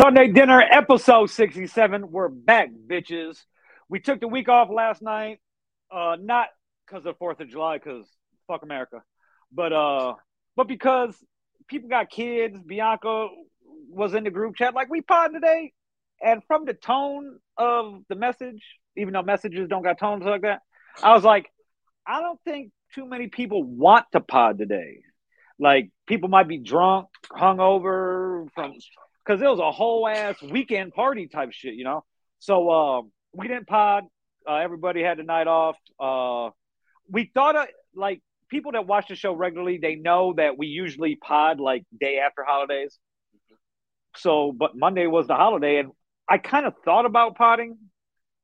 Sunday dinner, episode 67. We're back, bitches. We took the week off last night. Uh, not because of Fourth of July, because fuck America, but uh, but because people got kids. Bianca was in the group chat like we pod today, and from the tone of the message, even though messages don't got tones like that, I was like, I don't think too many people want to pod today. Like people might be drunk, hungover from because it was a whole ass weekend party type shit, you know. So uh, we didn't pod. Uh, everybody had a night off. Uh, we thought of like people that watch the show regularly. They know that we usually pod like day after holidays. So, but Monday was the holiday, and I kind of thought about potting,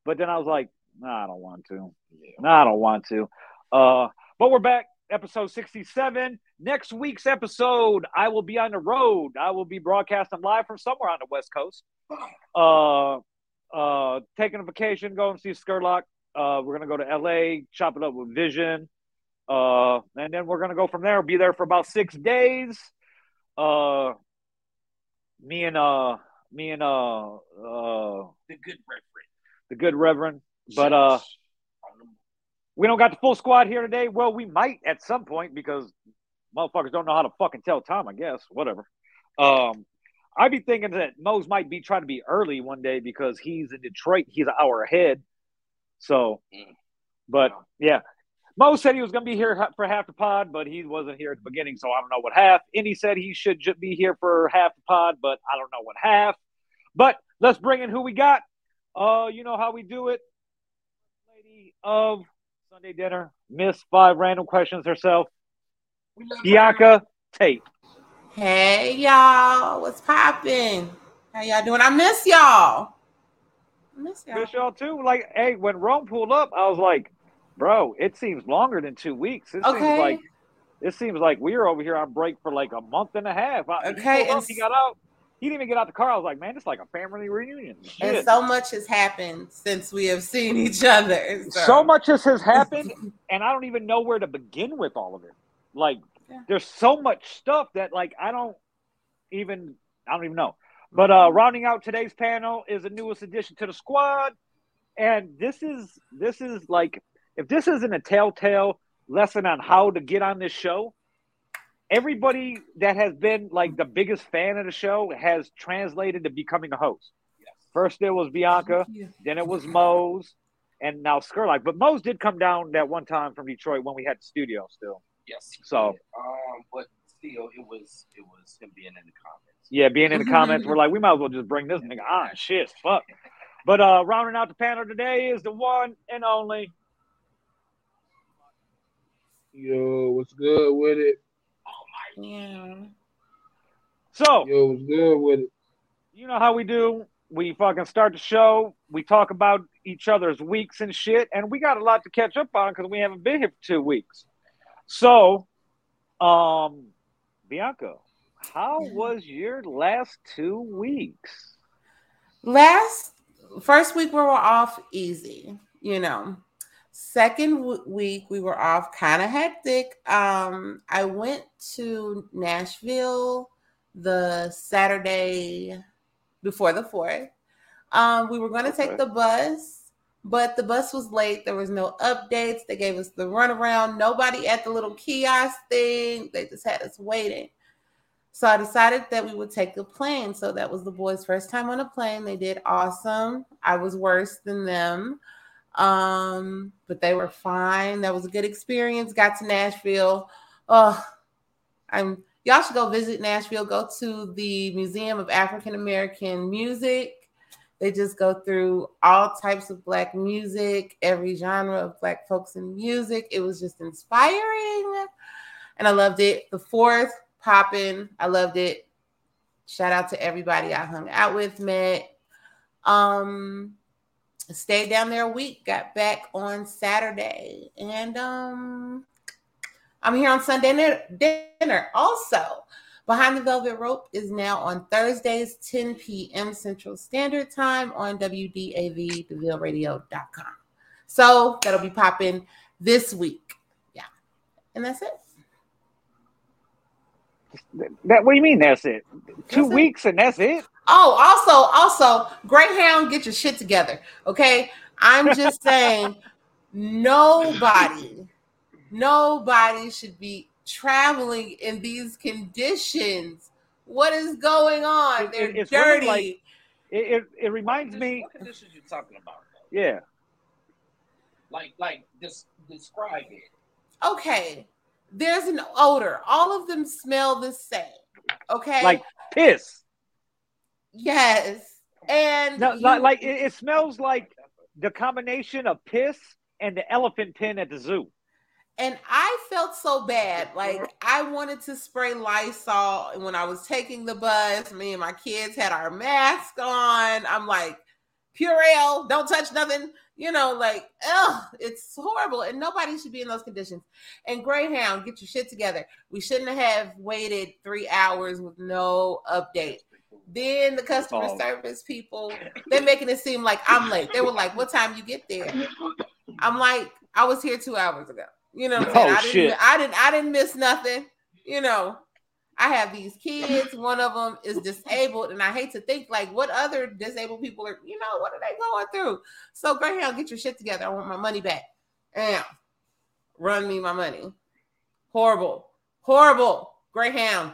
but then I was like, nah, I don't want to. Nah, I don't want to. Uh, but we're back episode 67. Next week's episode, I will be on the road. I will be broadcasting live from somewhere on the West Coast. Uh, uh, taking a vacation, going to see Skurlock. Uh, we're gonna go to LA, chop it up with Vision, uh, and then we're gonna go from there. Be there for about six days. Uh, me and uh, me and uh, uh, The good reference. the good Reverend, but uh, we don't got the full squad here today. Well, we might at some point because motherfuckers don't know how to fucking tell time. I guess whatever. Um, I'd be thinking that Mose might be trying to be early one day because he's in Detroit. He's an hour ahead. So, but yeah, Mo said he was going to be here for half the pod, but he wasn't here at the beginning, so I don't know what half. And he said he should be here for half the pod, but I don't know what half. But let's bring in who we got. Uh, you know how we do it. Lady of Sunday dinner, Miss Five Random Questions herself, Bianca Tate. Hey y'all, what's poppin'? How y'all doing? I miss y'all. I miss y'all. Miss y'all too. Like, hey, when Rome pulled up, I was like, bro, it seems longer than two weeks. It Okay. seems like it seems like we were over here on break for like a month and a half. I, he Okay, up, and he got out. He didn't even get out the car. I was like, man, it's like a family reunion. And so much has happened since we have seen each other. so much has, has happened, and I don't even know where to begin with all of it. Like, Yeah. there's so much stuff that like I don't even I don't even know. But uh rounding out today's panel is the newest addition to the squad, and this is this is like if this isn't a telltale lesson on how to get on this show. Everybody that has been like the biggest fan of the show has translated to becoming a host. Yes. First it was Bianca, then it was Mose, and now Skurlock. But Mose did come down that one time from Detroit when we had the studio still. Yes. So- um, but still, it was it was him being in the comments. Yeah, being in the comments, we're like, we might as well just bring this nigga on. Shit, fuck. But uh rounding out the panel today is the one and only. Yo, what's good with it? Yeah. So Yo, what's good with it? you know how we do. We fucking start the show. We talk about each other's weeks and shit, and we got a lot to catch up on because we haven't been here for two weeks. So, um, Bianca, how was your last two weeks? Last first week we were off easy, you know. Second w- week we were off kind of hectic. Um, I went to Nashville the Saturday before the fourth. Um, we were going to Okay. take the bus, but the bus was late. There was no updates. They gave us the runaround. Nobody at the little kiosk thing. They just had us waiting. So I decided that we would take the plane. So that was the boys' first time on a plane. They did awesome. I was worse than them. Um, but they were fine. That was a good experience. Got to Nashville. Oh, I'm y'all should go visit Nashville. Go to the Museum of African American Music. They just go through all types of black music, every genre of black folks in music. It was just inspiring. And I loved it. The fourth, popping. I loved it. Shout out to everybody I hung out with, met. Um, stayed down there a week, got back on Saturday, and um, I'm here on Sunday dinner. Also, Behind the Velvet Rope is now on Thursdays, 10 p.m. Central Standard Time on WDAV, DeVilleRadio.com. So that'll be popping this week. Yeah. And that's it. That what do you mean? That's it? Two That's it. weeks and that's it? Oh, also, also, Greyhound, get your shit together. Okay. I'm just saying, nobody, nobody should be traveling in these conditions. What is going on? It- They're it- it's really dirty. like- It, it, it reminds me, What conditions you talking about? yeah. Like, like, just describe it. okay. There's an odor. All of them smell the same. Okay. Like piss. Yes. And No, you- like, like it, it smells like the combination of piss and the elephant pen at the zoo. And I felt so bad. Like I wanted to spray Lysol when I was taking the bus. Me and my kids had our masks on. I'm like, Purell, don't touch nothing. You know, like, ugh, it's horrible. And nobody should be in those conditions. And Greyhound, get your shit together. We shouldn't have waited three hours with no update. Then the customer Oh. service people, they're making it seem like I'm late. They were like, "What time you get there?" I'm like, "I was here two hours ago." You know, what I'm oh, saying? Oh, I didn't. I didn't, I didn't miss nothing. You know, I have these kids. One of them is disabled, and I hate to think like what other disabled people are. You know, what are they going through? So, Greyhound, get your shit together. I want my money back. And run me my money. Horrible, horrible. Greyhound.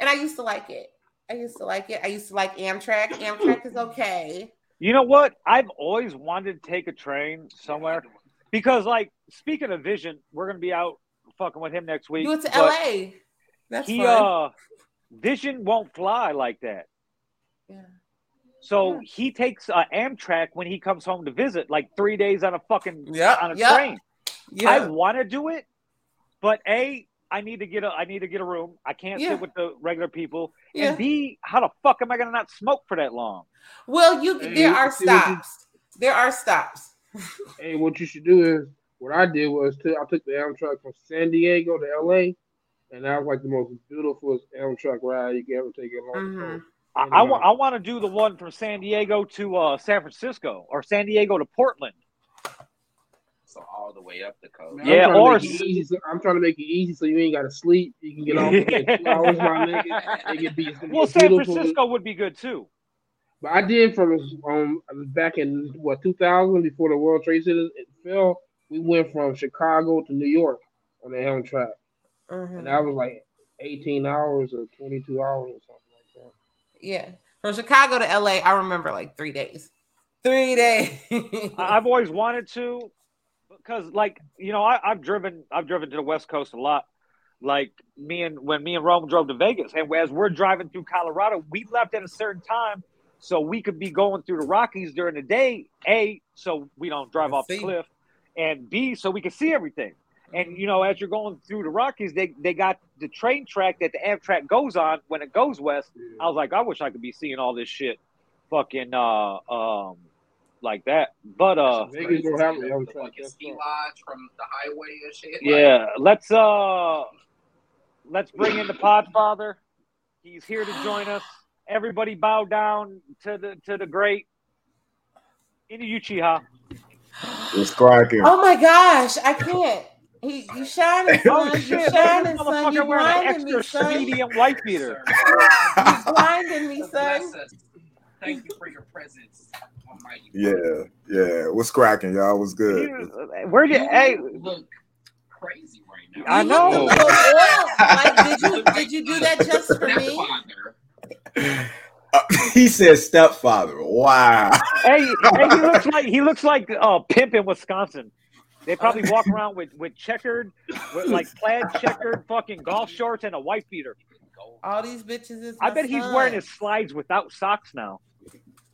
And I used to like it. I used to like it. I used to like Amtrak. Amtrak is okay. You know what? I've always wanted to take a train somewhere because, like, speaking of Vision, we're gonna be out fucking with him next week. You went to LA. That's He fun. uh, Vision won't fly like that. yeah. So he takes uh, Amtrak when he comes home to visit, like three days on a fucking Yep, on a yep. train. Yeah. I want to do it, but a I need to get a I need to get a room. I can't Yeah. sit with the regular people. Yeah. And B, how the fuck am I gonna not smoke for that long? Well, you Hey, there are see what you- stops. There are stops. Hey, what you should do is what I did was to, I took the Amtrak from San Diego to LA, and that was like the most beautiful Amtrak ride you can ever take in long. I, I, wa- I want to do the one from San Diego to uh, San Francisco or San Diego to Portland. So all the way up the coast. Man, Yeah, to or easy. So, I'm trying to make it easy so you ain't gotta sleep. You can get off in like two hours, my nigga. It could be it's Well, San beautiful. Francisco would be good too. But I did from um back in what 2000 before the World Trade Center it fell. We went from Chicago to New York on the Amtrak, Mhm. and that was like 18 hours or 22 hours or something like that. Yeah. From Chicago to LA, I remember like three days. Three days. I've always wanted to, because like you know, I, I've driven I've driven to the West Coast a lot. Like me and when me and Rome drove to Vegas, and as we're driving through Colorado, we left at a certain time so we could be going through the Rockies during the day. A, so we don't drive off the cliff, and B, so we can see everything. And you know, as you're going through the Rockies, they they got the train track that the Amtrak goes on when it goes west. I was like, I wish I could be seeing all this shit, fucking uh um like that. But uh Vegas don't have an The fucking ski lodge from the highway and shit. yeah, let's uh let's bring in the Podfather. He's here to join us. Everybody bow down to the to the great Inu Uchiha. It's cracking. oh my gosh, I can't. He, you shining, Oh son. You shit! shining, This son. You motherfucker wearing blinding me, son. speedy and white beater. You blinding me, son. Bless us. Thank you for your presence, Almighty. yeah, yeah. What's cracking, y'all? What's good? Where did You Hey, look crazy right now. I know. look a little oiled. Like, did you did you do that just for me? Uh, he says stepfather. Wow. hey, hey, he looks like he looks like uh pimp in Wisconsin. They probably walk around with with checkered, with like plaid checkered fucking golf shorts and a white beater. All these bitches is. I my bet he's wearing his slides without socks now.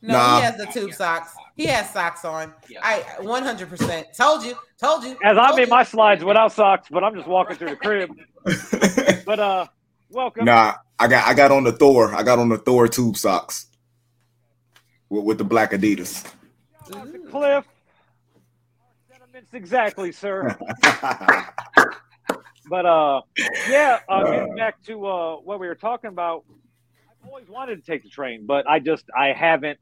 No, Nah. he has the tube socks. He has socks on. Yeah. I 100 percent told you, told you. As I'm in my slides without socks, but I'm just walking through the crib. But uh, welcome. nah, I got I got on the Thor. I got on the Thor tube socks with, with the black Adidas. Shout Cliff. Sentiments exactly, sir. But uh, yeah, uh, getting back to uh, what we were talking about, I've always wanted to take the train, but I just I haven't.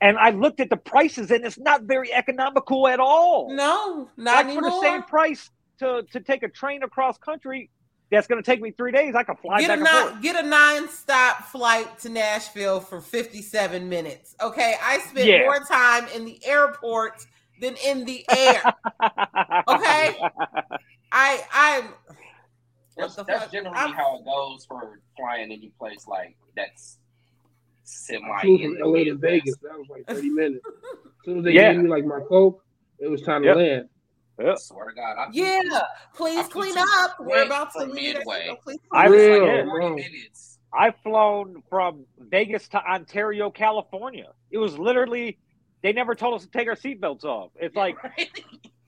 And I looked at the prices, and it's not very economical at all. No, not like anymore. for the same price to to take a train across country, that's going to take me three days. I can fly Get back a and forth. Get a nine-stop flight to Nashville for 57 minutes. Okay, I spent Yeah. more time in the airport than in the air. Okay. I I'm That's, that's generally I'm- how it goes for flying any place like that's semi. I flew from LA to Vegas. That was like 30 minutes. As soon as they Yeah. gave me like my coke, it was time Yep. to land. I swear to God, I flew yeah. from- Please I clean up. We're about to from leave. Midway. Please I- clean Real, up. yeah. bro. 40 minutes. I've flown from Vegas to Ontario, California. It was literally they never told us to take our seatbelts off. It's like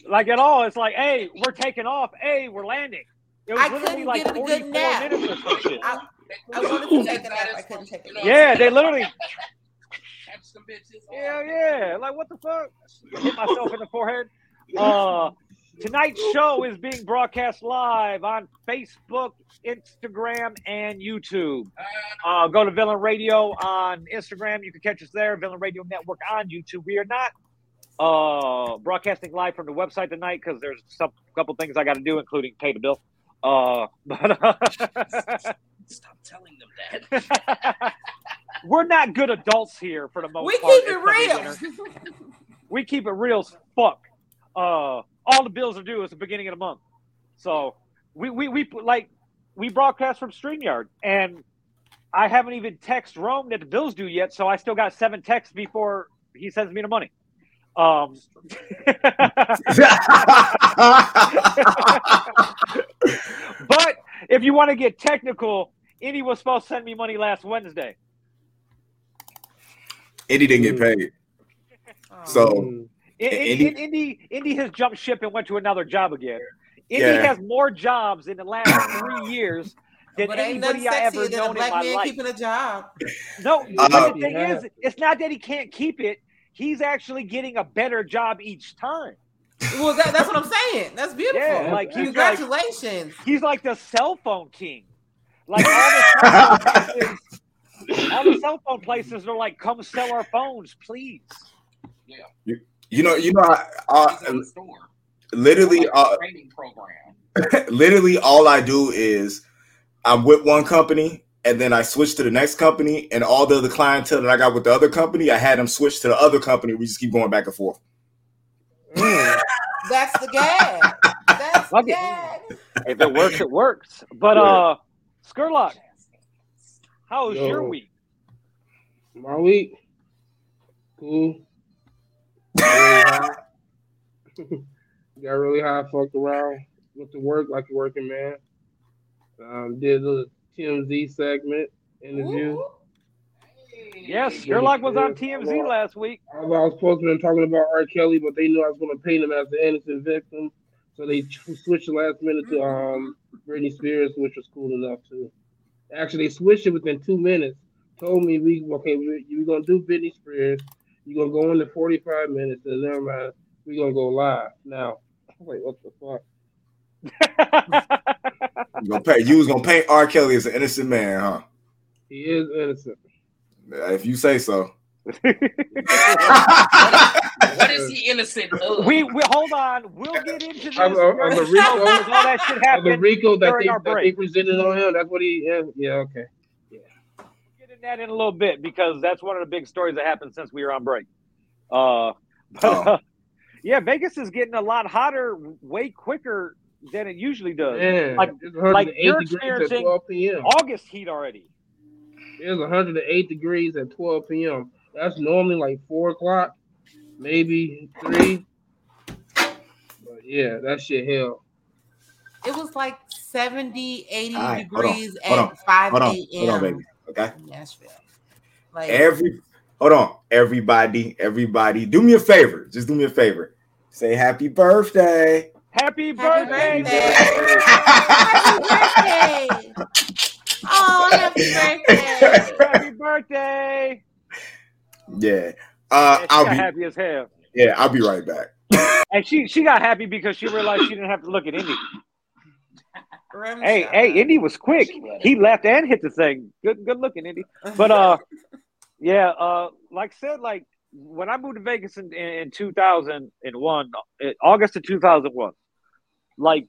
like at all. It's like, hey, we're taking off. Hey, we're landing. It was I literally couldn't like get a good 44 nap. minutes or some. I- I wanted to take a nap. I couldn't take a nap. Yeah, they literally. Some bitches. Yeah, yeah. Like what the fuck? Hit myself in the forehead. Uh, tonight's show is being broadcast live on Facebook, Instagram, and YouTube. Uh, go to Villain Radio on Instagram. You can catch us there. Villain Radio Network on YouTube. We are not uh, broadcasting live from the website tonight because there's some couple things I got to do, including pay the bill. Uh, but uh, Stop telling them that. we're not good adults here for the most We part. keep it real. We keep it real as fuck. Uh, all the bills are due at the beginning of the month, so we we we like we broadcast from Streamyard, and I haven't even text Rome that the bills due yet, so I still got seven texts before he sends me the money. Um, but if you want to get technical, Indy was supposed to send me money last Wednesday. Indy didn't get paid. Oh. So. In- in- Indy- Indy, Indy has jumped ship and went to another job again. Indy Yeah. has more jobs in the last three years than but anybody I ever sexier than a known in my man life. keeping a job. No, Uh, but the thing Yeah. is, it's not that he can't keep it. He's actually getting a better job each time. Well, that, that's what I'm saying. That's beautiful. Yeah, like he's like Congratulations. he's like the cell phone king. Like all the cell phone places, all the cell phone places are like, come sell our phones, please. Yeah. You know, you know, I, I, He's in the store. literally, Like uh, training program. literally, all I do is I'm with one company, and then I switch to the next company, and all the other clientele that I got with the other company, I had them switch to the other company. We just keep going back and forth. Mm. That's the gag. That's the gag. If it works, it works. But Yeah. uh, Skurlock, how was Yo. your week? My week, cool. Got really high. Got. Fucked around. Went to work like a working man. Um, did a TMZ segment interview. Ooh. Yes, Hey. Skurlock was on TMZ last week. I was, I was supposed to be talking about R. Kelly, but they knew I was going to paint him as the innocent victim, so they switched the last minute to um Britney Spears, which was cool enough too. Actually, they switched it within two minutes. Told me we okay, we, you're gonna do Britney Spears. You're gonna go into 45 minutes, and never mind, we're gonna go live now. Like, what the fuck? You, gonna you was gonna paint R. Kelly as an innocent man, huh? He is innocent. If you say so. What is he innocent of? we, we hold on. We'll get into this. The during Rico, all that shit of the happened. Rico that during they, our that they break. presented on him. That's what he. Yeah, yeah okay. We'll get in that in a little bit because that's one of the big stories that happened since we were on break. Uh, but, Oh. yeah, Vegas is getting a lot hotter way quicker than it usually does. Man, Like- it's like 108 you're degrees at experiencing 12 p.m. August heat already. It's 108 degrees at 12 p.m. That's normally like four o'clock, maybe three. But yeah, that shit hell. It was like 70, 80 All right, hold on, degrees hold at on, 5 a.m. hold on, baby. Okay. Nashville. Like, Every hold on, everybody, everybody, do me a favor. Just do me a favor. Say happy birthday. Happy Happy birthday! birthday. Happy birthday. Oh, happy birthday. Happy birthday! Yeah. Uh, she I'll got be happy as hell. yeah, I'll be right back. And she she got happy because she realized she didn't have to look at Indy. Hey, hey, Indy was quick. He left and hit the thing. Good good looking, Indy. But uh yeah, uh like I said, like when I moved to Vegas in, in, 2001, August of 2001, like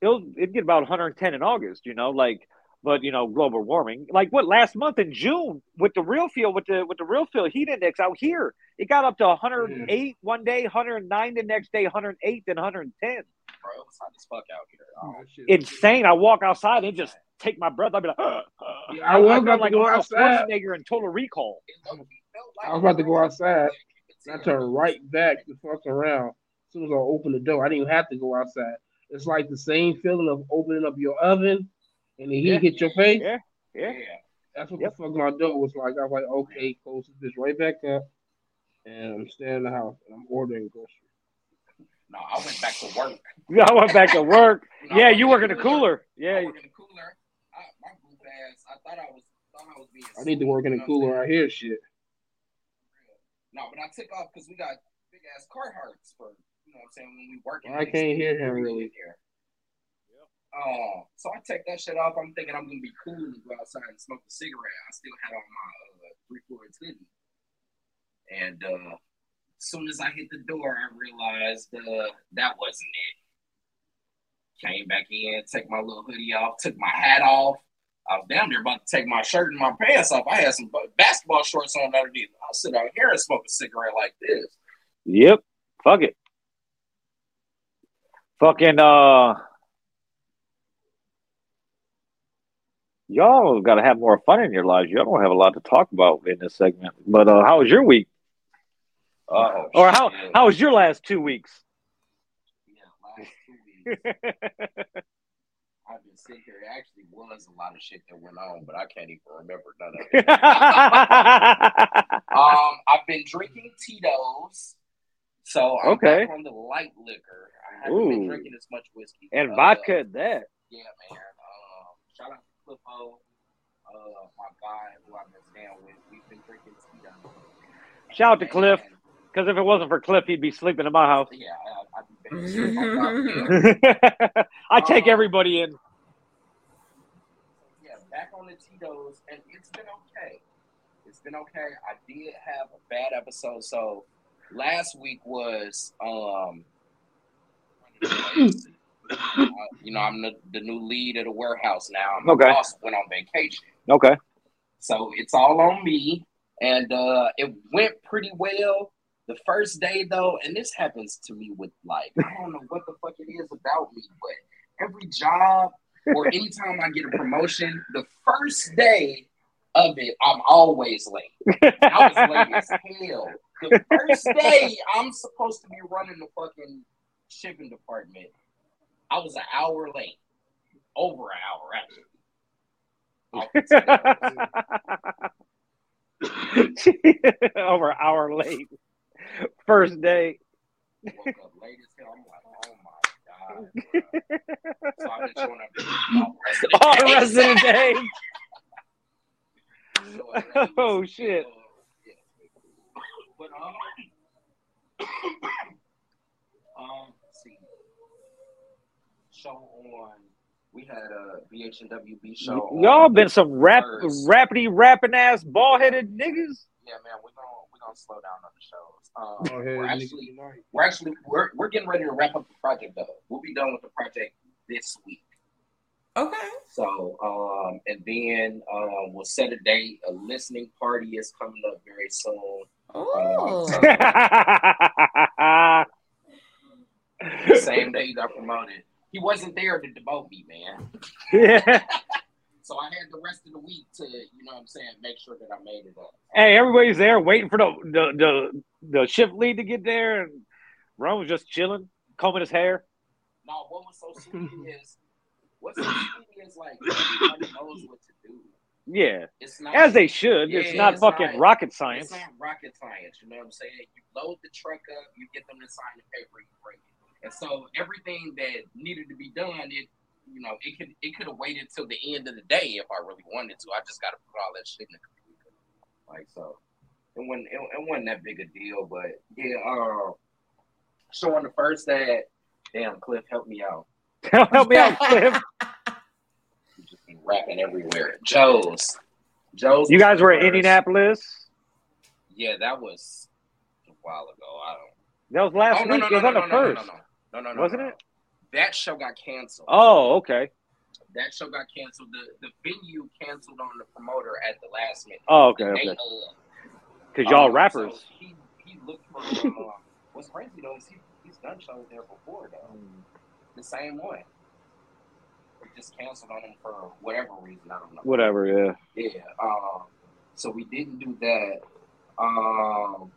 it'll it get about 110 in August. You know, like, but you know, global warming. Like what last month in June with the real feel with the with the real feel heat index out here, it got up to 108 one day, 109 the next day, 108 then 110. Bro, it was hot as fuck out here. Oh, Insane. I walk outside and just take my breath. I'd be like, Yeah, I was felt about to go outside. Schwarzenegger in Total Recall. it low-key felt like I was about to go outside. You I could see turned it. right back to fuck around. As soon as I opened the door, I didn't even have to go outside. It's like the same feeling of opening up your oven and the heat Yeah. hit your face. Yeah. Yeah. Yeah. That's what Yep. the fuck my door was like. I was like, okay, close this right back up. And I'm staying in the house and I'm ordering groceries. No, I went back to work. I went back to work. No, Yeah, you work work in the cooler. Yeah. I work in the cooler. I, my goof ass. I thought I was. Thought I was being. I need to work in the you know I'm cooler out here, shit. No, but I took off because we got big ass Carhartts for you know what I'm saying when we working. I can't hear him really. Here. Oh, so I take that shit off. I'm thinking I'm gonna be cool and go outside and smoke a cigarette. I still had on my uh, three quarter hoodie, and uh, as soon as I hit the door, I realized uh, that wasn't it. Came back in, take my little hoodie off, took my hat off. I was down there about to take my shirt and my pants off. I had some basketball shorts on underneath. I'll sit out here and smoke a cigarette like this. Yep. Fuck it. Fucking uh Y'all gotta have more fun in your lives. Y'all don't have a lot to talk about in this segment. But uh how was your week? Oh, Or how shit. how was your last two weeks? Yeah, last two weeks. I've been sitting here. It actually was a lot of shit that went on, but I can't even remember none of it. um, I've been drinking Tito's, so I'm Okay. on the light liquor. I haven't been drinking as much whiskey. and Uh, vodka at that. Yeah, man. Um, shout out to Cliffo, uh, my guy who I've been staying with. We've been drinking Tito's. Shout out to Cliff. Because if it wasn't for Cliff, he'd be sleeping in my house. Yeah, I, I'd be my. I take Um, everybody in. yeah, back on the Tito's, and it's been okay. It's been okay. I did have a bad episode. So last week was um, uh, you know, I'm the, the new lead of the warehouse now. My Okay. boss went on vacation, Okay. so it's all on me, and uh, it went pretty well. The first day though, and this happens to me with like I don't know what the fuck it is about me, but every job or anytime I get a promotion, the first day of it, I'm always late. I was late as hell. The first day I'm supposed to be running the fucking shipping department, I was an hour late. Over an hour actually. Over an hour late. First day. Woke up late as hell. I'm like, oh my god. So I've been showing up all the rest of the All the rest of the day. day. Oh, shit. But um, let's see, show on. We had a BH and WB show. on Y'all been some rap, First. rapidy, rapping ass, ball headed niggas. Yeah, man, we're gonna we're gonna slow down on the shows. Um, Go ahead, we're actually we're actually we're we're getting ready to wrap up the project though. We'll be done with the project this week. Okay. So, um, and then um, we'll set a date. A listening party is coming up very soon. Oh. Same day he got promoted. He wasn't there to demote me, man. yeah. So I had the rest of the week to, you know what I'm saying, make sure that I made it up. Hey, everybody's there waiting for the the the, the shift lead to get there, and Ron was just chilling, combing his hair. No, what was so sweet is, what's so sweet is like everybody knows what to do. Yeah, It's not as they should. it's not it's fucking not- rocket science. It's not rocket science, you know what I'm saying? You load the truck up, you get them to sign the paper, you bring it. And so everything that needed to be done, it you know, it could it could have waited till the end of the day if I really wanted to. I just got to put all that shit in the computer, like so. It wasn't it, it wasn't that big a deal, but yeah. Uh, so on the first day, damn Cliff, help me out. Help me out, Cliff. You just been rapping everywhere. Joe's, Joe's. You guys the were in. Indianapolis. Yeah, that was a while ago. I don't. That was last Oh no week. no it was no on no the no no first, no no no no wasn't no. it? that show got canceled. Oh, okay. That show got canceled. The the venue canceled on the promoter at the last minute. Oh, okay, okay. Because y'all um, rappers. so he he looked for. Uh, what's crazy though is he, he's done shows there before though. The same one. They just canceled on him for whatever reason. I don't know. Whatever, yeah. Yeah. Um, so we didn't do that. Um,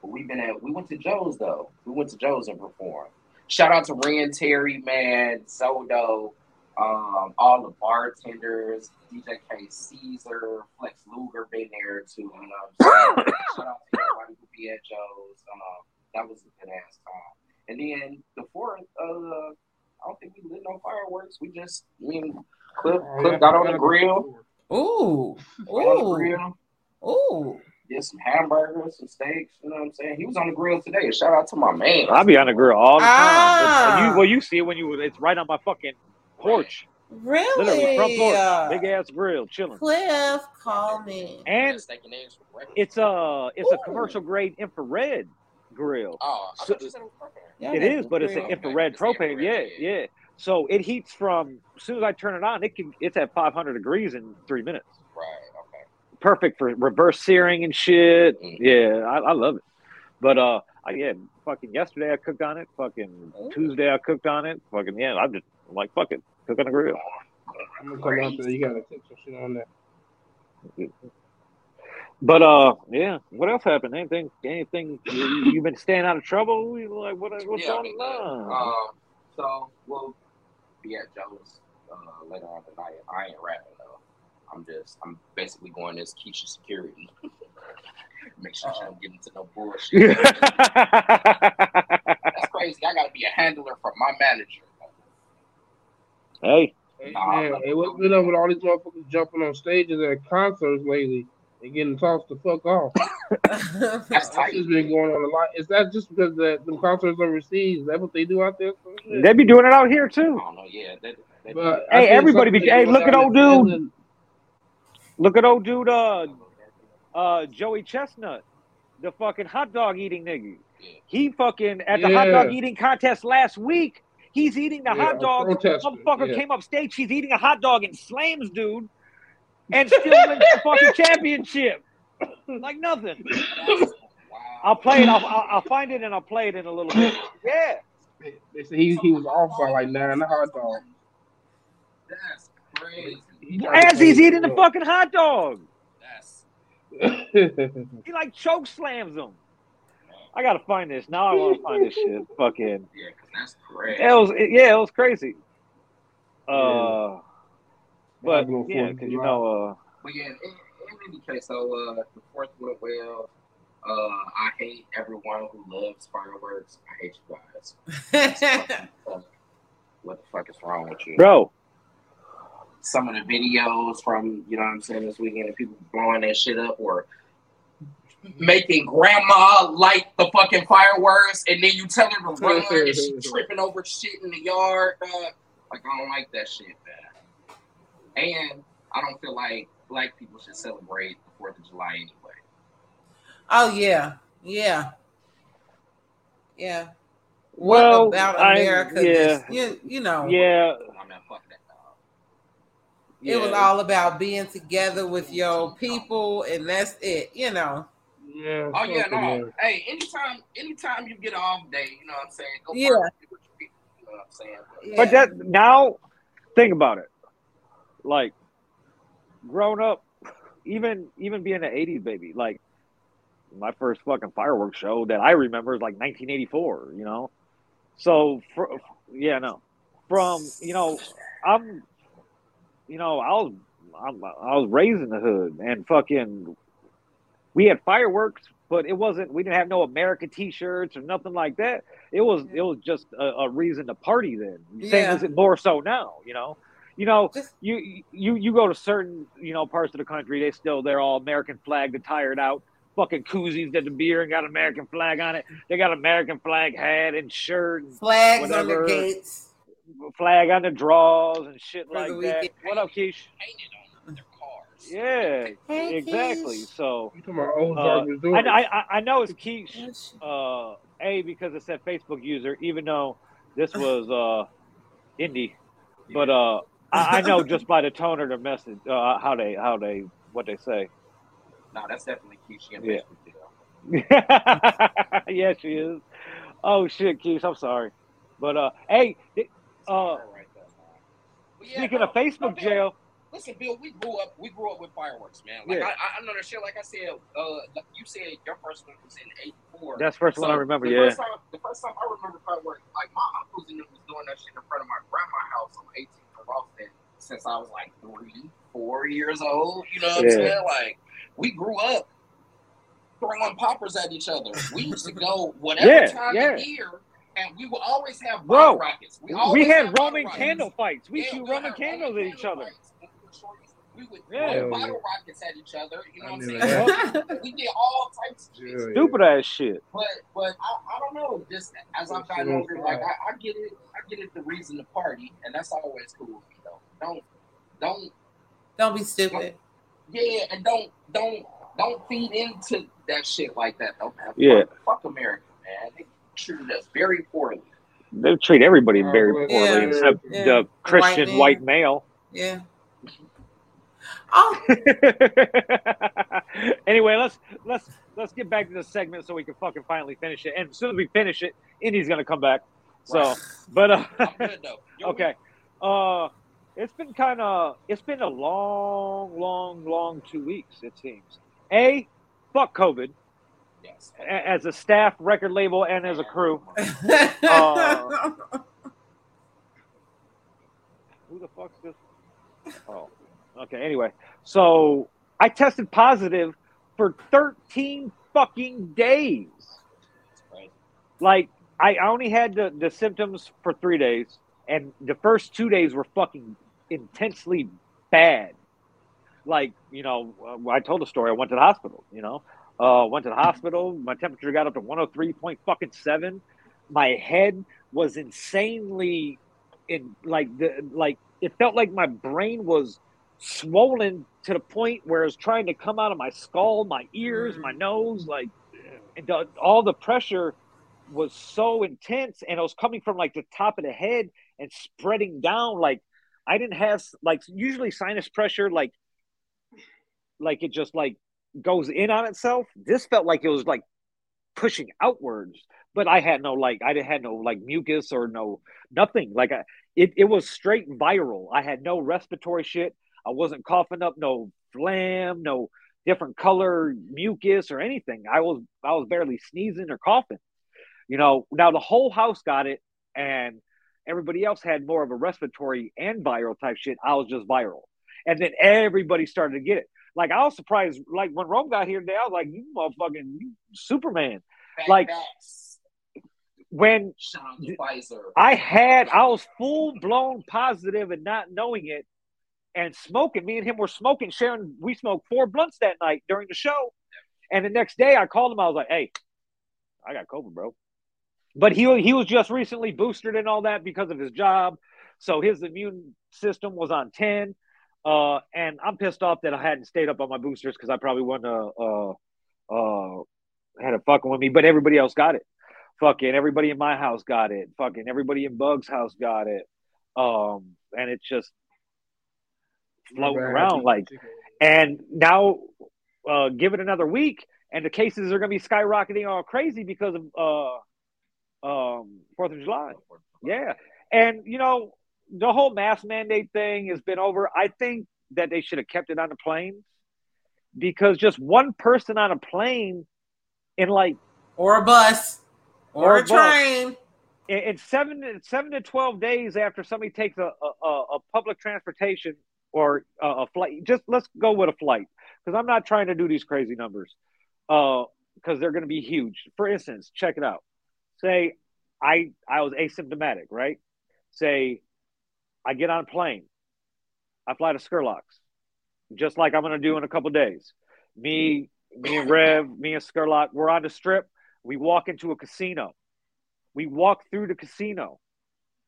but we've been at. We went to Joe's though. We went to Joe's and performed. Shout out to Ren Terry, man, Zodo, um, all the bartenders, DJ K Caesar, Flex Luger been there too. You know what I'm saying? Shout out to everybody who be at Joe's. Um, that was a good ass time. And then the fourth, uh, I don't think we lit no fireworks. We just, me and Cliff, Cliff got on the grill. Ooh, Got on the ooh, ooh. Did some hamburgers, some steaks. You know what I'm saying? He was on the grill today. Shout out to my man. I'll be on the grill all the time. Ah. You, well, you see it when you. It's right on my fucking porch. Literally, front Really? porch, big ass grill, chilling. Cliff, call me. And steak and eggs for breakfast. it's a it's a commercial grade infrared grill. Oh, I So- thought you said it. Yeah, It that's is, but it's an infrared It's infrared, propane. Yeah, yeah. yeah. So it heats from as soon as I turn it on, it can it's at 500 degrees in three minutes. Right. Okay. Perfect for reverse searing and shit. Mhm. Yeah, I, I love it. But uh, I, yeah, fucking yesterday I cooked on it. Fucking Ooh. Tuesday I cooked on it. Fucking yeah, I'm just I'm like fuck it, cook on the grill. I'm gonna come out there. You gotta take some shit on that. But uh, yeah. What else happened? Anything? Anything? You, you've been staying out of trouble? You Like what? What's Yeah, I going mean, on? Um, so we'll be at Joe's uh, later on tonight. I ain't rapping though. I'm just, I'm basically going as Keisha security. Make sure she don't get into no bullshit. That's crazy. I gotta be a handler for my manager. hey, Hey, Nah, man, I'm- hey, what's been up with all these motherfuckers jumping on stages at concerts lately and getting tossed the fuck off? That's That's tight. just been going on a lot. Is that just because the them concerts overseas? Is that what they do out there? Some shit? they be doing it out here I too. don't know. Yeah. That, that, But Hey, everybody be- hey, look at old dude. Finland- Look at old dude, uh, uh, Joey Chestnut, the fucking hot dog eating nigga. He fucking at the hot dog eating contest last week. He's eating the Yeah, hot dog. protester, Motherfucker yeah. came up stage. He's eating a hot dog and slams dude, and still wins the fucking championship. Like nothing. Wow. I'll play it. I'll, I'll, I'll find it and I'll play it in a little bit. Yeah. They they say he, he was off by like nine hot dogs. That's crazy. He tried to As he's eating the fucking hot dog, That's he like choke slams him. I gotta find this now. I want to find this shit. Fucking. yeah, 'cause that's crazy. It was yeah, it was crazy. Uh, but Gotta yeah, because you know, uh, But yeah, in, in any case, so uh, the fourth went well. Uh, I hate everyone who loves fireworks. I hate you guys. That's fucking fuck. What the fuck is wrong with you? bro, Some of the videos from you know what I'm saying this weekend, of people blowing that shit up or making grandma light the fucking fireworks, and then you tell her to run, and she tripping over shit in the yard. dog. Like I don't like that shit, man. And I don't feel like black people should celebrate the Fourth of July anyway. oh yeah, yeah, yeah. Well, what about I- America? yeah. you you know, yeah, I mean, fuck that dog. Yeah. it was all about being together with your people, and that's it. You know. Yeah, Oh yeah, no. Hey, anytime, anytime you get an off day, you know what I'm saying? Go Yeah. party with people, You know what I'm saying? Yeah. But that now, think about it. Like, grown up, even even being an '80s baby, like my first fucking fireworks show that I remember is like 1984. You know, so for, yeah, no, from you know, I'm, you know, I was I'm, I was raised in the hood and fucking, we had fireworks. But it wasn't. We didn't have no America T-shirts or nothing like that. It was. It was just a, a reason to party then. Same Yeah. as it more so now. You know. You know. Just- You you you go to certain you know parts of the country. They still they're all American flag. They're tired out. Fucking koozies that the beer and got American flag on it. They got American flag hat and shirt and flags on whatever. the gates. Flag on the drawers and shit For like that. weekend. What up, Keish? Painted on their cars. Yeah, Hey, exactly. Keish. So You talking about old Uh, dog was doing I, I I- I know it's Keish. Uh, a because it said Facebook user, even though This was uh Indy, but uh I, I know just by the tone of the message uh, how they how they what they say. No, that's definitely Keisha and Yeah. Bakersfield. yeah, she is. Oh shit, Keith, I'm sorry, but uh, hey, th- uh, Right there, man. But yeah, speaking no, of Facebook no, jail, Listen, Bill, we grew up. We grew up with fireworks, man. Like Yeah. I, I know that shit. Like I said, uh, like you said your first one was in '84. that's the first one I remember. the Yeah, First time, the first time I remember fireworks, like my uncles and them was doing that shit in front of my grandma's house on 18th of Austin since I was like three, four years old. You know what Yeah. I'm saying? Like we grew up throwing poppers at each other. We used to go whatever Yeah, time yeah. of year, and we would always have Bro, rockets. we always had have Roman rockets. candle fights. We Yeah, shoot would Roman candles at each other. We would Yeah. throw Hell bottle rockets at each other. You know I what I'm saying? we did all types of shit. Yeah, yeah. Stupid ass shit. But but I, I don't know. Just as I've gotten older, like I, I get it. I get it. The reason to party, and that's always cool with me though. Don't don't Don't be stupid. yeah, and don't don't don't feed into that shit like that though. Man. Yeah. Fuck, fuck America, man. They treated us very poorly. They treat everybody very poorly yeah. except Yeah. the Christian man. white male. Yeah. Oh, anyway, let's let's let's get back to the segment so we can fucking finally finish it. And as soon as we finish it, Indy's gonna come back. So, Right. but uh, I'm good though. Your okay, uh, it's been kind of it's been a long, long, long two weeks. It seems. A, fuck COVID week- Yes. a- as a staff, record label, and as a crew. Uh, Who the fuck's this? Oh, okay. Anyway, so I tested positive for 13 fucking days. Right. Like, I only had the, the symptoms for three days, and the first two days were fucking intensely bad. Like, you know, uh, I told the story. I went to the hospital, you know, uh, went to the hospital. My temperature got up to 103 point fucking seven. My head was insanely in like the like it felt like my brain was swollen to the point where it's trying to come out of my skull, my ears, my nose, like and all the pressure was so intense and it was coming from like the top of the head and spreading down like I didn't have like usually sinus pressure like like it just like goes in on itself. This felt like it was like pushing outwards, but I had no like I didn't had no like mucus or no nothing. Like I, it it was straight viral. I had no respiratory shit. I wasn't coughing up no phlegm, no different color mucus or anything. I was I was barely sneezing or coughing. You know, now the whole house got it and everybody else had more of a respiratory and viral type shit. I was just viral. And then everybody started to get it. Like I was surprised, like when Rome got here today, I was like, "You motherfucking you Superman!" Back Like- backs. When Shout out to Pfizer. I had, I was full blown positive and not knowing it, and smoking. Me and him were smoking, sharing. We smoked four blunts that night during the show, and the next day I called him. I was like, "Hey, I got COVID, bro." But he he was just recently boosted and all that because of his job, so his immune system was on ten. Uh, and I'm pissed off that I hadn't stayed up on my boosters because I probably wouldn't have uh, uh, had a fucking with me. But everybody else got it. Fucking everybody in my house got it. Fucking everybody in Bug's house got it. Um, and it's just floating around like. And now, uh, give it another week, and the cases are going to be skyrocketing all crazy because of uh, um, Fourth of July. Yeah, and you know the whole mask mandate thing has been over. I think that they should have kept it on the planes because just one person on a plane in like or a bus, or, Or a train. in, in seven to seven to twelve days after somebody takes a a, a public transportation or a, a flight, just let's go with a flight because I'm not trying to do these crazy numbers Uh, because they're going to be huge. For instance, check it out. Say I I was asymptomatic, right? Say I get on a plane, I fly to Skurlock's, just like I'm going to do in a couple days. Me, me and Rev, me and Skurlock, we're on the strip. We walk into a casino. We walk through the casino.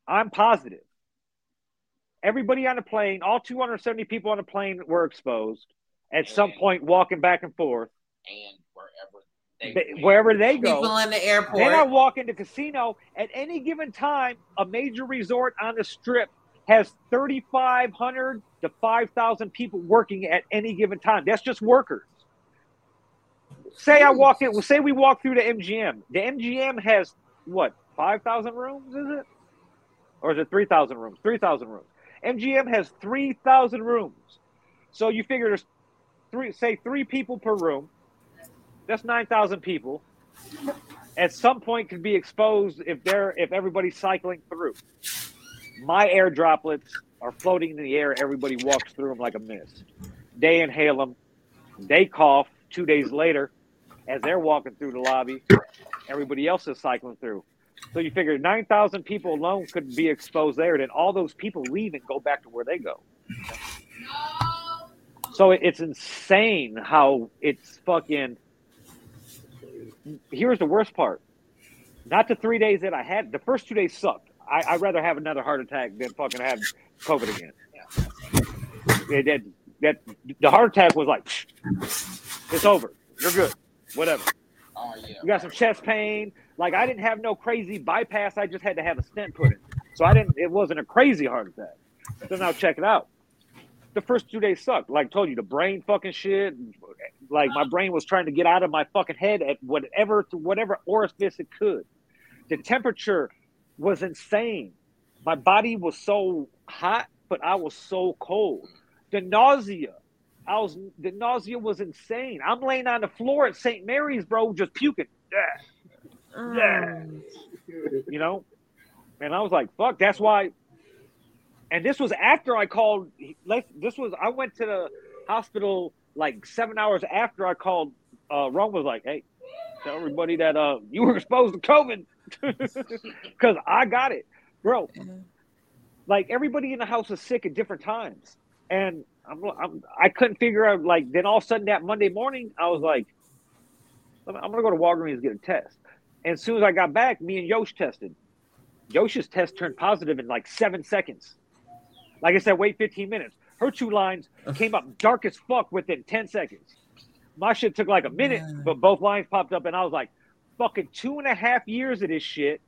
I'm positive. Everybody on the plane, all 270 people on the plane were exposed at some point walking back and forth. and wherever They- they- wherever they go. People in the airport. Then I walk into casino. At any given time, a major resort on the strip has 3,500 to 5,000 people working at any given time. That's just workers. Say I walk in. Say we walk through the MGM. The MGM has what? 5,000 rooms? Is it? Or is it 3,000 rooms? 3,000 rooms. MGM has 3,000 rooms. So you figure there's three, say three people per room. That's 9,000 people at some point could be exposed if they're if everybody's cycling through. My air droplets are floating in the air. Everybody walks through them like a mist. They inhale them. They cough. Two days later, as they're walking through the lobby, everybody else is cycling through. So you figure nine thousand people alone could be exposed there. Then all those people leave and go back to where they go. So it's insane how it's fucking. Here's the worst part. Not the three days that I had. The first two days sucked. I, I'd rather have another heart attack than fucking have COVID again. It, that, that the heart attack was like, it's over. You're good. Whatever. Oh yeah. You got some chest pain. Like I didn't have no crazy bypass. I just had to have a stent put in. So I didn't. It wasn't a crazy heart attack. So now check it out. The first two days sucked. Like I told you, the brain fucking shit. Like my brain was trying to get out of my fucking head at whatever whatever orifice it could. The temperature was insane. My body was so hot, but I was so cold. The nausea. I was the nausea was insane. I'm laying on the floor at St. Mary's, bro, just puking. Yeah Mm. you know and i was like fuck that's why and this was after i called like this was i went to the hospital like seven hours after i called uh rome was like hey tell everybody that uh you were exposed to covid because i got it bro like everybody in the house was sick at different times and I'm, I'm i couldn't figure out like then all of a sudden that monday morning i was like i'm I'm gonna go to walgreens and get a test and as soon as I got back, me and Yosh tested. Yosh's test turned positive in like seven seconds. Like I said, wait 15 minutes. Her two lines came up dark as fuck within 10 seconds. My shit took like a minute, Yeah. but both lines popped up, and I was like, fucking two and a half years of this shit.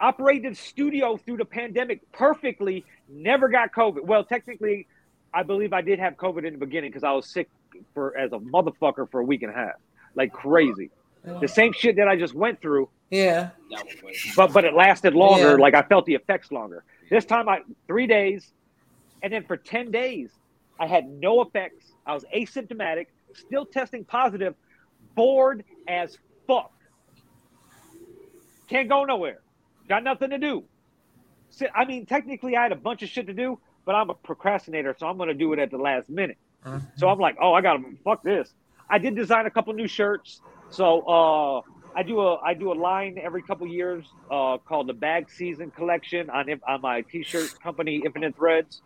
Operated studio through the pandemic perfectly, never got COVID. Well, technically, I believe I did have COVID in the beginning because I was sick for as a motherfucker for a week and a half. Like crazy. The same shit that I just went through, Yeah. That was way- but but it lasted longer. Yeah. Like I felt the effects longer. This time I three days, and then for ten days, I had no effects. I was asymptomatic, still testing positive, bored as fuck. Can't go nowhere. Got nothing to do. I mean, technically, I had a bunch of shit to do, but I'm a procrastinator, so I'm going to do it at the last minute. So I'm like, oh, I gotta fuck this. I did design a couple new shirts. So uh, I do a I do a line every couple years uh, called the Bag Season Collection on on my T-shirt company Infinite Threads.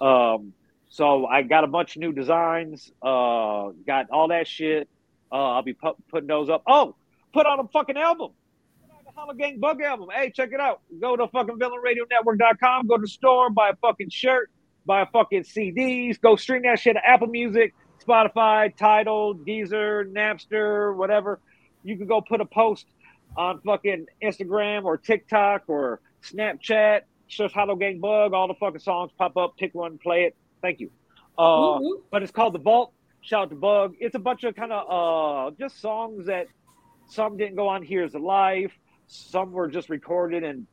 Um, so I got a bunch of new designs. Uh, got all that shit. Uh, I'll be pu- putting those up. Oh, put on a fucking album. Hollow Gang Bug album. Hey, check it out. Go to fucking VillainRadioNetwork.com. Go to the store, buy a fucking shirt, buy a fucking CDs. Go stream that shit to Apple Music, Spotify, Tidal, Deezer, Napster, whatever. You can go put a post on fucking Instagram or TikTok or Snapchat. Search Hollow Gang Bug. All the fucking songs pop up. Pick one, play it. Thank you. Uh, Woo-woo. but it's called the Vault. Shout out to Bug. It's a bunch of kind of uh just songs that some didn't go on Here's the Life. Some were just recorded and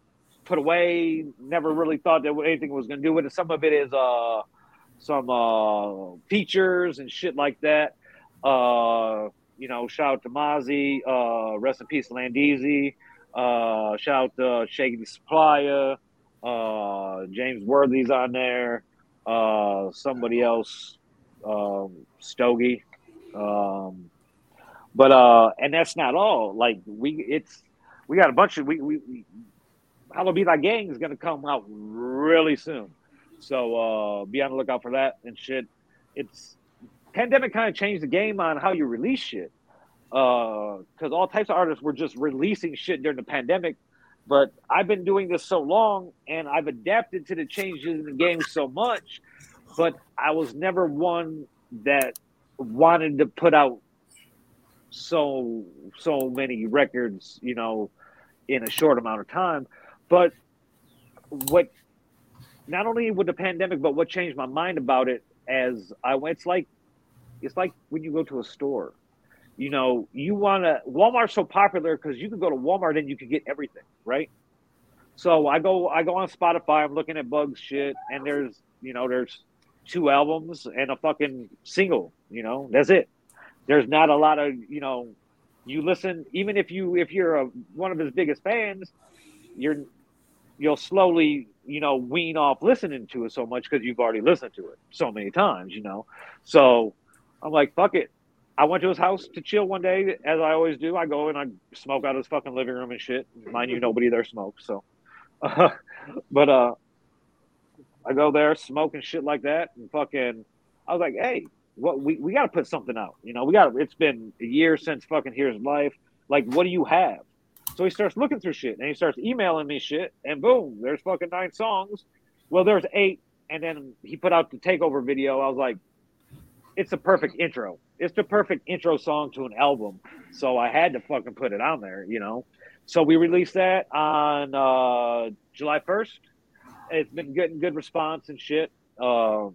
put away. Never really thought that anything was going to do with it. Some of it is uh some uh features and shit like that. Uh, you know, shout out to Mozzie. Uh, rest in peace, Landeezy. Uh, shout out to the Supplier. Uh, James Worthy's on there. Uh, somebody else, um, Stogie. Um, but uh, and that's not all. Like we, it's we got a bunch of we we, we Be Thy Gang is gonna come out really soon. So uh, be on the lookout for that and shit. It's pandemic kind of changed the game on how you release shit. Because all types of artists were just releasing shit during the pandemic. But I've been doing this so long and I've adapted to the changes in the game so much. But I was never one that wanted to put out so so many records, you know, in a short amount of time. But what not only with the pandemic, but what changed my mind about it as I went, it's like it's like when you go to a store. You know, you want to Walmart's so popular because you can go to Walmart and you can get everything, right? So I go I go on Spotify, I'm looking at Bugs shit, and there's you know, there's two albums and a fucking single, you know, that's it. There's not a lot of, you know, you listen even if you if you're a, one of his biggest fans, you're you'll slowly, you know, wean off listening to it so much because you've already listened to it so many times, you know. So I'm like, fuck it. I went to his house to chill one day, as I always do. I go and I smoke out of his fucking living room and shit. Mind you, nobody there smokes. So, but uh, I go there, smoking shit like that, and fucking. I was like, hey, what we, we got to put something out. You know, we got. It's been a year since fucking Here's Life. Like, what do you have? So he starts looking through shit, and he starts emailing me shit, and boom, there's fucking nine songs. Well, there's eight, and then he put out the takeover video. I was like, it's a perfect intro. It's the perfect intro song to an album. So I had to fucking put it on there, you know. So we released that on uh, July 1st. It's been getting good response and shit. Uh,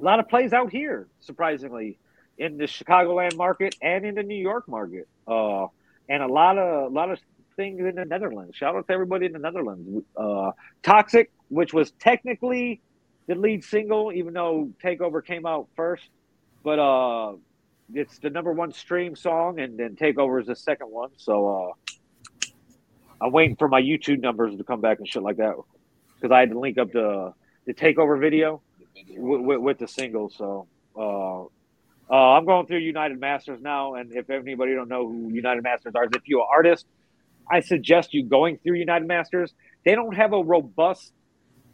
a lot of plays out here, surprisingly, in the Chicagoland market and in the New York market. Uh, and a lot of a lot of things in the Netherlands. Shout out to everybody in the Netherlands. Uh, Toxic, which was technically the lead single, even though Takeover came out first. But uh, it's the number one stream song, and then Takeover is the second one. So uh, I'm waiting for my YouTube numbers to come back and shit like that because I had to link up the the Takeover video with, with, with the single. So uh, uh, I'm going through United Masters now, and if anybody don't know who United Masters are, if you're an artist, I suggest you going through United Masters. They don't have a robust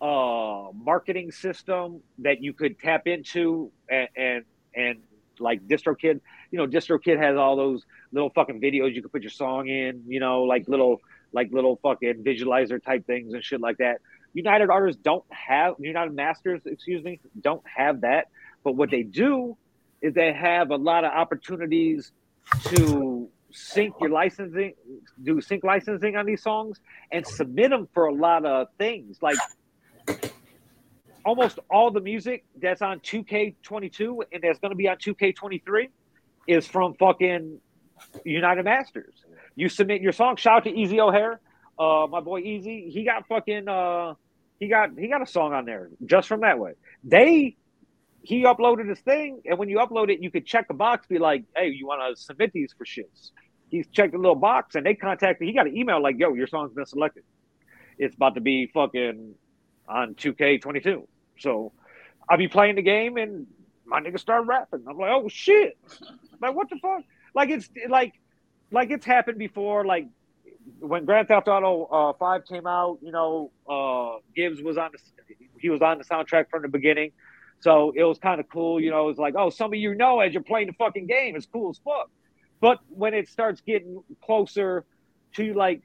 uh, marketing system that you could tap into and, and and like DistroKid, you know, DistroKid has all those little fucking videos you can put your song in, you know, like little like little fucking visualizer type things and shit like that. United artists don't have United Masters, excuse me, don't have that. But what they do is they have a lot of opportunities to sync your licensing, do sync licensing on these songs, and submit them for a lot of things. Like almost all the music that's on 2K22 and that's going to be on 2K23 is from fucking United Masters. You submit your song. Shout out to Easy O'Hare, uh, my boy Easy. He got fucking uh, he got he got a song on there just from that way. They he uploaded his thing, and when you upload it, you could check the box, be like, "Hey, you want to submit these for shits?" He's checked a little box, and they contacted. He got an email like, "Yo, your song's been selected. It's about to be fucking on 2K22." So I'll be playing the game, and my nigga start rapping. I'm like, "Oh shit!" Like what the fuck? Like it's like like it's happened before. Like when Grand Theft Auto uh, Five came out, you know, uh, Gibbs was on the he was on the soundtrack from the beginning. So it was kind of cool, you know. It's like, oh, some of you know as you're playing the fucking game, it's cool as fuck. But when it starts getting closer to like,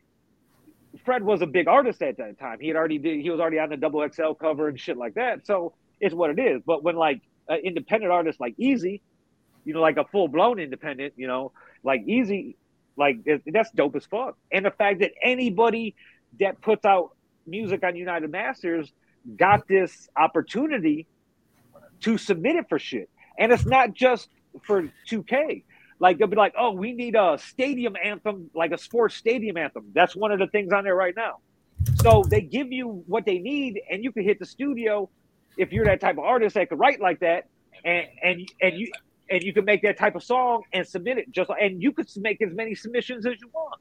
Fred was a big artist at that time. He had already did, he was already on the double XL cover and shit like that. So it's what it is. But when like an independent artist like Easy, you know, like a full blown independent, you know, like Easy, like that's dope as fuck. And the fact that anybody that puts out music on United Masters got this opportunity to submit it for shit. And it's not just for 2K. Like they'll be like, oh, we need a stadium anthem, like a sports stadium anthem. That's one of the things on there right now. So they give you what they need, and you can hit the studio if you're that type of artist that could write like that, and and and you and you can make that type of song and submit it just and you could make as many submissions as you want.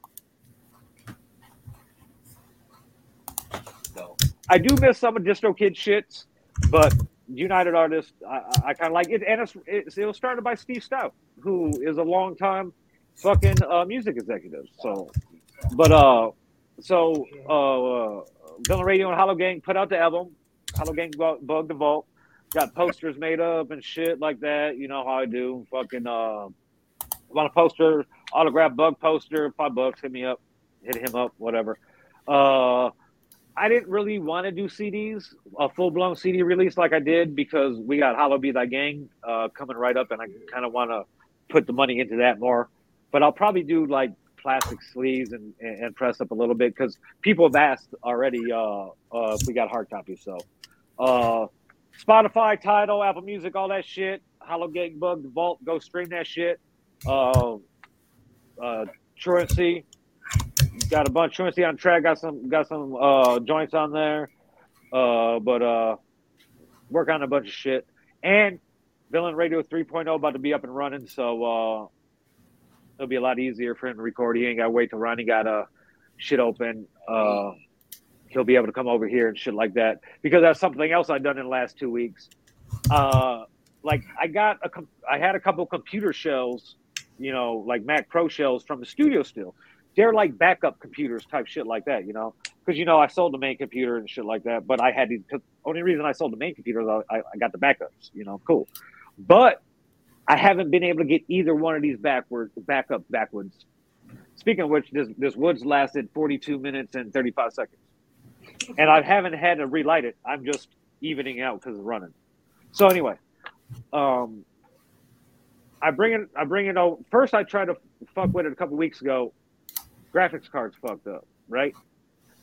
So I do miss some of DistroKid shits, but United artists I, I kind of like it, and it's, it's, it was started by Steve Stoute, who is a long time fucking uh, music executive. So, but uh, so uh, uh Villain Radio and Hollow Gang put out the album. Hollow Gang Bug the Vault. Got posters made up and shit like that. You know how I do. Fucking uh, want a poster, autograph bug poster, five bucks. Hit me up. Hit him up. Whatever. Uh, I didn't really want to do CDs, a full blown CD release like I did because we got Hollow Be Thy Gang uh, coming right up, and I kind of want to put the money into that more but I'll probably do like plastic sleeves and, and, press up a little bit because people have asked already uh, uh, if we got hard copies. So, uh, Spotify, Tidal, Apple Music, all that shit. Hollow Gang Bug, Vault, go stream that shit. Uh, uh, Truancy, got a bunch. Truancy on track, got some, got some uh, joints on there. Uh, but uh, work on a bunch of shit. And Villain Radio 3.0 about to be up and running, so uh, it'll be a lot easier for him to record. He ain't got to wait to Ronnie got a shit open. Uh, he'll be able to come over here and shit like that because that's something else I've done in the last two weeks. Uh, like I got a, I had a couple computer shells, you know, like Mac Pro shells from the studio still. They're like backup computers type shit like that, you know, because you know I sold the main computer and shit like that. But I had to. Only reason I sold the main computer is I, I got the backups, you know, cool. But I haven't been able to get either one of these backwards backup backwards. Speaking of which, this this woods lasted 42 minutes and 35 seconds, and I haven't had to relight it. I'm just evening out because it's running. So anyway, um, I bring it. I bring it out. First, I tried to fuck with it a couple weeks ago. Graphics card's fucked up, right?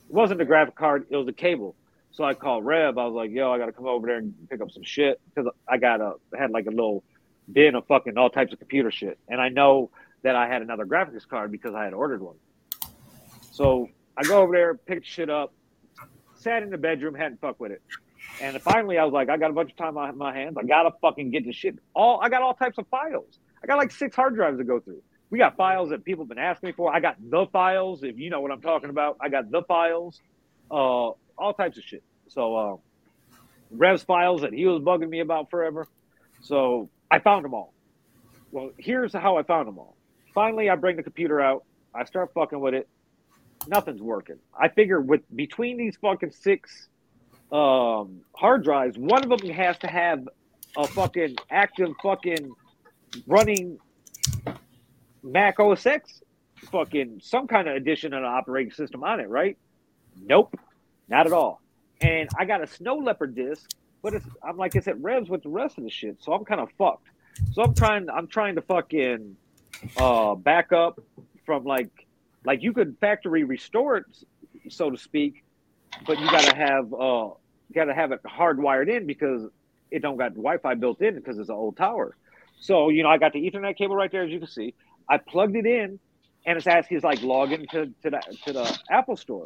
It wasn't the graphic card; it was the cable. So I called Rev. I was like, "Yo, I got to come over there and pick up some shit because I got a had like a little bin of fucking all types of computer shit, and I know that I had another graphics card because I had ordered one. So I go over there, pick shit up, sat in the bedroom, hadn't fucked with it, and finally I was like, I got a bunch of time on my hands. I gotta fucking get this shit. All I got all types of files. I got like six hard drives to go through. We got files that people have been asking me for. I got the files, if you know what I'm talking about. I got the files, uh, all types of shit. So, uh, Rev's files that he was bugging me about forever. So I found them all. Well, here's how I found them all. Finally, I bring the computer out. I start fucking with it. Nothing's working. I figure with between these fucking six um, hard drives, one of them has to have a fucking active fucking running Mac OS X fucking some kind of addition of an operating system on it, right? Nope, not at all. And I got a Snow Leopard disc, but it's I'm like it's at revs with the rest of the shit, so I'm kind of fucked. So I'm trying I'm trying to fucking uh back up from like like you could factory restore it, so to speak, but you gotta have uh gotta have it hardwired in because it don't got Wi-Fi built in because it's an old tower. So you know I got the Ethernet cable right there as you can see. I plugged it in, and it's asking like log into to the to the Apple Store.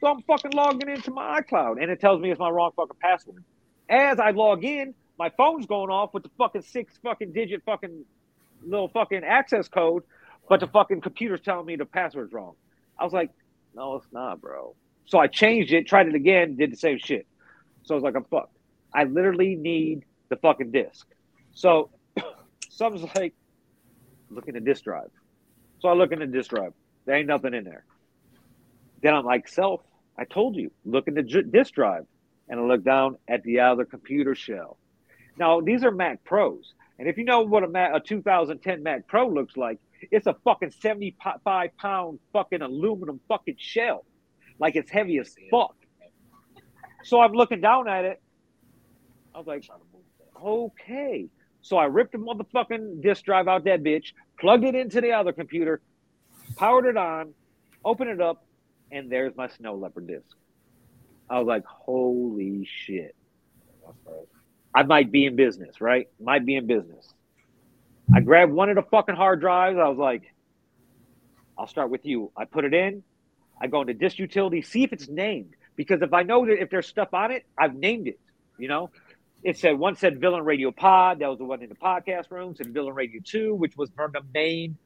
So I'm fucking logging into my iCloud, and it tells me it's my wrong fucking password. As I log in, my phone's going off with the fucking six fucking digit fucking little fucking access code, but the fucking computer's telling me the password's wrong. I was like, no, it's not, bro. So I changed it, tried it again, did the same shit. So I was like, I'm fucked. I literally need the fucking disk. So something's like, look in the disk drive. So I look in the disk drive. There ain't nothing in there. Then I'm like, self, I told you, look in the j- disk drive. And I look down at the other computer shell. Now, these are Mac Pros. And if you know what a, Mac, a 2010 Mac Pro looks like, it's a fucking 75 pound fucking aluminum fucking shell. Like it's heavy as fuck. So I'm looking down at it. I was like, okay. So I ripped the motherfucking disk drive out that bitch, plugged it into the other computer, powered it on, opened it up, and there's my snow leopard disc. I was like, holy shit. I might be in business, right? Might be in business. I grabbed one of the fucking hard drives. I was like, I'll start with you. I put it in. I go into disk utility, see if it's named. Because if I know that if there's stuff on it, I've named it. You know, it said one said Villain Radio Pod. That was the one in the podcast rooms, and Villain Radio Two, which was from the main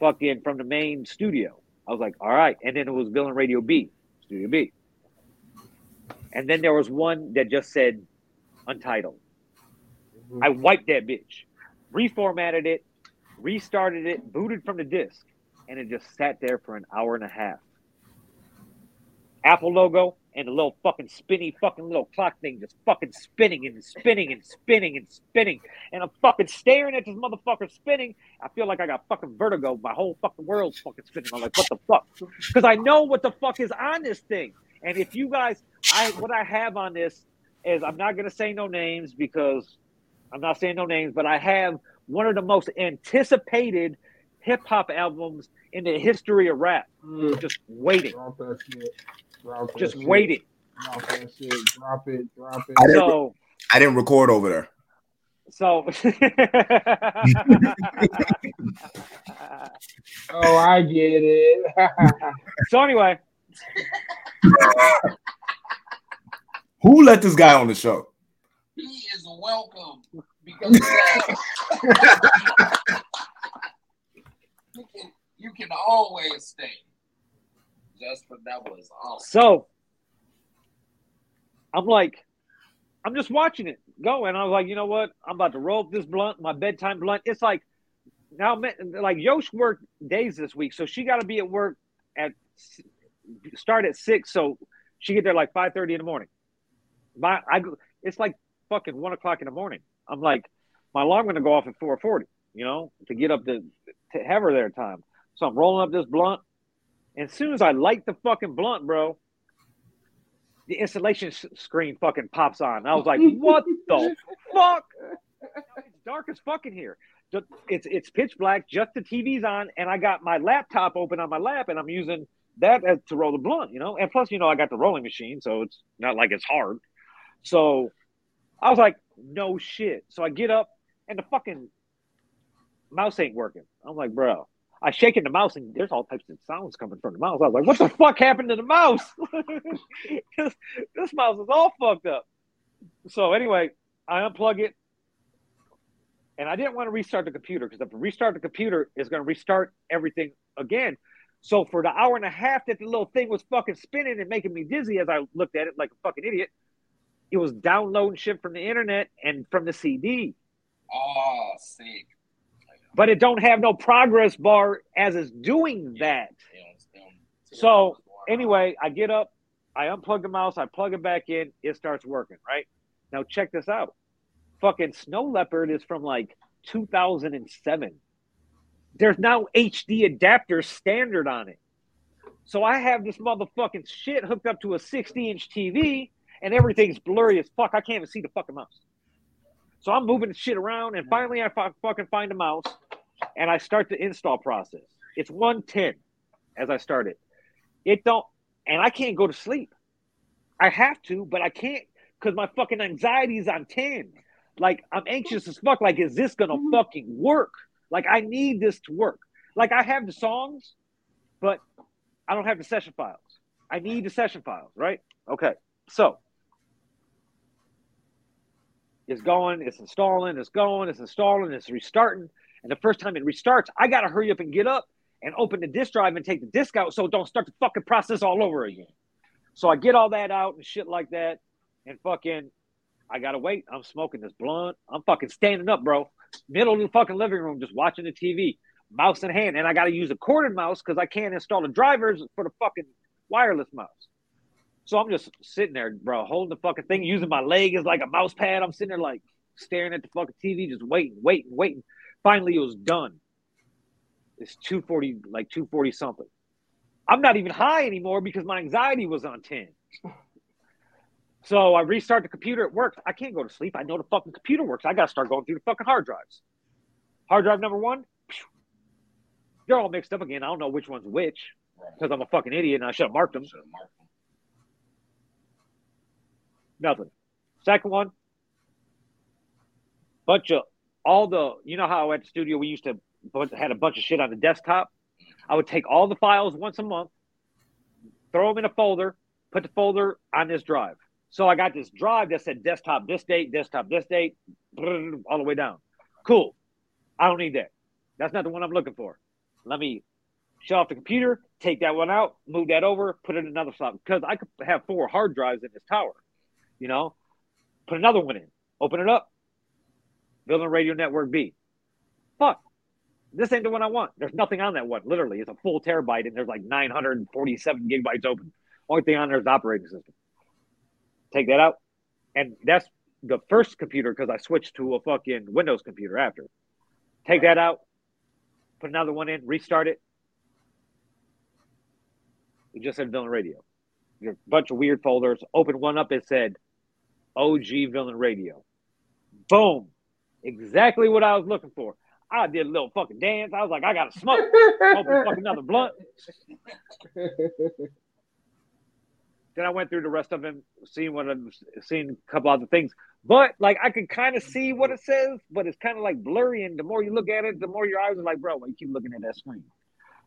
fucking from the main studio. I was like, all right. And then it was Villain Radio B, Studio B. And then there was one that just said Untitled. I wiped that bitch, reformatted it, restarted it, booted from the disk, and it just sat there for an hour and a half. Apple logo and the little fucking spinny fucking little clock thing just fucking spinning and spinning and spinning and spinning. And I'm fucking staring at this motherfucker spinning. I feel like I got fucking vertigo. My whole fucking world's fucking spinning. I'm like, what the fuck? Because I know what the fuck is on this thing. And if you guys, I what I have on this is I'm not gonna say no names because I'm not saying no names, but I have one of the most anticipated hip hop albums in the history of rap. Mm, Just waiting, drop that shit. Drop that just shit. waiting. Drop that shit. Drop it. Drop it. I didn't, So, I didn't record over there. so. Oh, I get it. so anyway, Who let this guy on the show? He is welcome because uh, you, can, you can always stay. Just for that was awesome. So I'm like, I'm just watching it go, and I was like, you know what? I'm about to roll up this blunt, my bedtime blunt. It's like now, like Yosh worked days this week, so she got to be at work at start at six, so she get there like five thirty in the morning. My, I, it's like fucking one o'clock in the morning. I'm like, my alarm gonna go off at four forty, you know, to get up to to have her there time. So I'm rolling up this blunt. And as soon as I light the fucking blunt, bro, the installation screen fucking pops on. And I was like, what the fuck? It's dark as fucking here. It's it's pitch black, just the TV's on, and I got my laptop open on my lap, and I'm using that as, to roll the blunt, you know. And plus, you know, I got the rolling machine, so it's not like it's hard. So I was like, no shit. So I get up, and the fucking mouse ain't working. I'm like, bro. I shake in the mouse and there's all types of sounds coming from the mouse. I was like, what the fuck happened to the mouse? this, this mouse is all fucked up. So anyway, I unplug it. And I didn't want to restart the computer because if I restart the computer, it's going to restart everything again. So for the hour and a half that the little thing was fucking spinning and making me dizzy as I looked at it like a fucking idiot, it was downloading shit from the internet and from the CD Oh, sick. but it don't have no progress bar as it's doing that. So, Anyway, I get up, I unplug the mouse, I plug it back in, it starts working, right? Now check this out. Fucking Snow Leopard is from like 2007. There's now HD adapter standard on it. So I have this motherfucking shit hooked up to a 60 inch TV and everything's blurry as fuck. I can't even see the fucking mouse. So I'm moving the shit around and finally I fucking find a mouse and I start the install process. It's 110 as I start it. It don't, and I can't go to sleep. I have to, but I can't because my fucking anxiety is on 10. Like I'm anxious as fuck. Like, is this gonna mm-hmm. fucking work? Like I need this to work. Like I have the songs, but I don't have the session files. I need the session files, right? Okay. So it's going, it's installing, it's going, it's installing, it's restarting. And the first time it restarts, I gotta hurry up and get up and open the disk drive and take the disk out so it don't start the fucking process all over again. So I get all that out and shit like that, and fucking I gotta wait. I'm smoking this blunt. I'm fucking standing up, bro. Middle of the fucking living room, just watching the TV, mouse in hand, and I gotta use a corded mouse because I can't install the drivers for the fucking wireless mouse. So I'm just sitting there, bro, holding the fucking thing, using my leg as like a mouse pad. I'm sitting there like staring at the fucking TV, just waiting, waiting, waiting. Finally, it was done. It's 240, like 240 something. I'm not even high anymore because my anxiety was on 10. So I restart the computer. It works. I can't go to sleep. I know the fucking computer works. I got to start going through the fucking hard drives. Hard drive number one, they're all mixed up again. I don't know which one's which because I'm a fucking idiot and I should have marked them. Nothing. Second one, bunch of all the, you know how at the studio we used to had a bunch of shit on the desktop. I would take all the files once a month, throw them in a folder, put the folder on this drive. So I got this drive that said desktop this date, desktop this date, all the way down. Cool. I don't need that. That's not the one I'm looking for. Let me shut off the computer, take that one out, move that over, put it in another slot because I could have four hard drives in this tower. You know, put another one in, open it up, villain radio network B. Fuck, this ain't the one I want. There's nothing on that one. Literally, it's a full terabyte and there's like 947 gigabytes open. Only thing on there is the operating system. Take that out, and that's the first computer because I switched to a fucking Windows computer after. Take that out, put another one in, restart it. It just said villain radio. A bunch of weird folders. Open one up. It said OG villain radio. Boom. Exactly what I was looking for. I did a little fucking dance. I was like, I gotta smoke. Open fucking another blunt. Then I went through the rest of them, seeing what I'm seeing a couple other things. But like I could kind of see what it says, but it's kind of like blurry. And the more you look at it, the more your eyes are like, bro, why you keep looking at that screen?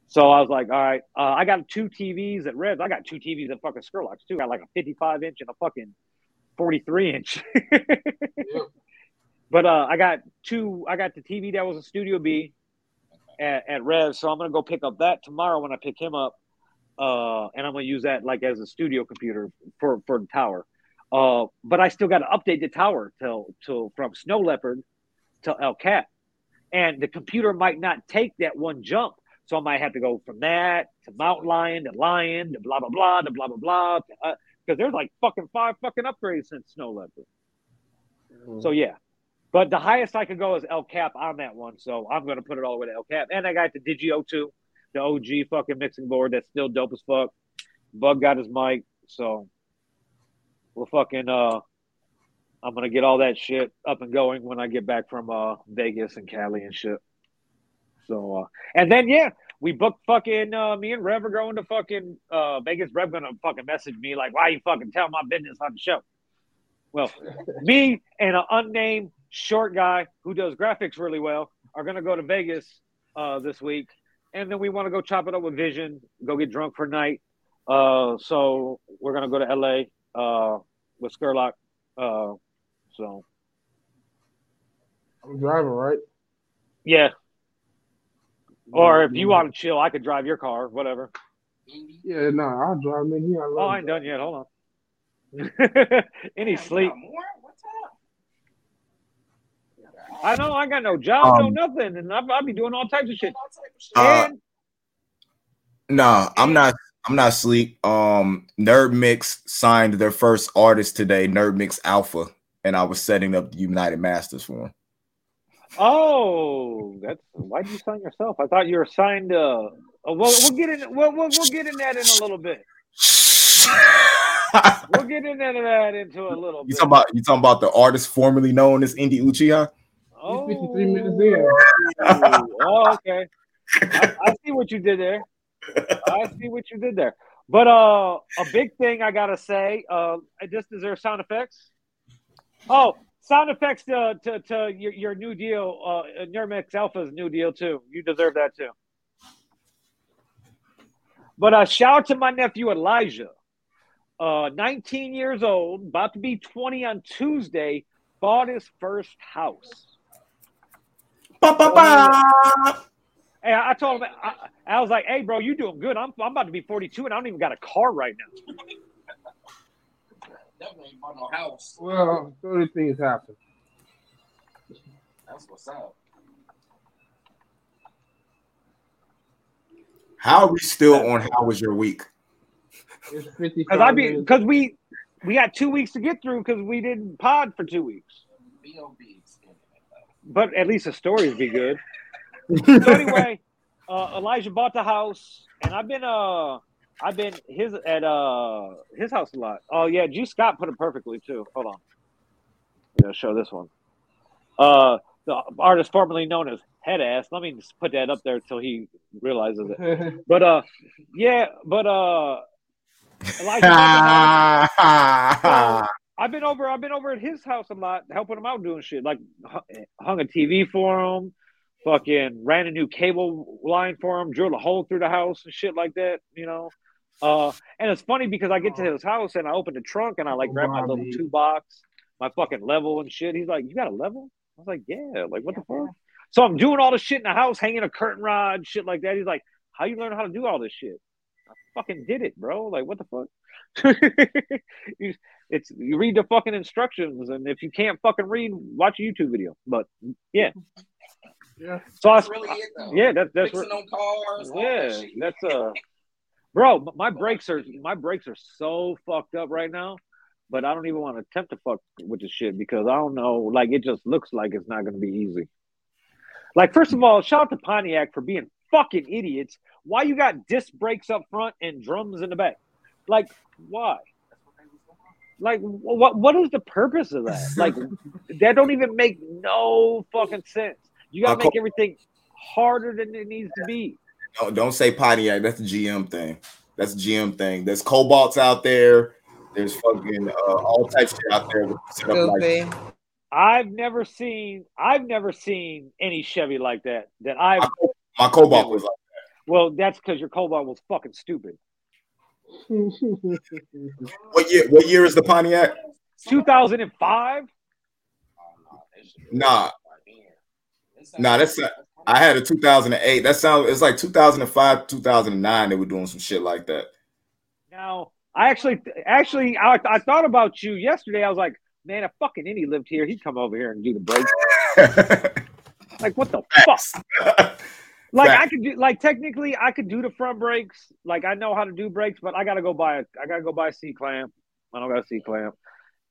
So I was like, all right, uh, I got two TVs at Revs. I got two TVs at fucking Skurlock's too. I got like a 55 inch and a fucking 43 inch. But uh, I got two. I got the TV that was a Studio B at, at Revs, so I'm gonna go pick up that tomorrow when I pick him up, uh, and I'm gonna use that like as a studio computer for for the tower. Uh, but I still got to update the tower till till from Snow Leopard to El Cap, and the computer might not take that one jump. So I might have to go from that to Mountain Lion to Lion to blah blah blah to blah blah blah because there's like fucking five fucking upgrades since Snow Leopard. So yeah, but the highest I could go is El Cap on that one. So I'm to put it all the way to El Cap. And I got the Digi 002, the OG fucking mixing board that's still dope as fuck. Bug got his mic. So we're fucking, uh, I'm going to get all that shit up and going when I get back from uh, Vegas and Cali and shit. So, uh, and then, yeah, we booked fucking, uh, me and Rev are going to fucking uh, Vegas. Rev going to fucking message me like, why you fucking tell my business on the show? Well, me and an unnamed short guy who does graphics really well are going to go to Vegas uh, this week, and then we want to go chop it up with Vision, go get drunk for a night. Uh, so we're going to go to LA uh, with Skurlock. Uh, so I'm driving, right? yeah. Or if you want to chill, I could drive your car, whatever. Yeah, no, I'll drive me here. I love Oh, I ain't done yet. Hold on. Any Damn, sleep? more? What's up? I know I got no job, Um, no nothing, and I, I'll be doing all types of shit. All type of shit. Uh, and Nah, I'm not. I'm not sleep. Um, Nerd Mix signed their first artist today, Nerd Mix Alpha, and I was setting up the United Masters for him. Oh, that's why did you sign yourself? I thought you were signed. Uh, uh, we'll, we'll get in. We'll, we'll we'll get in that in a little bit. We'll get into that into a little you bit. talking about you talking about the artist formerly known as Indy Uchiha? oh, 53 minutes in. oh, okay. I, I see what you did there. I see what you did there. But uh, a big thing I gotta say. Uh, just is there sound effects? Oh, sound effects to to, to your, your new deal. Uh, Nerd Mix Alpha's new deal too. You deserve that too. But uh, shout out to my nephew Elijah, uh, 19 years old, about to be 20 on Tuesday. Bought his first house. Ba, ba, ba. Hey, I I told him, I, I was like, hey, bro, you doing good. I'm, I'm about to be 42 and I don't even got a car right now. Definitely ain't bought no house. Well, so many things happen. That's what's up. How are we still on? How was your week? Because I be because we we got two weeks to get through because we didn't pod for two weeks. B.O.B. skinning it, though. But at least the stories be good. So anyway, uh, Elijah bought the house, and I've been uh I've been his at uh his house a lot. Oh yeah, G Scott put it perfectly too. Hold on, yeah, show this one. Uh, the artist formerly known as Head Ass. Let me just put that up there until he realizes it. But uh, yeah, but uh, Elijah. bought. I've been over. I've been over at his house a lot, helping him out doing shit. Like hung a TV for him, fucking ran a new cable line for him, drilled a hole through the house and shit like that. You know. Uh, and it's funny because I get to his house and I open the trunk and I like grab my little Bobby. two box, my fucking level and shit. He's like, "You got a level?" I was like, "Yeah." Like, what the fuck? So I'm doing all this shit in the house, hanging a curtain rod, shit like that. He's like, "How you learn how to do all this shit?" I fucking did it, bro. Like, what the fuck? you, it's you read the fucking instructions, and if you can't fucking read, watch a YouTube video. But yeah, yeah. so I, That's really it, though. yeah, that, that's Fixing where, on cars. all yeah, that shit. that's uh, bro. My brakes are my brakes are so fucked up right now, but I don't even want to attempt to fuck with the shit because I don't know. Like, it just looks like it's not going to be easy. Like, first of all, shout out to Pontiac for being fucking idiots. Why you got disc brakes up front and drums in the back? Like, why? Like, what? What is the purpose of that? Like, that don't even make no fucking sense. You gotta make everything harder than it needs to be. Don't, don't say Pontiac. That's the GM thing. That's the GM thing. There's cobalts out there. There's fucking uh, all types of shit out there. Set up like, I've never seen I've never seen any Chevy like that. That I've my, my cobalt was like, well, that's because your Cobalt was fucking stupid. what year? What year is the Pontiac? 2005. Nah. Nah, that's not- I had a 2008. That sounds. It's like 2005, 2009. They were doing some shit like that. Now, I actually, actually, I, I thought about you yesterday. I was like, man, if fucking Indy lived here, he'd come over here and do the brakes. Like, what the fuck? Like, I could do, like, technically, I could do the front brakes. Like, I know how to do brakes, but I gotta go buy a, I gotta go buy a C clamp. I don't got a C clamp,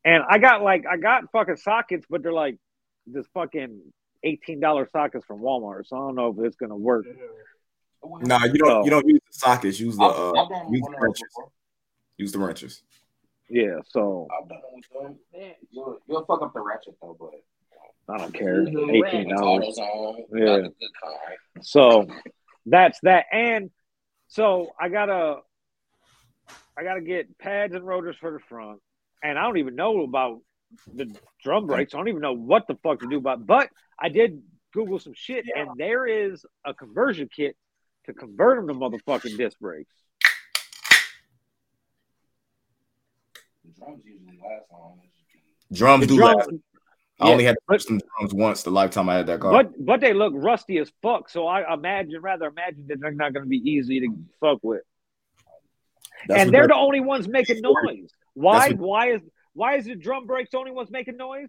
and I got like, I got fucking sockets, but they're like this fucking eighteen dollar sockets from Walmart. So I don't know if it's gonna work. Nah, you don't. You don't use the sockets. Use the uh, use the wrenches. Use the wrenches. Yeah, so I've done it with you'll, you'll fuck up the ratchet though, but I don't care. Eighteen with dollars. Yeah. not the good kind. So that's that. And so I gotta I gotta get pads and rotors for the front. And I don't even know about the drum brakes. I don't even know what the fuck to do about but I did Google some shit and there is a conversion kit to convert them to motherfucking disc brakes. The drums usually last long. It's just be- Drums The do drum- last. I yeah, only had to but- touch some drums once the lifetime I had that car. but but they look rusty as fuck. So I imagine rather imagine that they're not gonna be easy to fuck with. That's and what they're the only ones making noise. Why? That's Why is why is the drum brakes only ones making noise?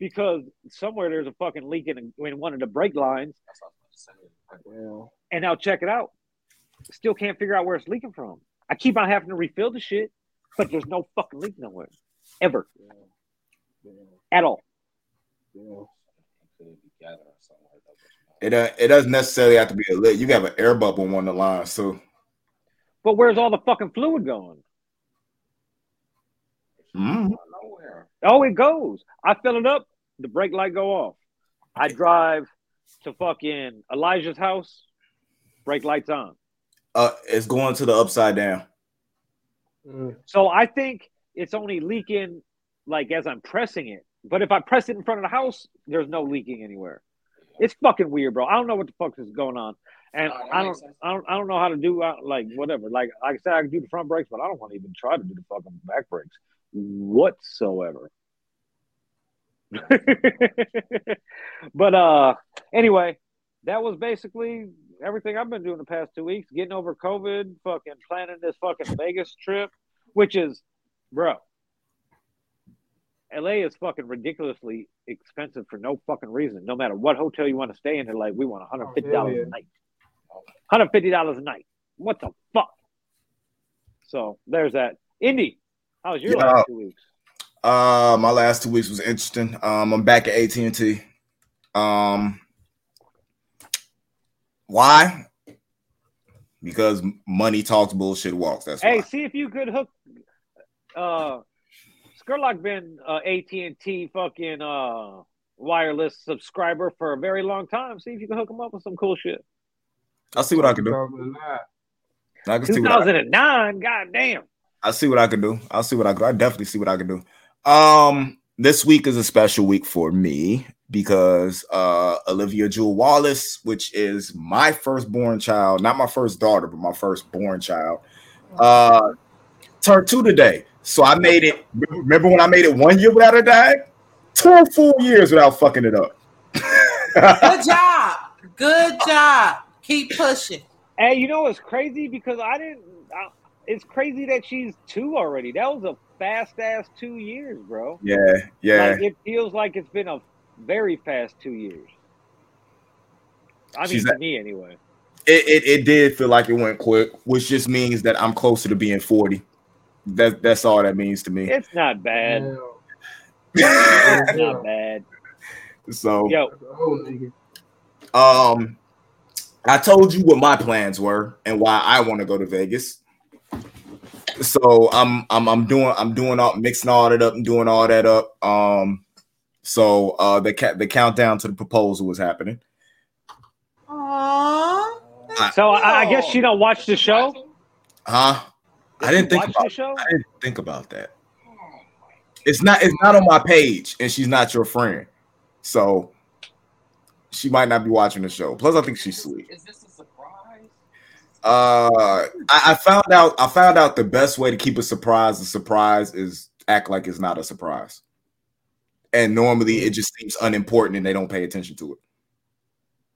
Because somewhere there's a fucking leak in, in one of the brake lines, That's what I was about to say. and now check it out. Still can't figure out where it's leaking from. I keep on having to refill the shit, but there's no fucking leak nowhere, ever, at all. It could be gathering something like that. It uh, it doesn't necessarily have to be a leak. You can have an air bubble on one of the lines so. But where's all the fucking fluid going? Mhm. Nowhere. Oh, it goes. I fill it up, the brake light go off. I drive to fucking Elijah's house, brake lights on. Uh, it's going to the upside down. Mm. So I think it's only leaking like as I'm pressing it. But if I press it in front of the house, there's no leaking anywhere. It's fucking weird, bro. I don't know what the fuck is going on, and No, I don't, sense. I don't, I don't know how to do uh, like whatever. Like, like I said, I can do the front brakes, but I don't want to even try to do the fucking back brakes whatsoever. but uh, anyway, that was basically everything I've been doing the past two weeks. Getting over COVID, fucking planning this fucking Vegas trip, which is, bro. LA is fucking ridiculously expensive for no fucking reason. No matter what hotel you want to stay in, they're like, we want $150 Oh, yeah. a night. $150 a night. What the fuck? So there's that. Indy, how was your Yeah. last two weeks? Uh, my last two weeks was interesting. Um, I'm back at AT and T. Um, why? Because money talks, bullshit walks. That's Hey, why. see if you could hook. Uh, Skurlock been uh, AT and T fucking uh wireless subscriber for a very long time. See if you can hook him up with some cool shit. I'll see what I can do. 2009. I can see what I, 2009, goddamn. I'll see what I can do. I'll see what I can do. I definitely see what I can do. Um, this week is a special week for me because uh Olivia Jewel Wallace, which is my firstborn child, not my first daughter, but my firstborn child, uh turned two today. So I made it. Remember when I made it one year without her dad? Two full years without fucking it up. Good job. Good job. Keep pushing. Hey, you know what's crazy? Because I didn't. I, it's crazy that she's two already. That was a fast ass two years, bro. yeah, yeah. Like it feels like it's been a very fast two years. I mean, She's to a- me anyway. it, it, it did feel like it went quick, which just means that I'm closer to being 40. That that's all that means to me. It's not bad. Hell, It's not bad. So Yo, that's a whole nigga. um I told you what my plans were and why I want to go to Vegas. So I'm I'm I'm doing I'm doing all mixing all that up and doing all that up. Um so uh the ca- the countdown to the proposal was happening. Aww. So I, I guess she don't watch the show. Huh? I didn't think watch about the show. I didn't think about that. It's not it's not on my page, and she's not your friend. So she might not be watching the show. Plus, I think she's sweet. Is this a surprise? Uh I, I found out I found out the best way to keep a surprise a surprise is act like it's not a surprise. And normally it just seems unimportant and they don't pay attention to it.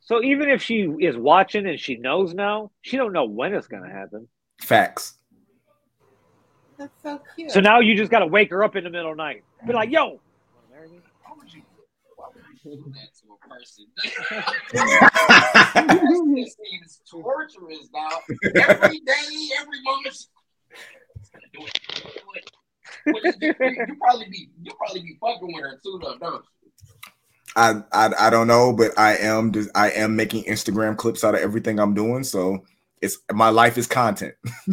So even if she is watching and she knows now, she don't know when it's gonna happen. Facts. That's so cute. So now you just gotta wake her up in the middle of the night. Be like, yo, wanna marry me? Why would you, why would you do that to a person? this seems torturous now. Every day, every moment. do it. Do it. What is it? You, you probably be you probably be fucking with her too, though, don't you? I, I I don't know, but I am just I am making Instagram clips out of everything I'm doing. So it's my life is content.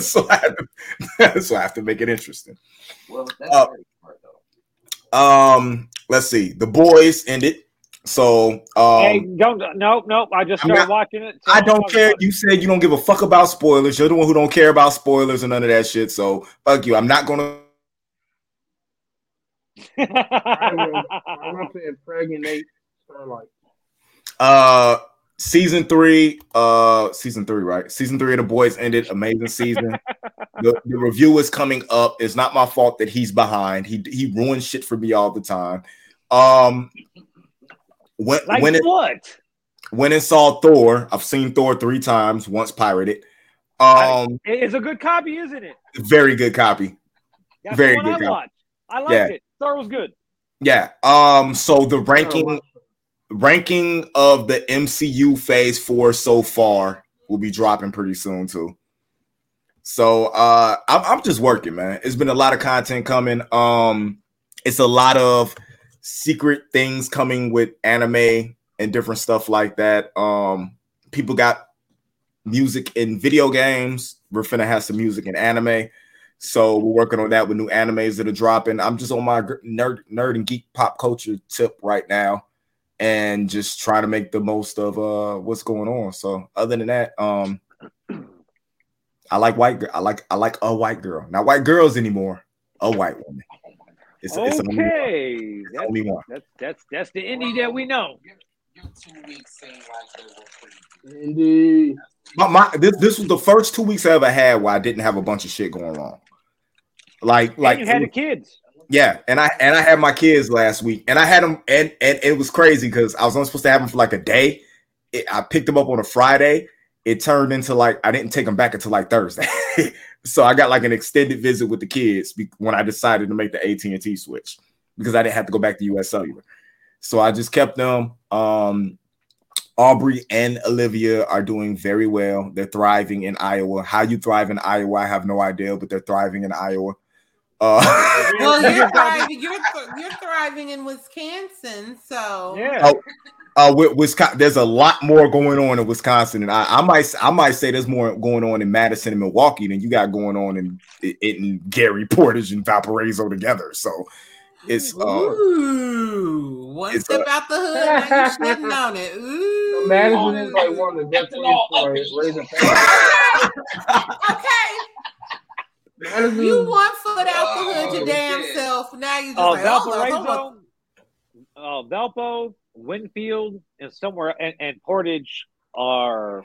so I have to, so I have to make it interesting. Well, that's Uh, smart though. Um, let's see. The boys ended. So um hey, don't no, no. I just I'm started not- watching it. so I don't care. You said you don't give a fuck about spoilers. You're the one who don't care about spoilers and none of that shit. So fuck you. I'm not gonna I'm not saying pregnant Starlight. Uh, season three, uh, season three, right? Season three of the boys ended. Amazing season. the, the review is coming up. It's not my fault that he's behind. He he ruins shit for me all the time. Um, when like when it what? when it saw Thor, I've seen Thor three times. Once pirated. Um, It's a good copy, isn't it? very good copy. That's Very good I copy. watched. I liked Yeah. it. Thor was good. Yeah. Um. So the ranking ranking of the MCU Phase Four so far will be dropping pretty soon too. So uh, I'm, I'm just working, man. It's been a lot of content coming. Um, it's a lot of secret things coming with anime and different stuff like that. Um, people got music in video games. We're finna have some music in anime. So we're working on that with new animes that are dropping. I'm just on my nerd, nerd and geek pop culture tip right now, and just trying to make the most of uh what's going on. So other than that, um, I like white. I like I like a white girl, not white girls anymore. A white woman. It's, it's only one. okay, It's that's, only one. that's that's that's the Indy that we know. Your, your two weeks seem like they were pretty good. Indeed. My, my this this was the first two weeks I ever had where I didn't have a bunch of shit going wrong. Like like and you had the kids. Yeah, and I and I had my kids last week, and I had them, and and it was crazy because I was only supposed to have them for like a day. It, I picked them up on a Friday. It turned into like I didn't take them back until like Thursday, so I got like an extended visit with the kids be- when I decided to make the AT and T switch because I didn't have to go back to US Cellular. So I just kept them. Um, Aubrey and Olivia are doing very well. They're thriving in Iowa. How you thrive in Iowa, I have no idea, but they're thriving in Iowa. Uh, well, you're thriving. You're, th- you're thriving in Wisconsin, so Yeah. Oh, uh, with Wisconsin, there's a lot more going on in Wisconsin, and I, I might I might say there's more going on in Madison and Milwaukee than you got going on in in Gary Portage and Valparaiso together. So it's uh, Ooh, one it's, step uh, out the hood, now you shitting on it. Ooh. Madison is like one of the best places for raising families. Okay, Madison, you one foot out the hood your Oh, damn shit. self. Now you just Uh, like, oh, Lord, hold. Valparaiso, uh, Valpo, Winfield, and somewhere and, and Portage are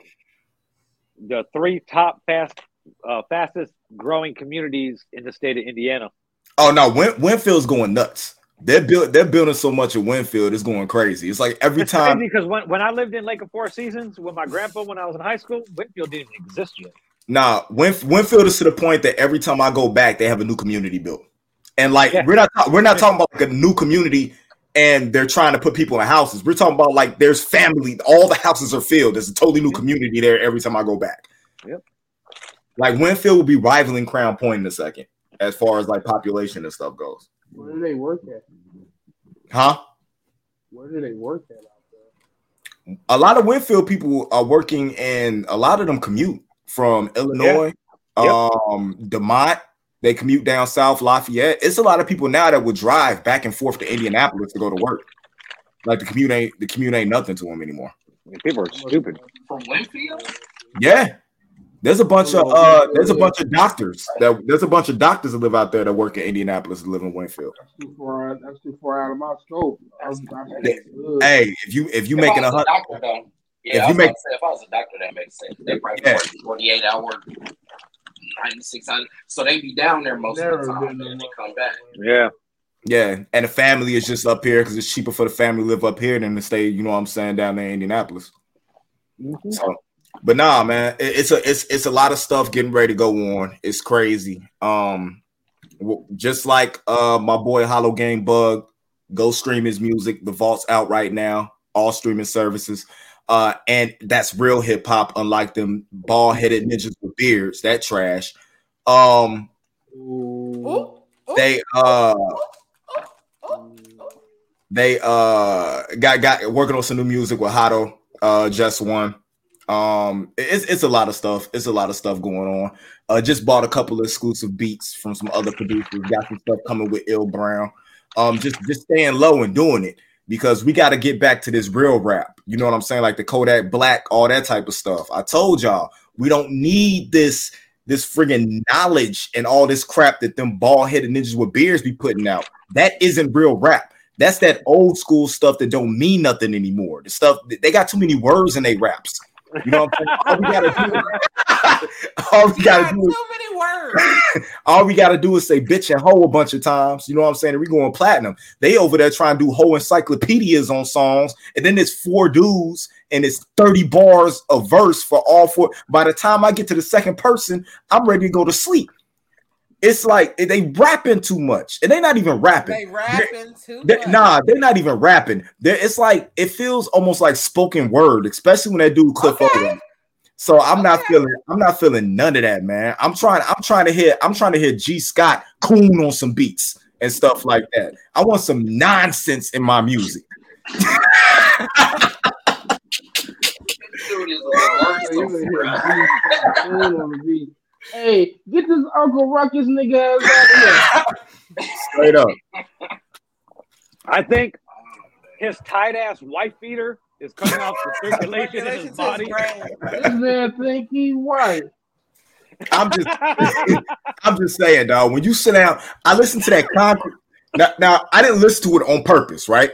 the three top fast uh, fastest growing communities in the state of Indiana. oh no, Win, Winfield's going nuts. They're build they're building so much in Winfield, it's going crazy. It's like every It's time because when, when I lived in Lake of Four Seasons with my grandpa when I was in high school, Winfield didn't exist yet. Nah, Winf- Winfield is to the point that every time I go back, they have a new community built, and like Yeah. we're not ta- we're not talking about like a new community, and they're trying to put people in houses. We're talking about like there's family, all the houses are filled. There's a totally new community there every time I go back. Yep. Like Winfield will be rivaling Crown Point in a second, as far as like population and stuff goes. where do they work at? Huh? Where do they work at out there? A lot of Winfield people are working, and a lot of them commute from Illinois, Yep. um, DeMotte. They commute down South Lafayette. It's a lot of people now that would drive back and forth to Indianapolis to go to work. Like the commute ain't the commute ain't nothing to them anymore. People are stupid. From Winfield? Yeah. There's a bunch of uh there's a bunch of doctors that there's a bunch of doctors that live out there that work in Indianapolis and live in Winfield. That's too far. out- That's too far out of my scope. I was, Hey, Hey, if you if you If making I a was hundred doctor, though. If I you make- say, if I was a doctor, that makes sense. They probably Yeah. work 48 hour, 96 hours. So they be down there most Never of the time and then they come back. Yeah. Yeah, and the family is just up here because it's cheaper for the family to live up here than to stay, you know what I'm saying, down there in Indianapolis. So, but nah, man, it- it's a it's it's a lot of stuff getting ready to go on. It's crazy. Um, w- just like uh my boy Hollow Game Bug, go stream his music. The vault's out right now, all streaming services. Uh, and that's real hip hop, unlike them bald headed ninjas with beards. That trash. Um, Ooh, ooh, they uh ooh, ooh. they uh got got working on some new music with Hato, uh just one. Um it's it's a lot of stuff. It's a lot of stuff going on. Uh just bought a couple of exclusive beats from some other producers, got some stuff coming with Ill Brown. Um just just staying low and doing it because we got to get back to this real rap. You know what I'm saying? Like the Kodak Black, all that type of stuff. I told y'all we don't need this this friggin' knowledge and all this crap that them bald headed ninjas with beards be putting out. That isn't real rap. That's that old school stuff that don't mean nothing anymore. The stuff they got too many words in their raps. You know what I'm saying? All we gotta do, all gotta do too many words. all we gotta do is say bitch and hoe a bunch of times. You know what I'm saying? And we going platinum. They over there trying to do whole encyclopedias on songs, and then it's four dudes and it's 30 bars a verse for all four. By the time I get to the second person, I'm ready to go to sleep. It's like they rapping too much, and they're not even rapping. They rapping too They- much. nah, they're not even rapping. They're, it's like it feels almost like spoken word, especially when they do Cliff Okay. Owen. So I'm not feeling. I'm not feeling none of that, man. I'm trying. I'm trying to hear. I'm trying to hear G Scott coon on some beats and stuff like that. I want some nonsense in my music. Dude is the worst. You of can bro. hear G Spoon on the beat. Hey, get this Uncle Ruckus nigga out of here. Straight up. I think his tight ass wife feeder is coming off for circulation in his body. This man think he white. I'm just. I'm just saying, dog. When you sit down, I listened to that concrete. Now, now, I didn't listen to it on purpose, right?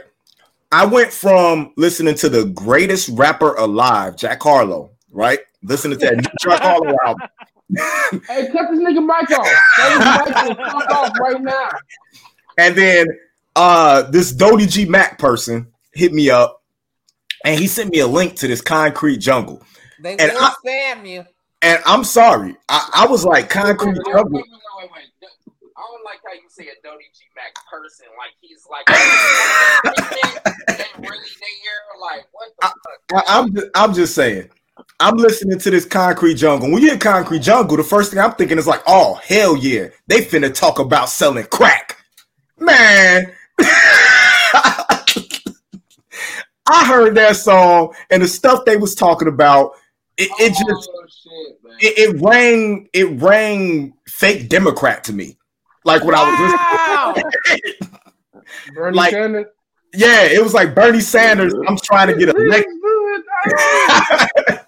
I went from listening to the greatest rapper alive, Jack Harlow, right? Listening to that new Jack Harlow album. Hey, cut this nigga mic off. Cut his mic off right now. And then uh this Dodie G Mac person hit me up and he sent me a link to this concrete jungle. They And will I- spam you. And I'm sorry, I, I was like, concrete wait, wait, jungle. wait, wait, wait. I don't like how you say a Dodie G Mac person. Like he's like ain't really there. Like what the fuck? I, I'm just, I'm just saying. I'm listening to this concrete jungle. When you hear concrete jungle, the first thing I'm thinking is like, oh hell yeah, they finna talk about selling crack, man. I heard that song and the stuff they was talking about. It, it just oh, shit, it, it rang it rang fake Democrat to me. Like when I was Wow. listening. Bernie Like- Sanders. yeah, it was like Bernie Sanders. I'm trying to get elected.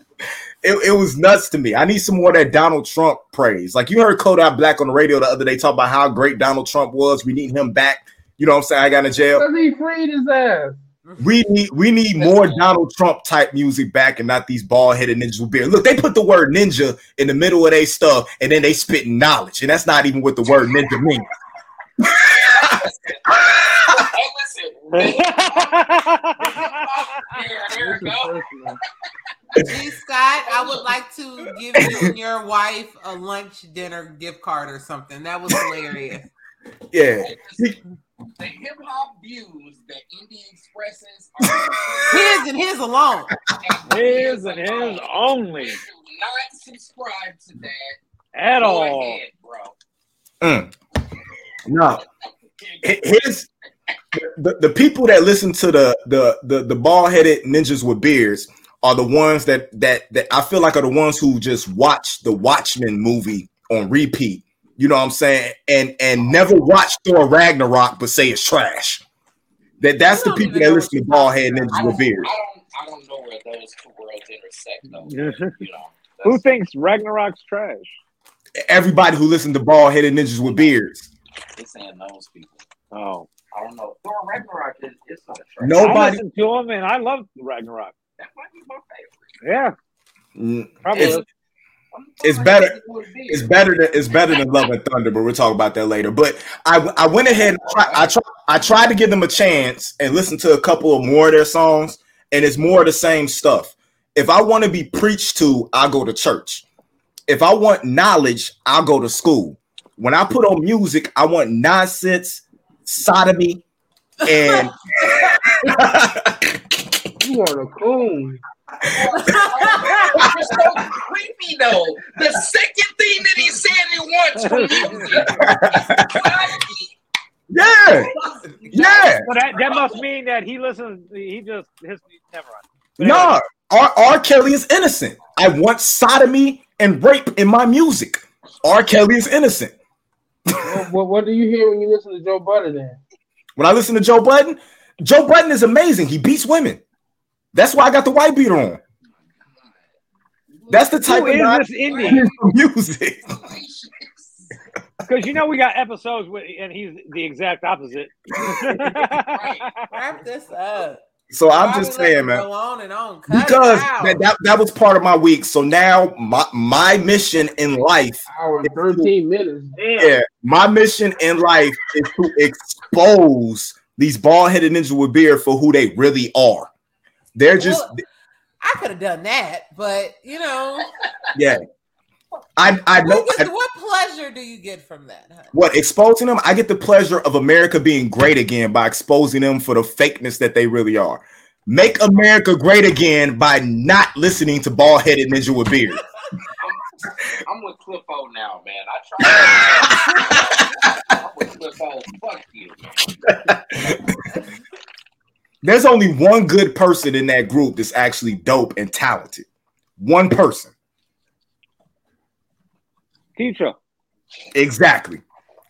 it, it was nuts to me. I need some more of that Donald Trump praise. Like you heard Kodak Black on the radio the other day talk about how great Donald Trump was. We need him back. You know what I'm saying? I got in jail. Because he freed his ass. We need we need more Donald Trump type music back and not these bald headed ninjas with beard. Look, they put the word ninja in the middle of their stuff and then they spit knowledge, and that's not even what the word ninja means. hey, listen. Yeah, there This go. G Scott, I would like to give you and your wife a lunch dinner gift card or something. That was hilarious. Yeah. The hip hop views that Indy expresses are His and his alone. His and his only. Do not subscribe to that At Go all. ahead, bro. Mm. No. His the, the people that listen to the the the, the bald headed ninjas with beards are the ones that that that I feel like are the ones who just watch the Watchmen movie on repeat. You know what I'm saying? And and never watch Thor Ragnarok, but say it's trash. That that's the people that listen to you're bald talking. I ninjas don't, with beards. I don't, know where where those two worlds intersect, though. You know, Who thinks Ragnarok's trash? Everybody who listened to bald headed ninjas with beards. It's saying those people. Oh, I don't know. Thor Ragnarok is it's not a trash. No. I Nobody- listened to him and I love Ragnarok. That might be my favorite. Yeah, Mm, probably. It's- is. I'm It's better- it's what it is. It's better than it's better than Love and Thunder, but we'll talk about that later. But I I went ahead and I try, I tried to give them a chance and listen to a couple of more of their songs, and it's more of the same stuff. If I want to be preached to, I go to church. If I want knowledge, I'll go to school. When I put on music, I want nonsense, sodomy, and You are a coon. It's so creepy though. The second thing that he said he wants from music. yeah, yeah. So that, that must mean that he listens. He just his never mind. No, R. R. Kelly is innocent. I want sodomy and rape in my music. R. Kelly is innocent. What, what, what do you hear when you listen to Joe Budden? Then When I listen to Joe Budden, Joe Budden is amazing. He beats women. That's why I got the white beater on. That's the type Who of is this Indy? music. Because you know we got episodes with, and he's the exact opposite. Wrap this up. So I'm just saying, man. On and on. Cut Because that, that, that was part of my week. So now my, my mission in life hour and thirteen minutes. Damn. Yeah, my mission in life is to expose these bald headed ninjas with beard for who they really are. They're just, Well, I could have done that, but you know, yeah. I I know what, get- I- what pleasure do you get from that? Honey? what exposing them. I get the pleasure of America being great again by exposing them for the fakeness that they really are. Make America great again by not listening to bald headed ninja with beard. I'm with Cliff O now, man. I try. I'm with Cliff O. Fuck you. There's only one good person in that group that's actually dope and talented. One person. Keisha. Exactly.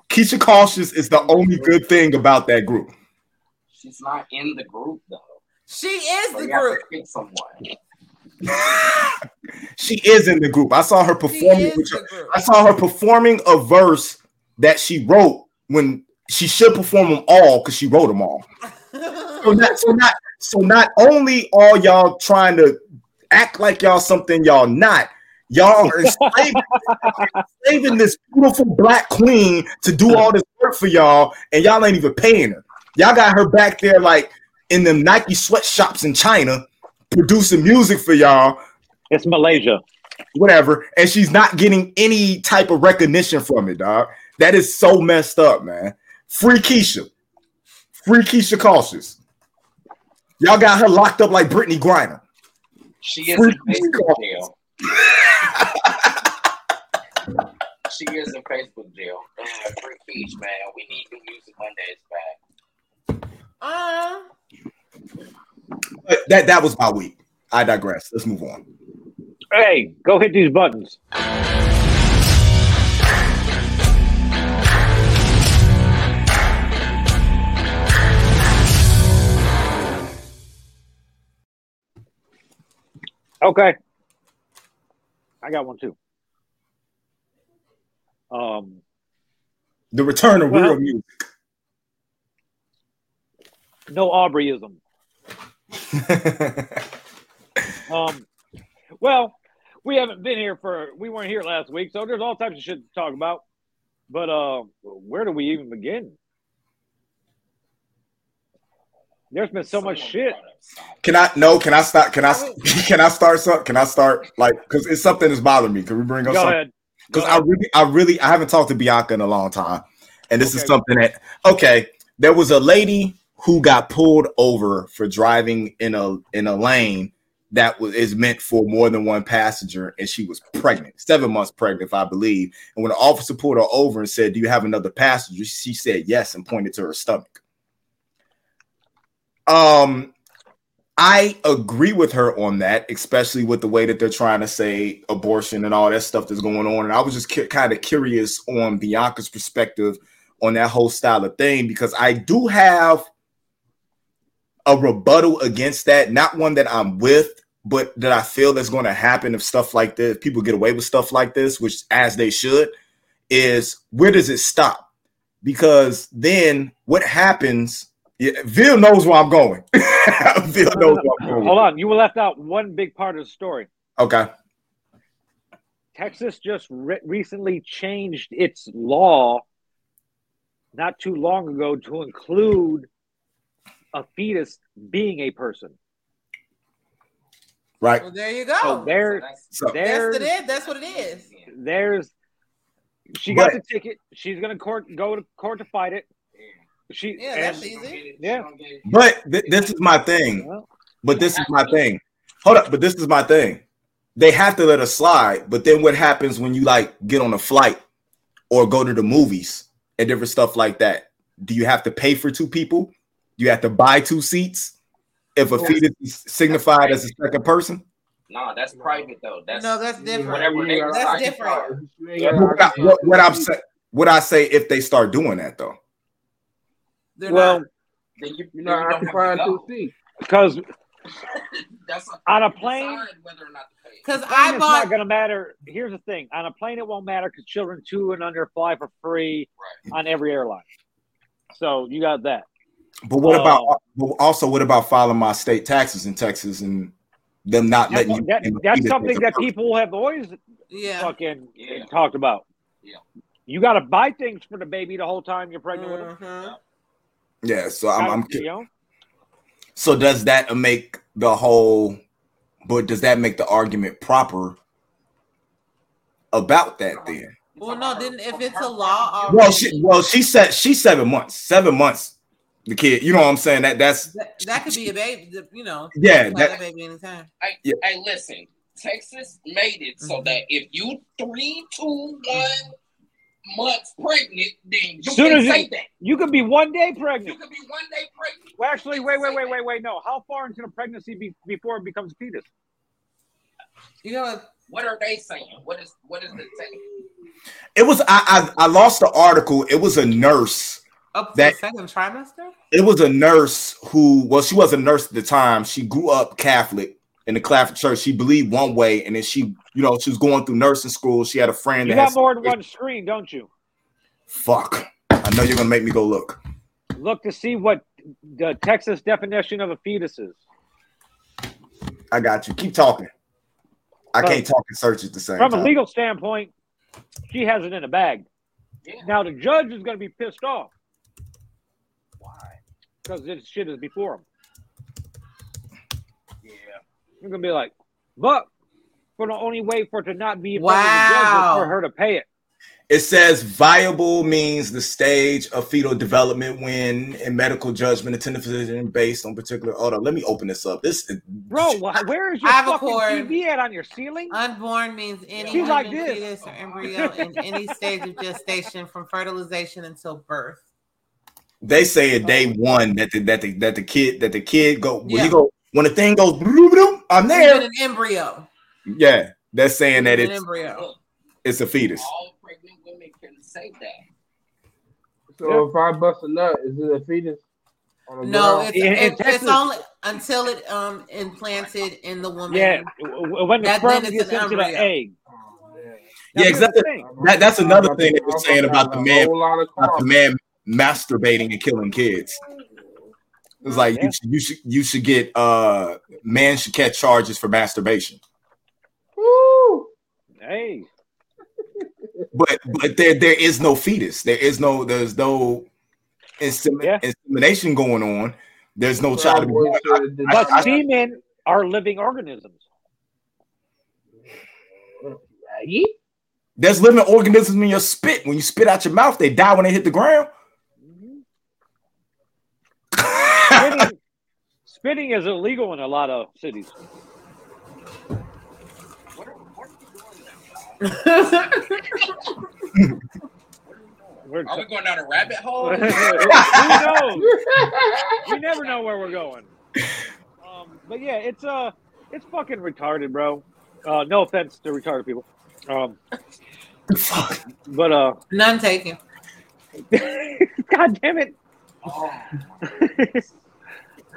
Keisha Cautious is the only good thing about that group. She's not in the group though. She is So the group. pick someone. she is in the group. I saw her performing. is with- the group. I saw her performing a verse that she wrote when she should perform them all because she wrote them all. So not, so not so not only are y'all trying to act like y'all something y'all not, y'all are enslaving, enslaving this beautiful black queen to do all this work for y'all, and y'all ain't even paying her. Y'all got her back there like in them Nike sweatshops in China, producing music for y'all, It's Malaysia. whatever, and she's not getting any type of recognition from it, dog. That is so messed up, man. Free Keisha. Free Keisha Cautious. Y'all got her locked up like Brittney Griner. She is Free in Facebook jail. she is in Facebook jail. Man, free Keisha, man. We need new music Mondays back. Uh, But that that was my week. I digress. Let's move on. Hey, go hit these buttons. Okay. I got one too. Um, The return of Well- real music. no Aubreyism. Um, well, we haven't been here for we weren't here last week, so there's all types of shit to talk about. But uh, where do we even begin? There's been so much shit. brought up Sonic. can I no? Can I stop? Can I can I start some? Can I start like because it's something that's bothering me? Can we bring up Go something? ahead. because I really, I really, I haven't talked to Bianca in a long time, and this is something that okay. There was a lady who got pulled over for driving in a in a lane that was is meant for more than one passenger, and she was pregnant, seven months pregnant, if I believe. And when the officer pulled her over and said, "Do you have another passenger?" she said yes and pointed to her stomach. Um, I agree with her on that, especially with the way that they're trying to say abortion and all that stuff that's going on. And I was just cu- kind of curious on Bianca's perspective on that whole style of thing because I do have a rebuttal against that, not one that I'm with, but that I feel that's going to happen if stuff like this, people get away with stuff like this, which as they should, is where does it stop? Because then what happens? Yeah, Vil knows where I'm going. Vil knows where I'm going. Hold on, you left out one big part of the story. Okay. Texas just re- recently changed its law not too long ago to include a fetus being a person. Right. Well, there you So go. there, So That's there's, what it is. That's what it is. there's, she got But- the ticket. She's gonna court go to court to fight it. She Yeah, and- that's easy. Yeah. But th- this is my thing. But this is my thing. Hold up. But this is my thing. They have to let us slide. But then what happens when you like get on a flight or go to the movies and different stuff like that? Do you have to pay for two people? Do you have to buy two seats if a Yes. fetus is signified as a second person? No, that's private though. That's No, that's different. Whatever they That's different. You ain't gotta What, I, what, what I'm two saying, what I say if they start doing that though. They're well, not. Then you, You're then not you don't have to occupying two seats. because That's on a plane, decide whether or not to. Because plane I it's bought not going to matter. Here's the thing: on a plane, it won't matter because children two and under fly for free Right. on every airline. So you got that. But what Oh. about um, also what about filing my state taxes in Texas and them not That's, letting you? that- in that's something that people have always yeah. fucking Yeah. talked about. Yeah. You got to buy things for the baby the whole time you're pregnant with him. Yeah, so I'm, I'm you? So does that make the whole? But does that make the argument proper about that then? Well, no, then if it's a law already, Well, she well she said she's seven months. Seven months. The kid, you know what I'm saying? That that's that, that could be a baby. You know, yeah. That that baby anytime. Hey, Yeah. hey, listen. Texas made it so Mhm. that if you three, two, one months pregnant, then you Soon can as say you- that. You could be one day pregnant. You pregnant. could be one day pregnant. Well, actually, wait, wait, wait, wait, wait. No, how far into the pregnancy be, before it becomes a fetus? You know, What are they saying? What is what is the thing? it was. I, I I lost the article. It was a nurse. up to That- the second trimester. It was a nurse who well, she was a nurse at the time. She grew up Catholic in the Catholic church. She believed one way, and then she, you know, she was going through nursing school. She had a friend You that had more than one screen, don't you? Fuck. I know you're gonna make me go look. Look to see what the Texas definition of a fetus is. I got you. Keep talking. I can't talk and search at the same From a legal standpoint, she has it in a bag. Yeah. Now the judge is going to be pissed off Why? because this shit is before him. Yeah. You're going to be like, but for the only way for it to not be in front of the judge is Wow. for her to pay it. It says viable means the stage of fetal development when in medical judgment, attended physician based on particular. order. let me open this up. This Bro, where is your I have a fucking cord. TV at on your ceiling? Unborn means any She's like this. fetus or embryo in any stage of gestation from fertilization until birth. they say at day one that the, that the, that the kid that the kid go when Yeah. you go when the thing goes bloop, bloop, I'm Even there. an embryo. Yeah, they're saying that it's An it's embryo. Look, it's a fetus. all pregnant women can say that. So if I bust a nut, is it a fetus? On the No, it's, In- in it's, it's only until it um implanted in the woman. Yeah, w- w- when the sperm then gets an into the embryo. egg. Yeah, here's the exactly. thing. That- that's another thing they were saying about the man- A whole lot of About the man masturbating and killing kids. It's like Yeah. you should you should you should get uh man should catch charges for masturbation. Woo! Hey, But but there there is no fetus. There is no there's no insemin- Yeah. insemination going on. There's no child to be Cowboys born. but that. semen are living organisms. Right? There's living organisms in your spit. When you spit out your mouth, they die when they hit the ground. Spitting, spitting is illegal in a lot of cities. Are, we doing now, y'all? We're, Are we going down a rabbit hole? who knows? You never know where we're going. Um, but yeah, it's uh, it's fucking retarded, bro. Uh, no offense to retarded people. Um, but uh, None taken. God damn it! oh,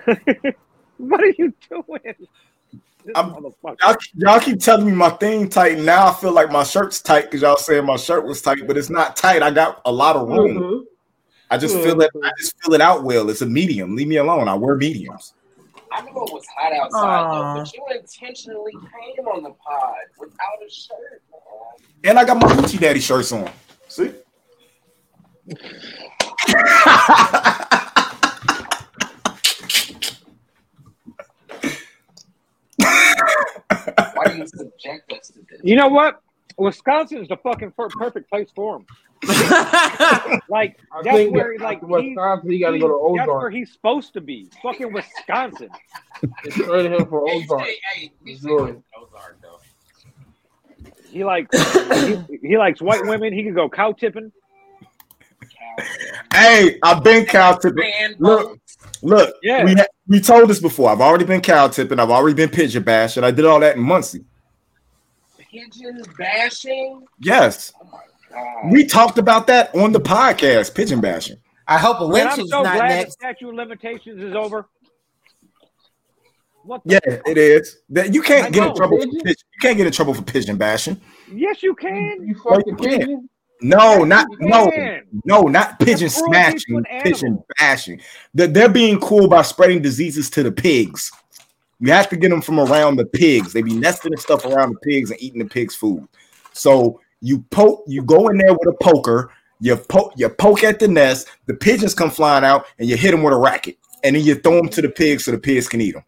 what are you doing? I'm- motherfucker. Y'all, y'all keep telling me my thing tight. Now I feel like my shirt's tight because y'all saying my shirt was tight, but it's not tight. I got a lot of room. Mhm. I just feel it. I just feel it out well. It's a medium. Leave me alone. I wear mediums. I know it was hot outside Aw. though, but you intentionally came on the pod without a shirt, man. And I got my Gucci Daddy shirts on. See? Why do you subject us to this? You know what? Wisconsin is the fucking perfect place for him. Like I that's think where that like after he, Wisconsin, he got to go to Ozark. that's where he's supposed to be. Fucking Wisconsin. It's straight him for Hey, Ozark. hey, hey, we Missouri. Ozark though. He likes he, he likes white women. He could go cow tipping. Hey, I've been cow tipping. Look, look. Yeah. We ha- we told this before. I've already been cow tipping. I've already been pigeon bashing. I did all that in Muncie. pigeon bashing. Yes, Oh my god. we talked about that on the podcast. Pigeon bashing. I hope a And lynch I'm is so not glad next. the statute of limitations is over. What? The Yeah, it is. That you can't I get in know. trouble. For Pigeon? pigeon. You can't get in trouble for pigeon bashing. Yes, you can. You fucking you can't. pigeon? No, not no, no, not pigeon smashing, pigeon bashing. They're, they're being cool by spreading diseases to the pigs. You have to get them from around the pigs. They be nesting and stuff around the pigs and eating the pigs' food. So you poke, you go in there with a poker, you poke, you poke at the nest, the pigeons come flying out, and you hit them with a racket, and then you throw them to the pigs so the pigs can eat them.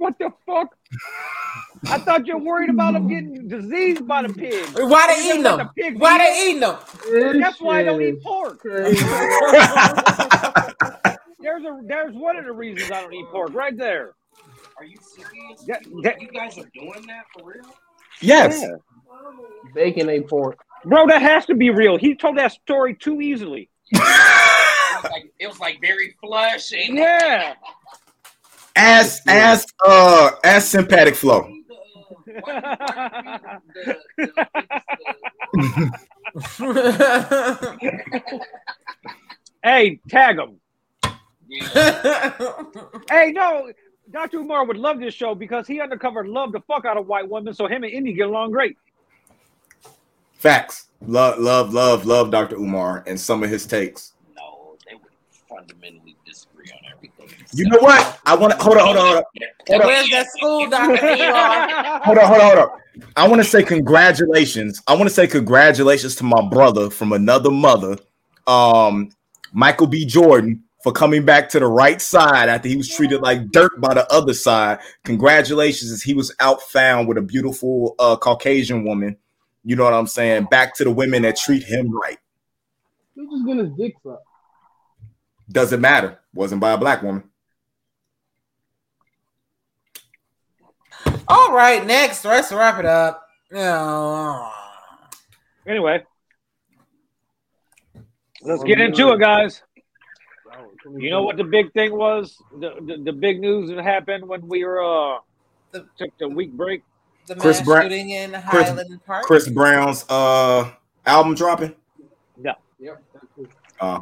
What the fuck? I thought you're worried about them getting diseased by the pigs. Why they eating them? the pigs Why eat they eating them? This That's why I don't eat pork. There's a there's one of the reasons I don't eat pork right there. Are you serious? That- you, that- you guys are doing that for real? yes, Yeah. Bacon ain't pork. Bro, that has to be real. He told that story too easily. It was like, it was like very flush and Yeah. Ass, ass, uh, ass sympathetic flow. hey, tag him. Yeah. Hey, no, Dr. Umar would love this show because he undercover loved the fuck out of white women, so him and Indy get along great. Facts. Love, love, love, love Dr. Umar and some of his takes. No, they would fundamentally disagree on everything. You know what? I want to hold on, hold on, hold on, Hold on. Where's that school, Dr. Hold on, hold on, hold on. I want to say congratulations. I want to say congratulations to my brother from another mother, um, Michael B. Jordan, for coming back to the right side after he was treated like dirt by the other side. Congratulations, as he was out found with a beautiful uh, Caucasian woman. You know what I'm saying? Back to the women that treat him right. He's just getting his dick sucked. Doesn't matter. Wasn't by a black woman. All right, next. Let's wrap it up. Oh. Anyway, let's get into it, guys. You know what the big thing was? The, the, the big news that happened when we were uh The- took the week break. The Chris mass Brown- shooting in Chris- Highland Park. Chris Brown's uh album dropping. Yeah. Yep. that's it. Uh,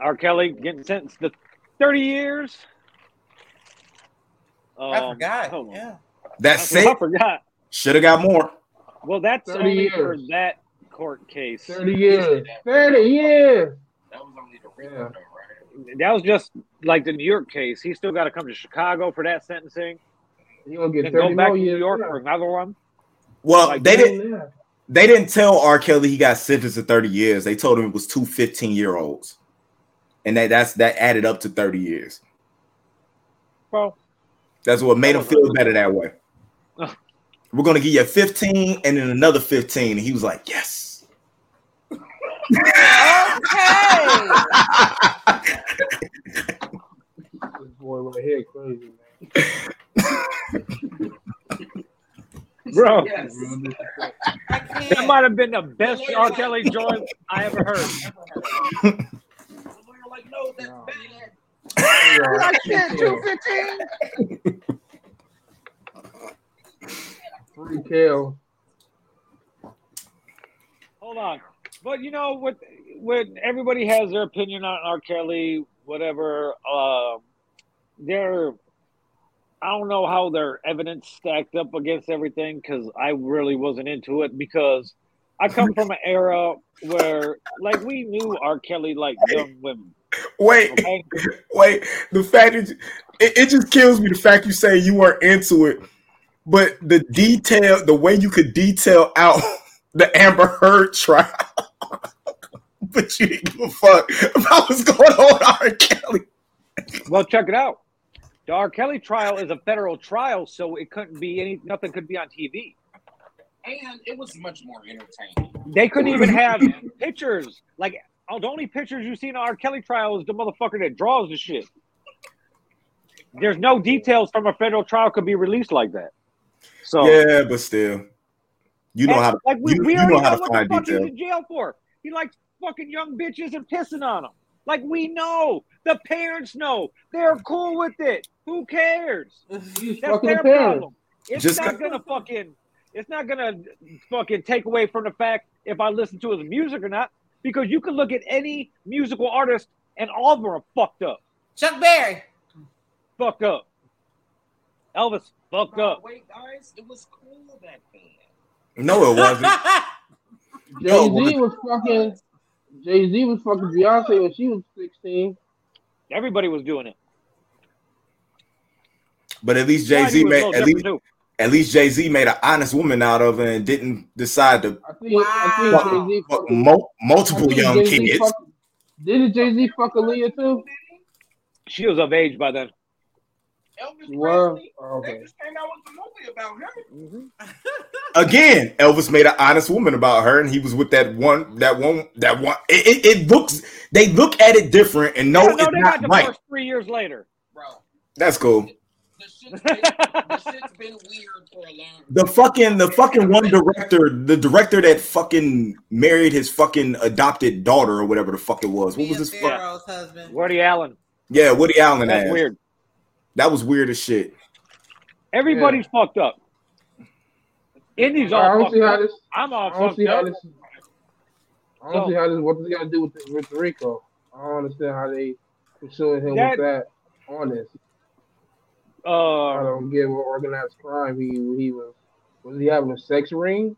R. Kelly getting sentenced to 30 years. Um, I forgot. hold on. Yeah. that's I it. forgot. Should have got more. Well, that's 30 only for that court case. 30 years. 30 years. That was only the real Yeah. though, right? That was just like the New York case. He still got to come to Chicago for that sentencing. You gonna get 30 go back more to New. York yeah. for another one. Well, Like, they didn't. yeah. They didn't tell R. Kelly he got sentenced to 30 years. They told him it was two 15 year olds, and that that's that added up to 30 years. Well, That's what made him feel better that way. Oh. We're gonna give you 15 and then another 15. And he was like, Yes. Okay. This boy right here crazy, man. bro, Yes. Real disrespect. I that might have been the best R. Kelly joint I ever heard. We were no, that's No. bad. Yeah. shit, 215. Free kill. Hold on. But you know what? When everybody has their opinion on R. Kelly, whatever, uh, they're I don't know how their evidence stacked up against everything because I really wasn't into it because I come from an era where like we knew R. Kelly like young women. Wait, Okay, wait. The fact that it, it just kills me. The fact you say you weren't into it, but the detail, the way you could detail out the Amber Heard trial, but you didn't give a fuck about what's going on with R. Kelly. well check it out. The R. Kelly trial is a federal trial, so it couldn't be any nothing could be on TV. And it was much more entertaining. They couldn't even have pictures. Like oh, the only pictures you see in the R. Kelly trial is the motherfucker that draws the shit. There's no details from a federal trial could be released like that. So Yeah, but still, you know how to like we, you, we you already know know, how to what find the fuck detail. he's in jail for. He likes fucking young bitches and pissing on them. Like we know. The parents know. They're cool with it. Who cares? He's That's their the problem. It's Just not gonna fucking it's not gonna fucking take away from the fact if I listen to his music or not, because you can look at any musical artist and all of them are fucked up. Chuck Berry. Fucked up. Elvis, fucked Bro, up. wait, guys, it was cool back then. No, it wasn't. Jay Z was fucking. Jay Z was fucking Beyonce when she was sixteen. Everybody was doing it. But at least Jay Z made at least too. At least Jay Z made an honest woman out of it and didn't decide to I think. I think Wow. Fuck fucking. mul- I multiple think young Jay-Z kids. fuck- Didn't Jay Z fuck Aaliyah too? She was of age by then. Elvis Well, Presley, okay. they just came out with a movie about him. Mm-hmm. Again, Elvis made an honest woman about her, and he was with that one, that one, that one. It, it, it looks, they look at it different, and no, Yeah, it's they not got right. divorced three years later. Bro, That's cool. The shit's been, the shit's been weird for a long The fucking, the fucking one director, the director that fucking married his fucking adopted daughter or whatever the fuck it was. What was Mia his fuck? Husband. Woody Allen. Yeah, Woody Allen. That's ass. weird. That was weird as shit. Everybody's fucked up. Indy's I all don't fucked see how up. this. I'm all fucked up. this. I don't So- see how this. What does it got to do with with RICO? I don't understand how they pursuing him That- with that on this. I Uh, don't get what organized crime he he was. Was he having a sex ring?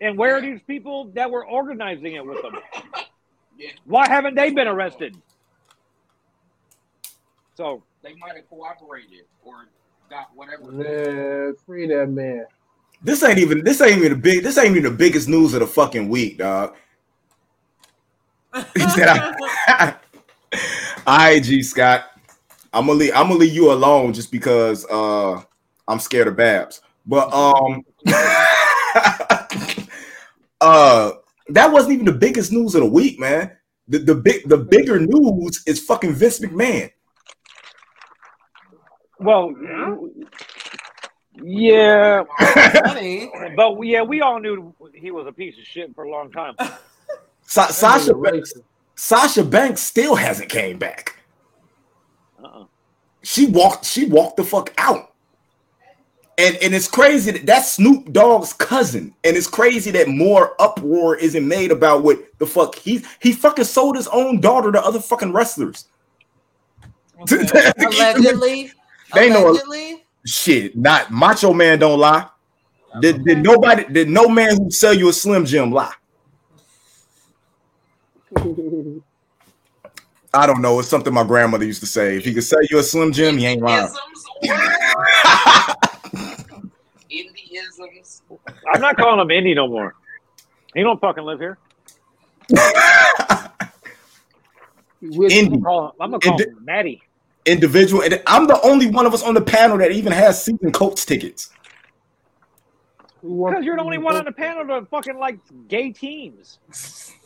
and where are these people that were organizing it with them? Yeah. Why haven't they been arrested? So They might have cooperated or got whatever. Man, free that man. This ain't even, this ain't even the big, this ain't even the biggest news of the fucking week, dog. He said, I, All right, G Scott. I'm gonna leave. I'm gonna leave you alone just because uh I'm scared of Babs. But um, uh, that wasn't even the biggest news of the week, man. The the big the bigger news is fucking Vince McMahon. well, yeah, but yeah, we all knew he was a piece of shit for a long time. Sa- Sasha Banks. Sasha Banks still hasn't came back. Uh-uh. She walked. She walked the fuck out. And and it's crazy that that's Snoop Dogg's cousin. And it's crazy that more uproar isn't made about what the fuck he he fucking sold his own daughter to other fucking wrestlers. Allegedly. They know- Allegedly. Shit, not Macho Man don't lie. Did, did nobody did no man who sell you a Slim Jim lie? I don't know. It's something my grandmother used to say. If he could sell you a Slim Jim, he ain't lying. Indiisms. I'm not calling him Indy no more. He don't fucking live here. Indy. I'm gonna call him, I'm gonna call Indi- him Maddie. individual, and I'm the only one of us on the panel that even has season Colts tickets. Because you're the only one on the panel that fucking like gay teams.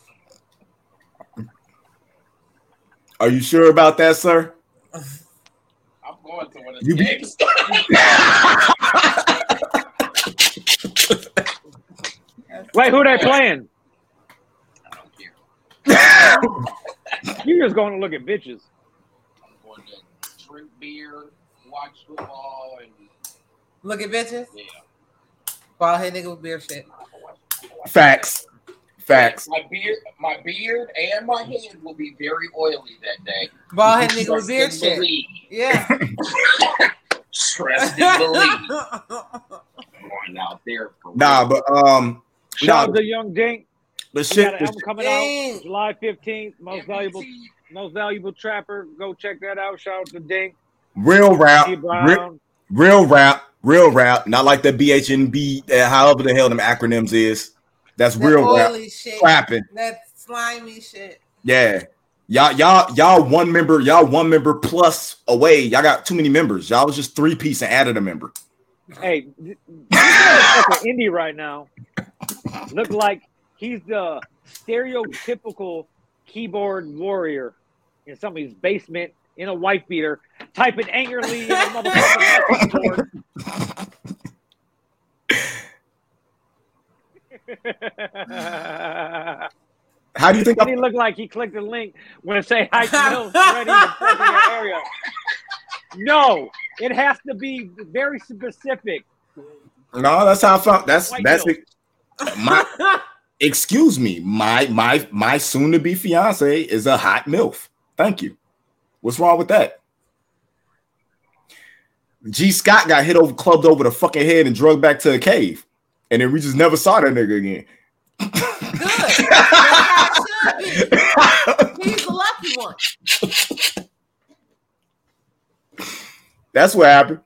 Are you sure about that, sir? I'm going to one of You the be- games. Wait, who they playing? I don't care. You're just going to look at bitches. I'm going to drink beer, watch football, and Look at bitches. yeah. Bald head nigga with beer shit. Facts. Facts. My beard, my beard, and my head will be very oily that day. Bald head nigga with Trust beard and shit. believe. Yeah. Trust and believe. Going out there for Nah, real. but um, Shout nah, out to Young Dink. the shit. got an album coming Dang. out July 15th. Most MBT, valuable, most valuable trapper. Go check that out. Shout out to Dink. Real rap, T. re- Brown. real rap, real rap. Not like the BHNB, uh, however the hell them acronyms is. That's That real rap. oily shit. Rapping. That slimy shit. Yeah. Y'all, y'all, y'all one member, y'all one member plus away. Y'all got too many members. Y'all was just three piece and added a member. Hey, th- this indie right now look like he's the stereotypical keyboard warrior in somebody's basement in a wife beater, typing angrily in a motherfucking keyboard. How do you think? Did he look like he clicked the link when it say Hike Mills ready to area? No, it has to be very specific. no, that's how I found. That's White that's it. My excuse me. My my my soon to be fiance is a hot milf. Thank you. What's wrong with that? G Scott got hit over, clubbed over the fucking head, and drugged back to a cave, and then we just never saw that nigga again. Good. That's how it should be. He's the lucky one. That's what happened.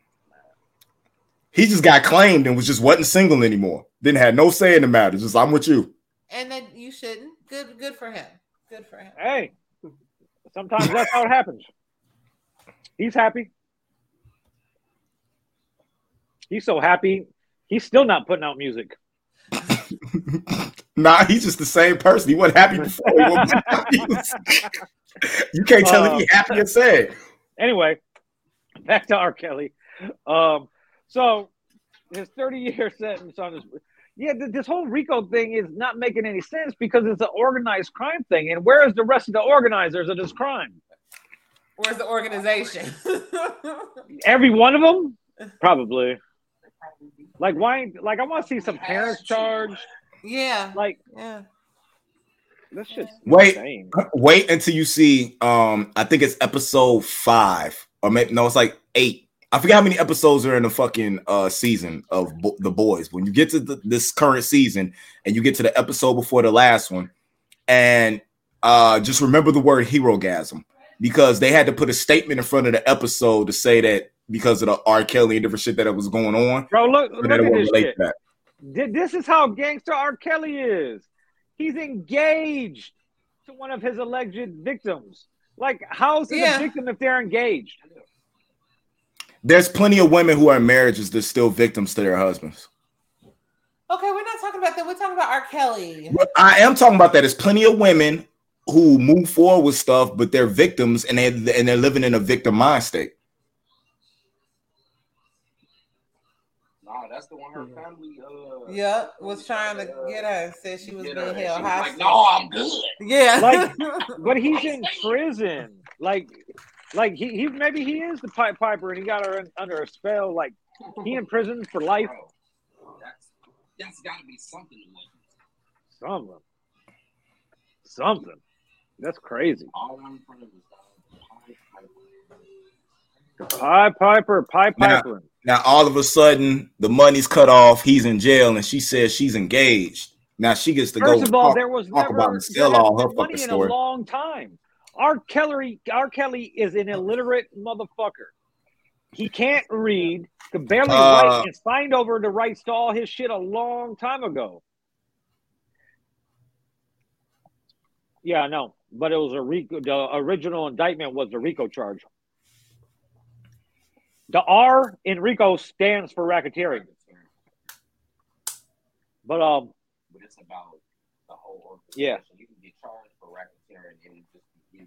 He just got claimed and was just wasn't single anymore. Didn't have no say in the matter. Just I'm with you. And then you shouldn't. Good good for him. Good for him. Hey, sometimes that's how it happens. He's happy. He's so happy. He's still not putting out music. Nah, he's just the same person. He wasn't happy before. He wasn't happy. you can't tell if he's happy or sad. Anyway, back to R. Kelly. Um, so his 30 year sentence on this. Yeah, this whole RICO thing is not making any sense because it's an organized crime thing. And where is the rest of the organizers of this crime? Where's the organization? Every one of them? Probably. Like, why? Like, I want to see some parents charged. yeah. Like, Yeah. this shit's Wait. insane. Wait until you see. Um, I think it's episode five, or maybe no, it's like eight. I forget how many episodes are in the fucking uh season of Bo- the boys. When you get to the, this current season and you get to the episode before the last one, and uh just remember the word Herogasm because they had to put a statement in front of the episode to say that because of the R. Kelly and different shit that was going on, Bro, look, look at this shit. that. This is how gangster R. Kelly is. He's engaged to one of his alleged victims. Like, how's it Yeah. a victim if they're engaged? There's plenty of women who are in marriages that's still victims to their husbands. Okay, we're not talking about that. We're talking about R. Kelly. But I am talking about that. There's plenty of women who move forward with stuff, but they're victims and they and they're living in a victim mind state. That's the one her family. Uh, Yep, was trying to get her. Said she was being held She was like, hostage. no, I'm good. Yeah. Like- But he's in prison. Like, like he, he maybe he is the pipe piper and he got her in, under a spell. Like, he in prison for life. Bro, that's that's got to be something. to. Something. Something. That's crazy. All in front of us. Pipe piper, pipe Now- piper. Now all of a sudden the money's cut off, he's in jail, and she says she's engaged. Now she gets to First go of all, talk, there was talk never about and sell all her been money in story. a long time. R. Kelly, R. Kelly is an illiterate motherfucker. He can't read, could barely Uh, write, and signed over the rights to all his shit a long time ago. Yeah, I know, but it was a RICO. The original indictment was the RICO charge. The R in RICO stands for racketeering, but um, But it's about the whole organization. Yeah. You can get charged for racketeering and it just be you.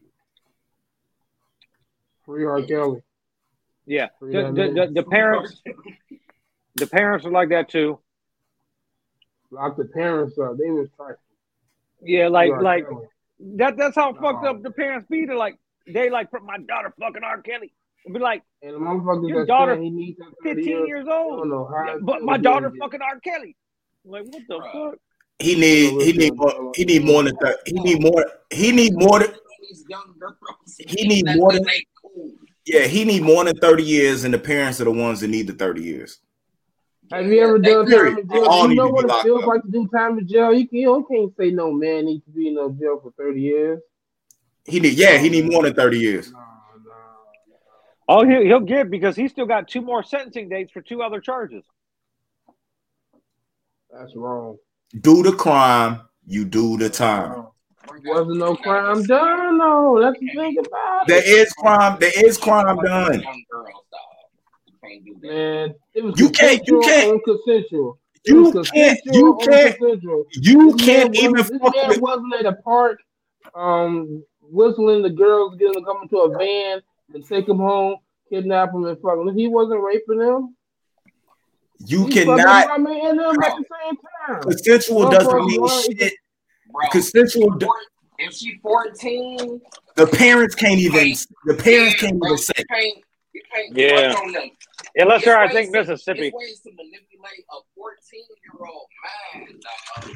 Free R. Kelly. yeah, Free the, the, the, the parents, the parents are like that too. Lock the parents up. They was trying. Yeah, like like that. That's how fucked up the parents be. They're like they like put my daughter fucking R. Kelly. Be like And the motherfuckers Your daughter, saying he needs fifteen years, years old, know how. but my daughter fucking R. Kelly. I'm like what the Bruh. fuck? He need he need more he need more than thir- he need more he need more than These young girls, He need more than- yeah he need more than thirty years, and the parents are the ones that need the thirty years. Have you ever done period. time in jail? All Do need you know what it feels up. like to do time in jail? You, can, you can't say no man needs to be in no jail for 30 years. He need yeah he need more than thirty years. No, no. Oh, he'll, he'll get because he's still got two more sentencing dates for two other charges. That's wrong. Do the crime, you do the time. Wasn't no crime done, no. That's the thing about it. There is crime. There is crime done. Young. You can't. Man, it was You can't- you consensual can't- Unconsensual. It You was can't. You can't. You can't even was- This fuck man wasn't at a park, um, whistling the girls, getting them to come into a van and take them home, kidnap them, and fuck them. He wasn't raping them. You He cannot. my man and them at the same time. Consensual doesn't plus mean one shit. Bro, Consensual. do- if she 14, The parents can't even. The parents can't bro, even say. You can't, you can't Yeah. fuck on them. Unless It's they're, I think, to- Mississippi. It's ways to manipulate a 14 year old mind, dog.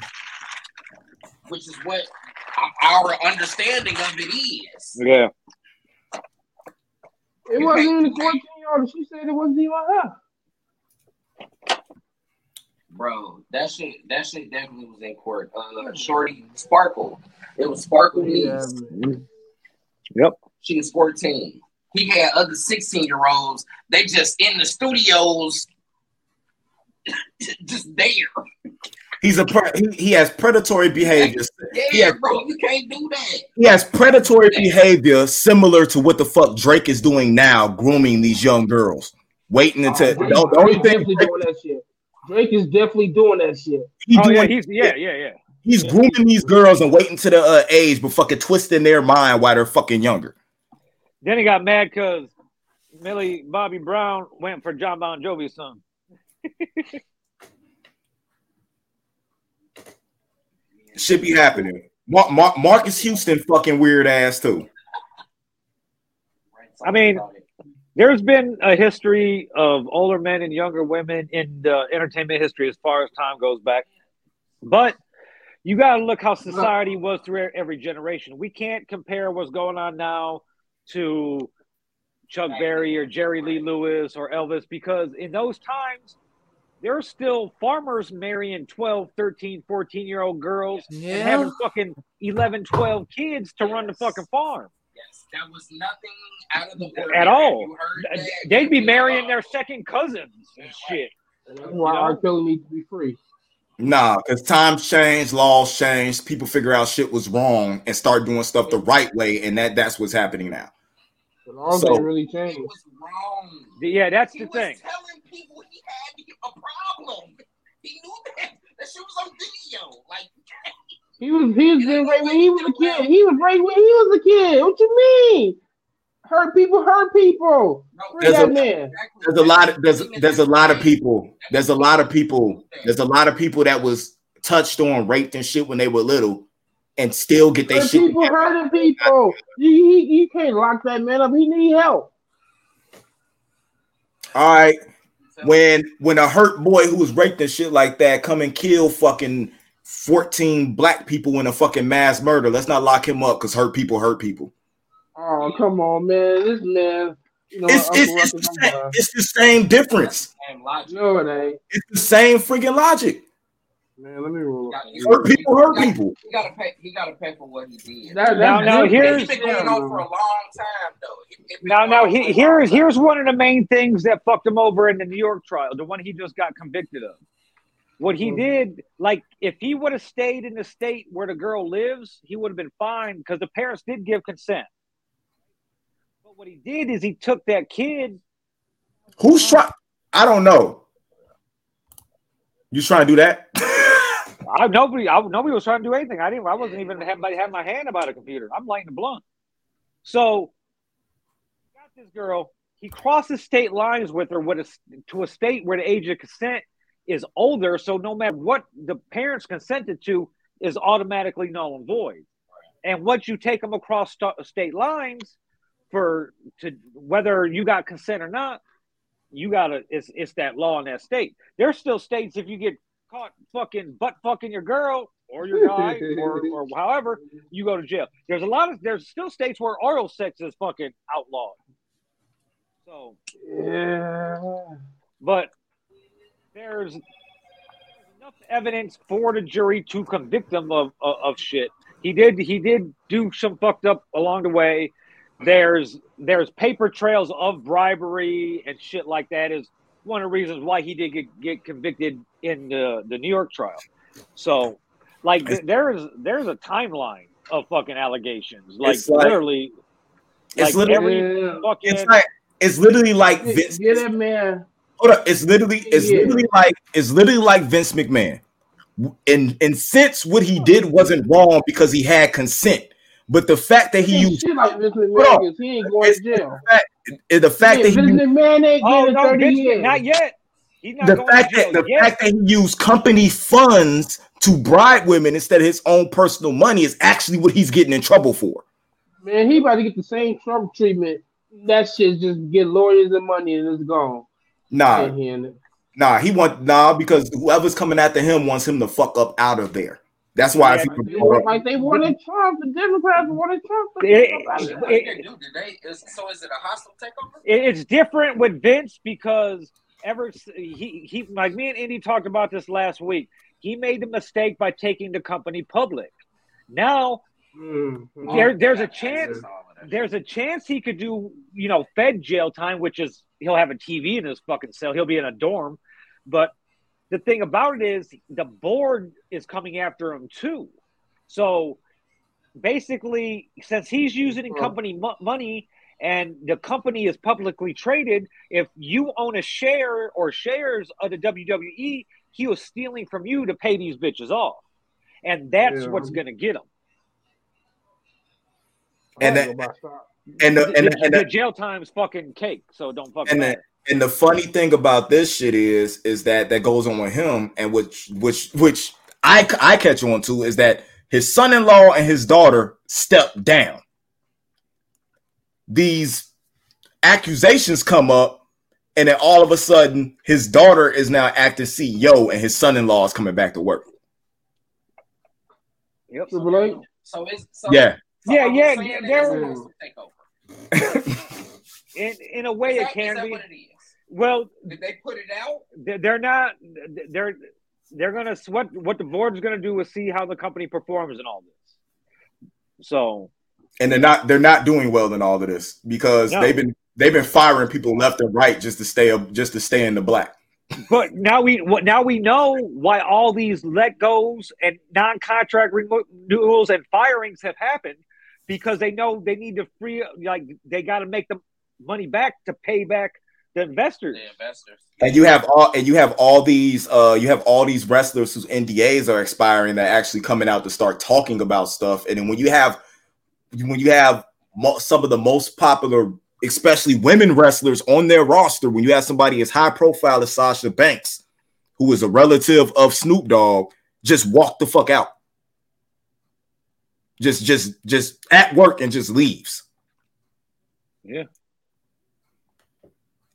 Which is what our understanding of it is. Yeah. It wasn't can't even do 14 year old. She said it wasn't even her. Bro, that shit that shit definitely was in court. Uh Shorty Sparkle. It was Sparkle Yeah, niece. Yep. She was 14. He had other 16 year olds. They just in the studios just there. He's a. Pre- he, he has predatory behavior. Yeah, Yeah. bro, you can't do that. He has predatory behavior similar to what the fuck Drake is doing now, grooming these young girls. Waiting until Oh, Drake, the, the only Drake thing definitely doing that shit. Drake is definitely doing that shit. he Oh doing, yeah, he's yeah, yeah, yeah. he's grooming these girls and waiting to the uh, age, but fucking twisting their mind while they're fucking younger. Then he got mad because Millie Bobby Brown went for John Bon Jovi's son. Should be happening. Mar- Mar- Marcus Houston, fucking weird ass too. I mean, There's been a history of older men and younger women in the entertainment history as far as time goes back. But you got to look how society was through every generation. We can't compare what's going on now to Chuck Berry or Jerry Lee Lewis or Elvis because in those times, there are still farmers marrying 12, 13, 14 year old girls and Yeah. having fucking 11, 12 kids to run the fucking farm. Yes, that was nothing out of the ordinary. At all. That? They'd be marrying know, their second cousins and shit. That's why You know? R. Kelly needs to be free. Nah, because times change, laws change, people figure out shit was wrong and start doing stuff the right way, and that that's what's happening now. The laws So- ain't really It changed. was wrong. Yeah, that's He the was thing. A problem. He knew that. That shit was on video. Like, He was he was been raped when he was a kid. He was raped when he was a kid. What you mean? Hurt people, hurt people. no, There's a- man. There's a lot of there's there's a lot of people. There's a lot of people. There's a lot of people that was touched on, raped and shit when they were little, and still get their shit. people together. hurting people. You, you, you can't lock that man up. He need help. All right. When when a hurt boy who was raped and shit like that come and kill fucking 14 black people in a fucking mass murder, let's not lock him up because hurt people hurt people. Oh come on, man. This man. You know, It's, it's, it's, the same, it's the same difference. Same logic. No, it ain't. It's the same freaking logic. Man, let me roll. Got- Hurt people hurt people. He gotta pay. He gotta pay for what he did. That, Now- now here's- He's been going on for a long time, though. It- it's Now, now he, here's here's one of the main things that fucked him over in the New York trial, the one he just got convicted of. What he Mhm. did, like, if he would have stayed in the state where the girl lives, he would have been fine because the parents did give consent. But what he did is he took that kid. Who's trying? I don't know. You trying to do that? I nobody, I, nobody was trying to do anything. I didn't. I wasn't even have, have my hand about a computer. I'm lighting the blunt. So, got this girl. He crosses state lines with her with a, to a state where the age of consent is older. So no matter what the parents consented to is automatically null and void. And once you take them across st- state lines for to whether you got consent or not, you gotta it's it's that law in that state. There's still states if you get caught fucking butt fucking your girl or your guy or, or however, you go to jail. There's a lot of there's still states where oral sex is fucking outlawed. So Yeah. but there's enough evidence for the jury to convict him of, of of shit. He did he did do some fucked up along the way. There's there's paper trails of bribery and shit like that is one of the reasons why he did get, get convicted in the, the New York trial. So like th- there's there's a timeline of fucking allegations. Like, It's like- literally It's like literally- every fucking It's like it's literally like Vince. get that man. Hold up, it's literally it's Yeah. literally like it's literally like Vince McMahon. And and since what he did wasn't wrong because he had consent, but the fact that he He used like Vince Hold McMahon on. he ain't going to jail. eh, the fact that he Vince used, ain't Oh no, 30 Vince, years. not yet. Not the fact that the yet. fact that he used company funds to bribe women instead of his own personal money is actually what he's getting in trouble for. Man, he about to get the same Trump treatment. That shit just get lawyers and money and it's gone. Nah, Ain't hearing it. nah, he want nah because whoever's coming after him wants him to fuck up out of there. That's why Yeah, if you like they wanted Trump. The Democrats wanted Trump. to It- get up out of What there. they do? Did they? Is, so is it a hostile takeover? It- it's different with Vince because ever he he like me and Indy talked about this last week. He made the mistake by taking the company public. Now Mm, mm. There- there's a I chance- missed all of that. there's a chance he could do you know Fed jail time, which is he'll have a TV in his fucking cell. He'll be in a dorm, but the thing about it is the board is coming after him too. So basically, since he's using company mo- money and the company is publicly traded, if you own a share or shares of the WWE, he was stealing from you to pay these bitches off. And that's Yeah. what's going to get him. And that- go by stock. and the, The, and the, the- and the the, jail time's fucking cake, so don't fucking and the, and the funny thing about this shit is is that that goes on with him and which which which I I catch on to is that his son-in-law and his daughter stepped down. These accusations come up, and then all of a sudden, his daughter is now acting CEO, and his son-in-law is coming back to work. Yep. Triple H. So it's so, Yeah, So Yeah, I'm yeah, saying yeah, there- it's a hostile takeover. In in a way, Is it that- is can that be. what it is? Well, Did they put it out? they're they're not. They're they're gonna what what the board's gonna do is see how the company performs in all this. So and they're not they're not doing well in all of this because No. they've been they've been firing people left and right just to stay up just to stay in the black. But now we what now we know why all these let goes and non-contract renewals and firings have happened because they know they need to free like they got to make the money back to pay back the investors. The investors. And you have all and you have all these uh you have all these wrestlers whose NDAs are expiring that are actually coming out to start talking about stuff. And then when you have when you have mo- some of the most popular, especially women wrestlers on their roster, when you have somebody as high profile as Sasha Banks, who is a relative of Snoop Dogg, just walk the fuck out. Just just just at work and just leaves. Yeah.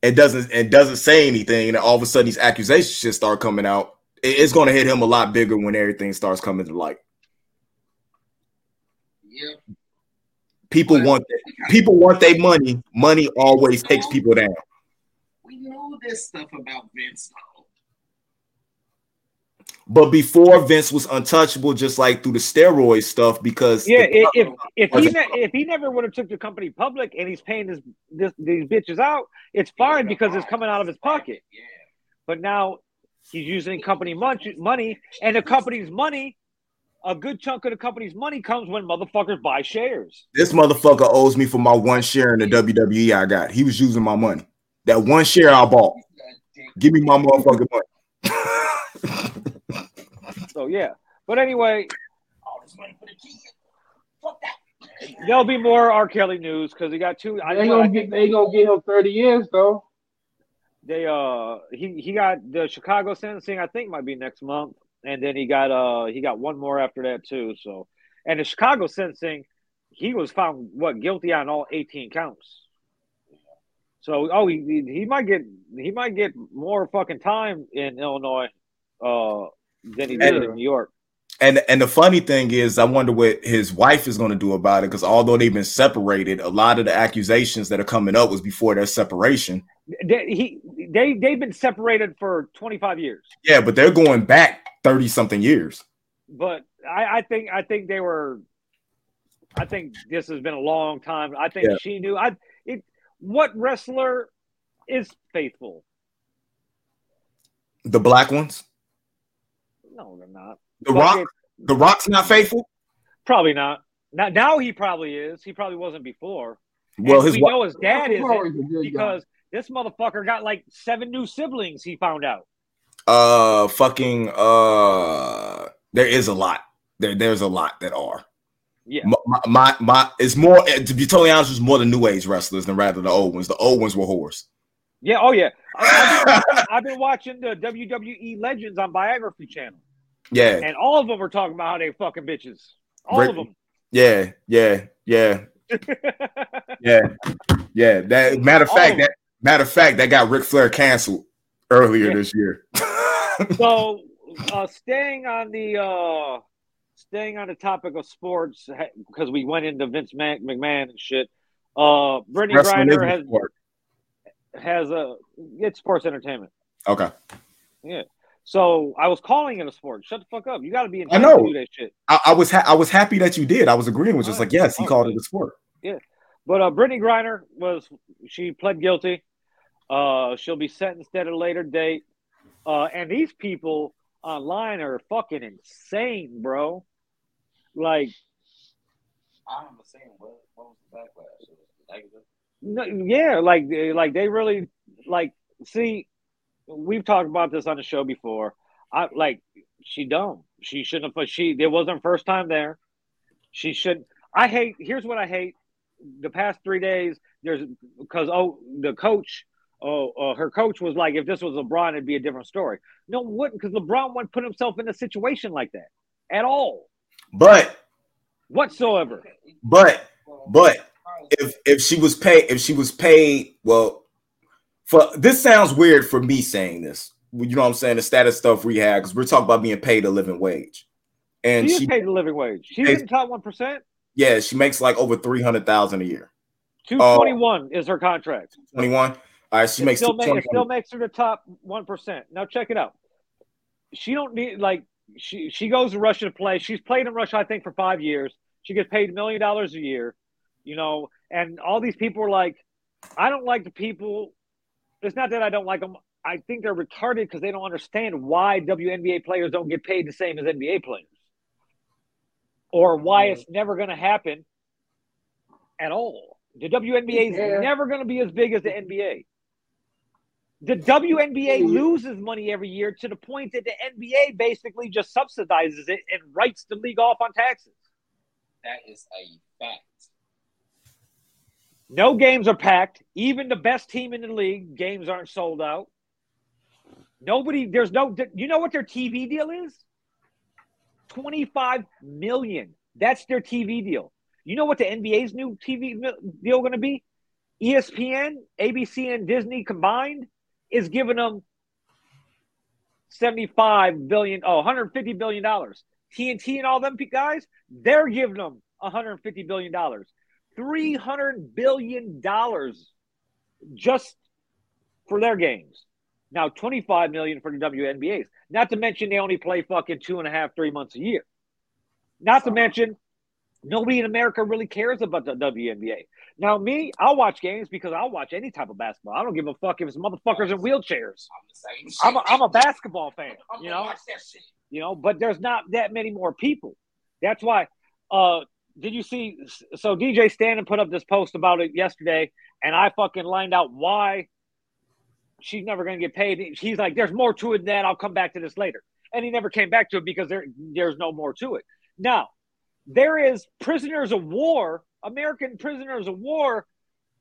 It doesn't it doesn't say anything, and all of a sudden these accusations just start coming out. It- it's going to hit him a lot bigger when everything starts coming to light. Yeah. People But- want people want their money. Money always takes people down. We know this stuff about Vince though. But before Vince was untouchable, just like through the steroid stuff, because Yeah, the- if if he ne- if he never would have took the company public and he's paying this, this these bitches out, it's fine because it's coming out of his pocket. Yeah. But now he's using company mon- money, and the company's money, a good chunk of the company's money comes when motherfuckers buy shares. this motherfucker owes me for my one share in the WWE I got. He was using my money. That one share I bought. He's got dick. Give me my motherfucking money. So yeah. But anyway, All this money for the kid. Fuck that. there'll be more R. Kelly news because he got two. I, They I gonna think get they gonna get him thirty years though. they uh he he got the Chicago sentencing. I think might be next month, and then he got uh he got one more after that too. So, and the Chicago sentencing, he was found what guilty on all eighteen counts. So oh he he might get he might get more fucking time in Illinois, uh than he did Yeah. in New York. And and the funny thing is, I wonder what his wife is going to do about it because although they've been separated, a lot of the accusations that are coming up was before their separation. They, he they they've been separated for 25 years, Yeah, but they're going back thirty something years. but I, I think I think they were. I think this has been a long time. I think Yeah. she knew. I it. What wrestler is faithful? The black ones, No, they're not. the Fuck Rock, it. the Rock's not faithful. Probably not. Now, now he probably is. He probably wasn't before. Well, And his we wi- know his dad isn't always a good guy. because this motherfucker got like seven new siblings. He found out. uh, fucking uh, there is a lot. There, there's a lot that are. Yeah. My, my, my, my it's more to be totally honest, it's more the new age wrestlers than rather the old ones. The old ones were whores. Yeah. Oh yeah. I- I've been, been watching the WWE Legends on Biography Channel, Yeah, and all of them are talking about how they fucking bitches. All Rick- of them. yeah, yeah, yeah, yeah, yeah. That matter of All fact, of that matter of fact, that got Ric Flair canceled earlier Yeah. this year. so, uh, staying on the uh, staying on the topic of sports because we went into Vince McMahon and shit. Uh, Brittney Griner has sport. Has a it's sports entertainment. Okay, Yeah. So I was calling it a sport. Shut the fuck up. You got to be in I know. to do that shit. I, I was ha- I was happy that you did. I was agreeing with just Alright. like yes, he called it a sport. Yeah, but uh, Brittney Griner was she pled guilty. Uh, she'll be sentenced at a later date. Uh, and these people online are fucking insane, bro. Like, I understand what what was the backlash? It was negative. No, yeah, like, they- like they really like. See, we've talked about this on the show before. I like she dumb. She shouldn't have. She it wasn't her first time there. She should. I hate. Here's what I hate. The past three days, there's because oh the coach, oh uh, her coach was like, if this was LeBron, it'd be a different story. No, it wouldn't because LeBron wouldn't put himself in a situation like that at all, But whatsoever. but but if if she was paid if she was paid well for this sounds weird for me saying this you know what i'm saying the status stuff we had because we're talking about being paid a living wage and She she paid the living wage. She's in the top one percent. yeah she makes like over 300000 a year Two twenty one is her contract. 21 all right she it makes still, ma- it still makes her the top one percent. Now check it out. She don't need like she she goes to Russia to play. She's played in Russia, I think, for five years. She gets paid a million dollars a year, you know. And all these people are like, I don't like the people. It's not that I don't like them. I think they're retarded because they don't understand why WNBA players don't get paid the same as NBA players, or why it's mm-hmm. never going to happen at all. The WNBA is Yeah. never going to be as big as the NBA. The WNBA mm-hmm. loses money every year to the point that the NBA basically just subsidizes it and writes the league off on taxes. That is a fact. No games are packed. Even the best team in the league, games aren't sold out. Nobody, there's no, you know what their TV deal is? 25 million. That's their TV deal. You know what the NBA's new TV deal going to be? ESPN, ABC, and Disney combined is giving them 75 billion, oh, 150 billion dollars. TNT and all them guys, they're giving them 150 billion dollars. 300 billion dollars just for their games. Now 25 million for the WNBA's. Not to mention they only play fucking two and a half, three months a year. Not to mention nobody in America really cares about the WNBA. Now me, I'll watch games because I'll watch any type of basketball. I don't give a fuck if it's motherfuckers in wheelchairs. I'm the same. I'm a, I'm a basketball fan, you know watch that shit. you know but there's not that many more people that's why uh did you see so dj Stanton put up this post about it yesterday and i fucking lined out why she's never going to get paid. He's like there's more to it than that i'll come back to this later. And he never came back to it because there there's no more to it. Now there is prisoners of war american prisoners of war.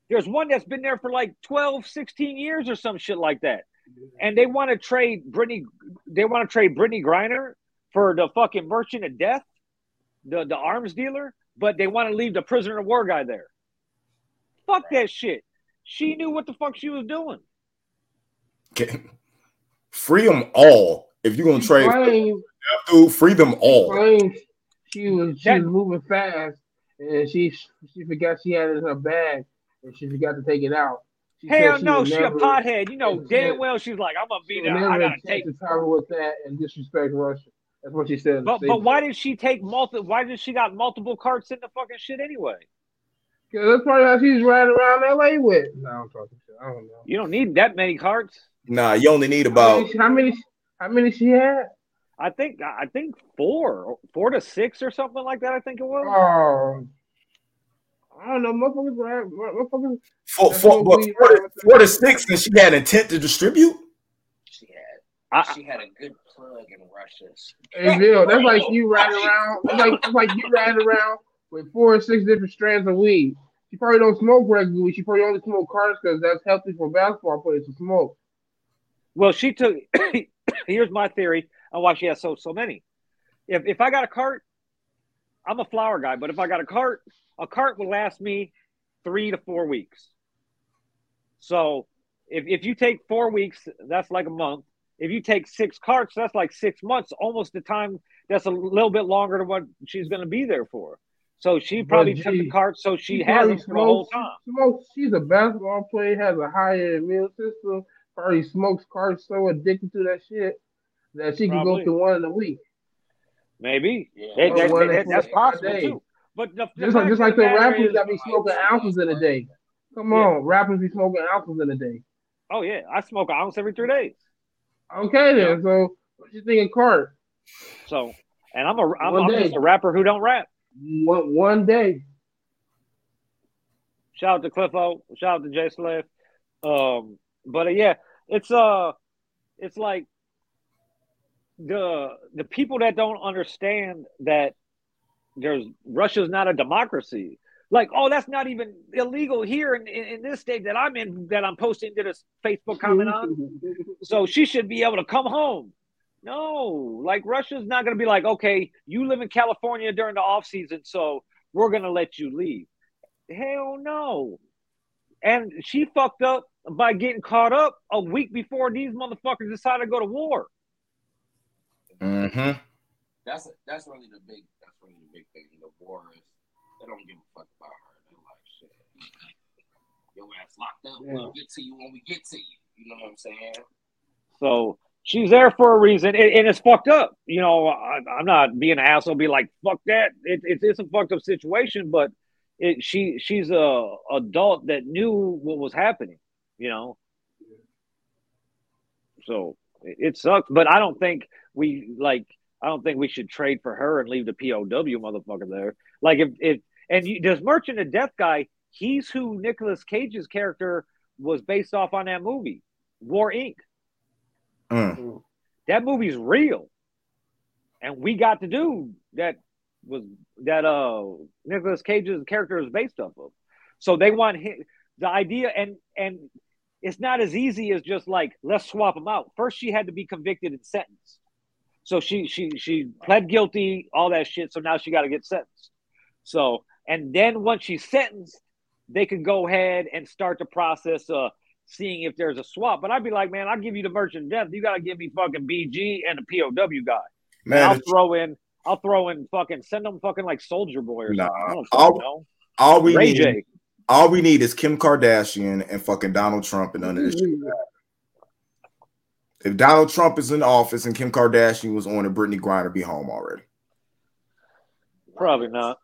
There's one that's been there for like 12 16 years or some shit like that. And they want to trade Brittney. They want to trade Brittney Griner for the fucking merchant of death, the the arms dealer, but they want to leave the prisoner of war guy there. Fuck that shit. She knew what the fuck she was doing. Okay. free them all If you're gonna trade, claimed, dude, free them all. claimed she was she That- was moving fast and she she forgot she had it in her bag and she forgot to take it out. She Hell she no, she never- a pothead. You know damn well she's like, I'm gonna be there. I gotta take. to travel with that and disrespect Russia. That's what she said. But but why did she take multiple? Why did she got multiple carts in the fucking shit anyway? 'Cause that's probably how she's riding around LA with. No, I'm talking shit. I don't know. You don't need that many carts. Nah, you only need How about many, how many? How many she had? I think I think four, four to six or something like that. I think it was. Oh, I don't know. Motherfuckers, ride- motherfuckers. four, what but we- four, to, four to six, and she had intent to distribute. She had I, she had a good plug in Russia. Hey, Bill, that's like you riding around. That's like that's like you riding around with four or six different strands of weed. She probably don't smoke regular weed. She probably only smoke carts because that's healthy for basketball players to smoke. well, she took. here's my theory on why she has so so many. If if I got a cart, I'm a flower guy, but if I got a cart, a cart will last me three to four weeks. So if if you take four weeks, that's like a month. If you take six carts, that's like six months, almost the time. That's a little bit longer than what she's going to be there for. So she But probably took the gee, cart so she, has probably them for the whole smokes- time. Smokes. She's a basketball player. Has a higher immune system. Probably smokes carts. So addicted to that shit that she can Probably. go through one in a week. Maybe Yeah. That- that- that- that's a possible day. too. But the, the Just like just like the matter rappers is- that be smoking ounces in a day. Come Yeah. on, rappers be smoking ounces in a day. oh yeah, I smoke an ounce every three days. Okay then. So what you think of cart? So, and I'm a I'm, I'm just a rapper who don't rap. One one day. Shout out to Cliffo. Shout out to Jay Slave. Um, but uh, yeah, it's uh, it's like the the people that don't understand that there's Russia's not a democracy. Like, oh, that's not even illegal here in, in, in this state that I'm in that I'm posting to this Facebook comment on. So she should be able to come home. No, like Russia's not going to be like, okay, you live in California during the off season, so we're going to let you leave. Hell no. And she fucked up by getting caught up a week before these motherfuckers decided to go to war. Mm-hmm. That's that's really the big that's really the big thing. The war is they don't give a fuck about her. They're like shit. Your ass locked up. Yeah. We'll get to you when we get to you. You know what I'm saying? So she's there for a reason, and, and it's fucked up. You know, I, I'm not being an asshole, be like, fuck that. It, it, it's a fucked up situation, but it, she she's a adult that knew what was happening. You know, so it, it sucks. But I don't think we like. I don't think we should trade for her and leave the POW motherfucker there. Like if if and you, this Merchant of Death guy, he's who Nicolas Cage's character was based off on that movie, War Inc. Mm. That movie's real, and we got to do that was that uh Nicolas Cage's character is based off of. So they want him, the idea, and and it's not as easy as just like let's swap them out. First, she had to be convicted and sentenced. So she she she pled guilty, all that shit. So now she got to get sentenced. So and then once she's sentenced, they could go ahead and start the process of seeing if there's a swap. But I'd be like, man, I'll give you the merchant death. You got to give me fucking BG and the POW guy. And Man, I'll throw in, I'll throw in fucking, send them fucking like Soldier Boy or Nah, something. I don't I'll- fucking know. all we Ray need, J. all we need is Kim Kardashian and fucking Donald Trump and none of this shit. Mm-hmm. If Donald Trump is in office and Kim Kardashian was on it, Brittney Griner be home already. Probably not.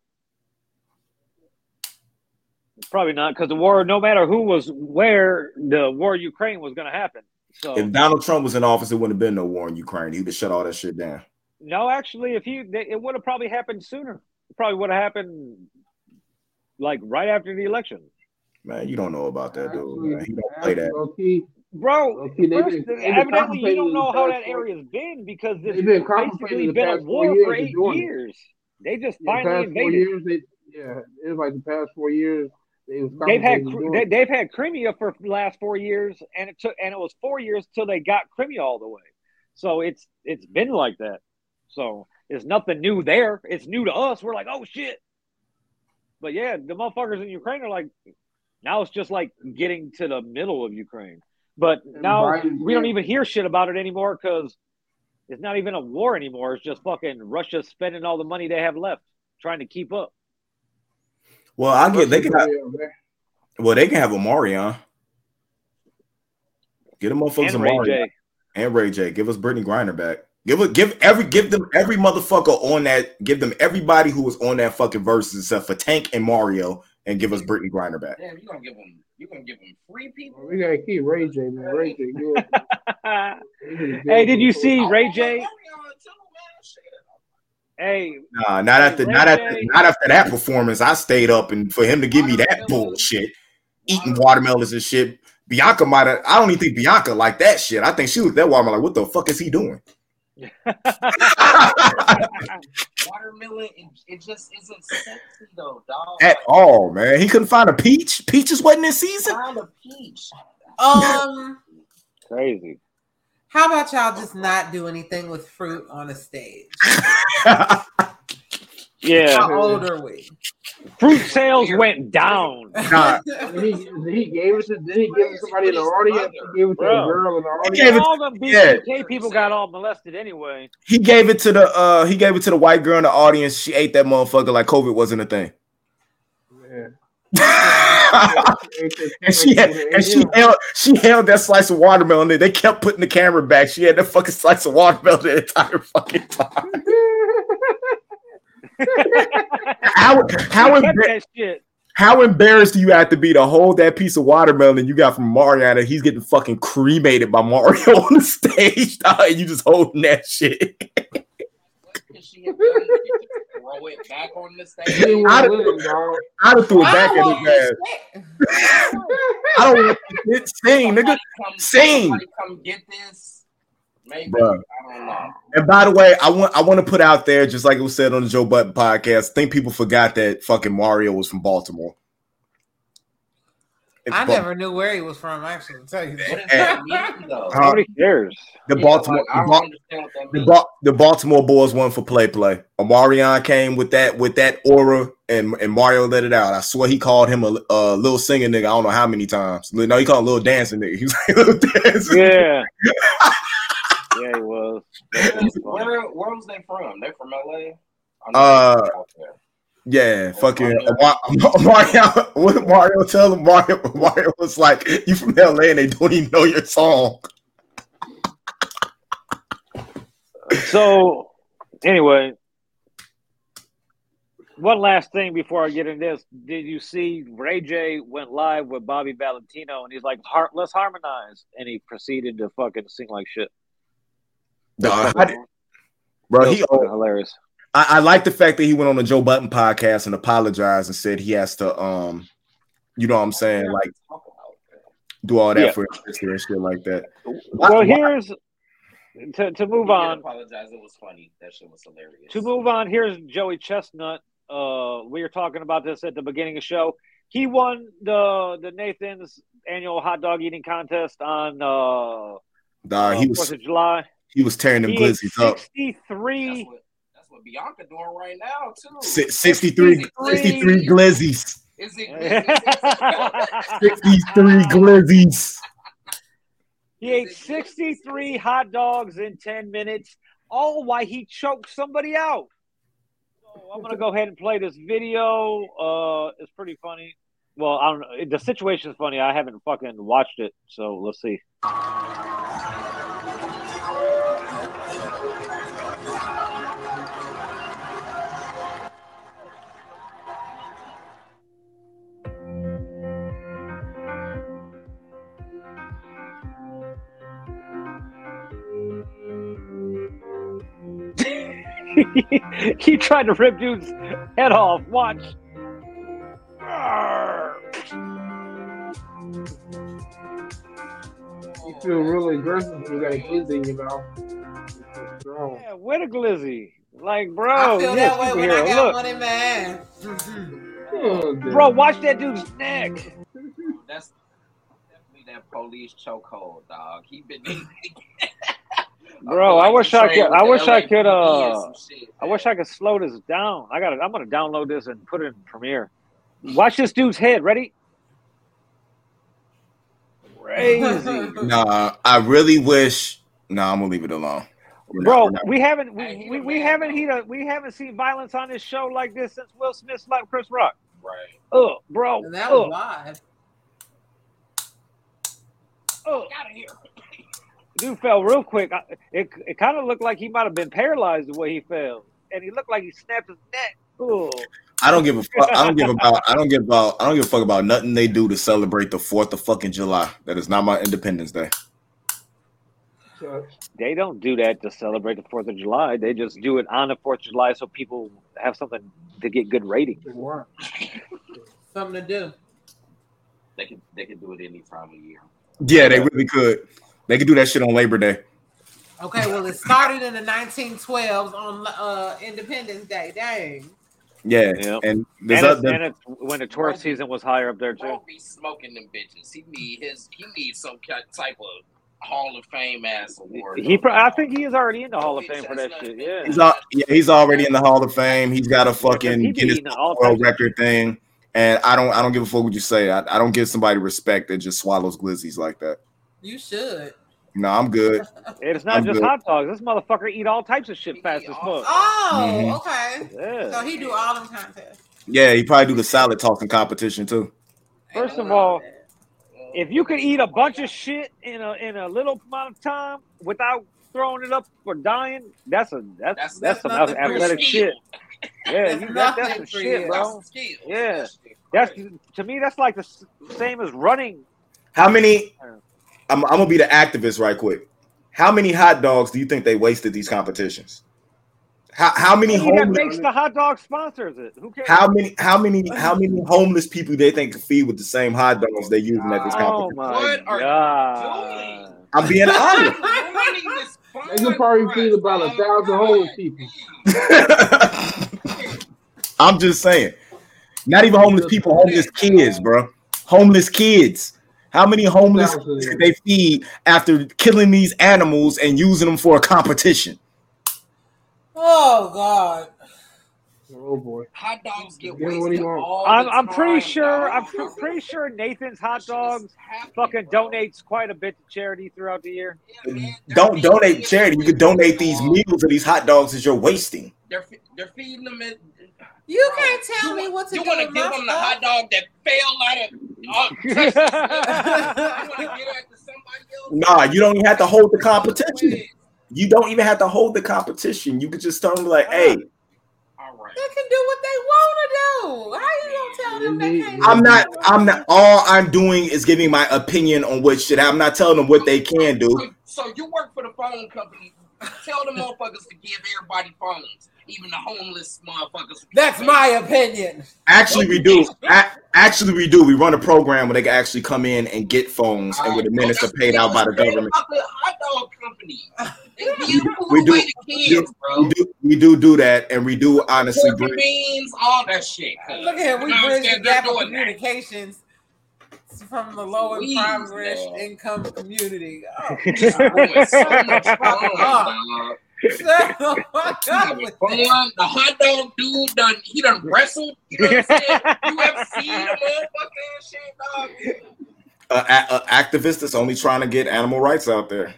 Probably not because the war, no matter who was where, the war in Ukraine was going to happen. So If Donald Trump was in office, it wouldn't have been no war in Ukraine. He'd have shut all that shit down. no, actually, if he, it would have probably happened sooner. It probably would have happened like right after the election, Man, you don't know about that dude. Man. He don't play that. Okay. bro. Okay, first, been- evidently, you don't know how that area's been because it's They've been basically been a war years for eight doing it. years. They just The finally past four invaded. years, they yeah, it was like the past four years. They've had doing they've had Crimea for the last four years, and it took and it was four years till they got Crimea all the way. So it's it's been like that. So it's nothing new there. It's new to us. We're like, oh shit. But yeah, the motherfuckers in Ukraine are like, now it's just like getting to the middle of Ukraine. But now Biden's we don't even hear shit about it anymore because it's not even a war anymore. It's just fucking Russia spending all the money they have left trying to keep up. Well, I get they can have, well they can have Omarion. Get a motherfuckers And Ray Omarion J. and Ray J. Give us Brittney Griner back. Give it, give every, give them every motherfucker on that. Give them everybody who was on that fucking verse except for Tank and Mario, and give us Brittney Griner back. Damn, you gonna give them? You gonna give them free people? We gotta keep Ray J, man. Ray J, good. hey, did you see Ray want J? Omarion too, man. Shit. Hey, Nah, not after, Ray not after, J. not after that performance. I stayed up and for him to give me that bullshit, eating watermelons and shit. Bianca might have. I don't even think Bianca like that shit. I think she was that watermelon. Like, what the fuck is he doing? Watermelon, it, it just isn't sexy though, dog. At all, man. He couldn't find a peach. Peaches wasn't in season. Find a peach. Um, crazy. How about y'all just not do anything with fruit on a stage? Yeah, How old are we? fruit sales went down. Nah. He, he gave it to did he give it to somebody in the audience? He gave it to Bro. a girl in the He audience. gave it- all them yeah. People got all molested anyway. He gave it to the uh he gave it to the white girl in the audience. She ate that motherfucker like COVID wasn't a thing. And she had, and she held she held that slice of watermelon. There. They kept putting the camera back. She had that fucking slice of watermelon the entire fucking time. How how, embar- how embarrassed do you have to be to hold that piece of watermelon you got from Mario that he's getting fucking cremated by Mario on the stage, and you just holding that shit? Could she have done it? Throw it back on the stage. I'd- want to live, dog. I'd have threw it back at his ass. I don't want to sing, nigga. Somebody come, Sing. Come get this. Maybe Bruh. I don't know. And by the way, I want I want to put out there, just like it was said on the Joe Budden podcast. I think people forgot that fucking Mario was from Baltimore. It's I Ba- never knew where he was from. Actually, to tell you What does that. that mean though? Nobody cares. the Yeah, Baltimore like, the, Ba- understand what that the, means. Ba- the Baltimore boys won for play play. Omarion came with that with that aura, and and Mario let it out. I swear he called him a, a little singing nigga. I don't know how many times. No, he called him a little dancing nigga. He was like little dancing. Yeah. yeah, he was. Where, where was they from? They're from LA. I Uh, they're out there. Yeah, oh, fucking Mario. Mario. What did Mario tell him? Mario, Mario was like, "You from LA and they don't even know your song." So, anyway, one last thing before I get into this. Did you see Ray J went live with Bobby Valentino and he's like, let's harmonize. And he proceeded to fucking sing like shit. Bro, he. hilarious. I, I like the fact that he went on the Joe Budden podcast and apologized and said he has to, um, you know what I'm saying, like Talk about that. do all that Yeah. for his sister and shit like that. Well, Why- here's to, to move He did on. Apologize. It was funny. That shit was hilarious. To move on, here's Joey Chestnut. Uh, we were talking about this at the beginning of the show. He won the the Nathan's annual hot dog eating contest on uh, Dog, he uh, was Fourth of July. he was tearing them He ate glizzies up. That's 63 what Bianca doing right now too. Si- 63, 63 glizzies. Is it? Is it 63 glizzies. He ate 63 hot dogs in 10 minutes, all while he choked somebody out. So I'm going to go ahead and play this video. Uh, it's pretty funny. Well, I don't know. The situation is funny. I haven't fucking watched it. So let's see. he tried to rip dude's head off. Watch. You feel really aggressive when you got a glizzy in your mouth. Strong. Yeah, where the glizzy? Like, bro, I feel you're that way when I got Look, one in my ass. Oh, bro, watch that dude's neck. That's definitely that police chokehold, dog. He been. Bro, feel I wish I could. I the wish I could. Uh, shit, I wish I could slow this down. I got to I'm gonna download this and put it in Premiere. Watch this dude's head. Ready? Crazy. Nah, I really wish. Nah, I'm gonna leave it alone. We're Bro, we're not- we haven't we, we, we haven't he we haven't seen violence on this show like this since Will Smith slapped Chris Rock. Right. Oh, bro. And that was Oh, live. oh. Out of here. Dude fell real quick. I- It it kind of looked like he might have been paralyzed the way he fell, and he looked like he snapped his neck. Oh, I don't give a fuck. I don't give about. I don't give about. I don't give a fuck about nothing they do to celebrate the Fourth of fucking July. That is not my Independence Day. They don't do that to celebrate the Fourth of July. They just do it on the Fourth of July so people have something to get good ratings. Something to do. They can they can do it any time of year. Yeah, they really could. They could do that shit on Labor Day. Okay, well, it started in the 1912s on uh, Independence Day. Dang. Yeah, Yep. and there's And it's, other, and it's when the tourist season was higher up there too. Won't be smoking them bitches. He need his. He needs some type of Hall of Fame ass award. He, pro- I think he is already in the Hall of Fame for that shit. Yeah, he's al- yeah, he's already in the Hall of Fame. He's got a fucking be Guinness all World Record thing. And I don't I don't give a fuck what you say. I, I don't give somebody respect that just swallows glizzies like that. You should. No, I'm good. It's not I'm just good. hot dogs. This motherfucker eat all types of shit He fast as fuck. Oh, Mhm. okay. Yeah. So he do all them contests. Yeah, he probably do the salad tossing competition too. First of all, if you could eat a bunch of shit in a in a little amount of time without throwing it up or dying, that's a that's That's- that's, that's some nothing athletic shit. Yeah, That's you, that, that's some shit, you. bro. That's. Yeah. That's skill. That's Right. to me. That's like the same as running. How many? I'm, I'm gonna be the activist right quick. How many hot dogs do you think they wasted these competitions? How how many He that homeless? makes the hot dog sponsors it. Who cares? How many how many how many homeless people they think can feed with the same hot dogs they're using at this oh competition? my What are you god! I'm being honest. Ruining They can probably feed about a thousand homeless people. I'm just saying. Not even homeless people, homeless kids, bro. Homeless kids. How many homeless kids could they feed after killing these animals and using them for a competition? Oh God. Oh boy. Hot dogs get Get what he wasted all I'm, the I'm pretty sure. I'm pr- pretty sure Nathan's hot dogs Happy, fucking bro. donates quite a bit to charity throughout the year. Yeah, man, Don't donate them charity. You could donate these dog. meals of these hot dogs that you're wasting. They're they're feeding them. In, You can't tell you me want- what to you do You want to give them the hot dog that fell out of uh, you want to get at somebody else? Nah, you don't even have to hold the competition. You don't even have to hold the competition. You could just tell them like, hey, All right. They can do what they want to do. How you gonna tell them they can't? I'm not, I'm not all I'm doing is giving my opinion on what shit. I'm not telling them what they can do. So, so you work for the phone company. Tell the motherfuckers to give everybody phones, even the homeless motherfuckers. That's my opinion. Actually, we do. Actually, we do. We run a program where they can actually come in and get phones, and with the minutes are paid out by the government. Hot dog company. They We do- kids. We do, we do do that, and we do honestly bring. beans, all that shit. cuz. Look here, we You know bridge the gap of doing that. communications from the low Please, impoverished dog. income community. Oh, Doing so much fun, Uh, dog. shut the fuck up having with fun. that. The hot dog dude done he done wrestled. You know what I'm saying? You ever seen a motherfucking shit, dog? Uh, a, a activist that's only trying to get animal rights out there.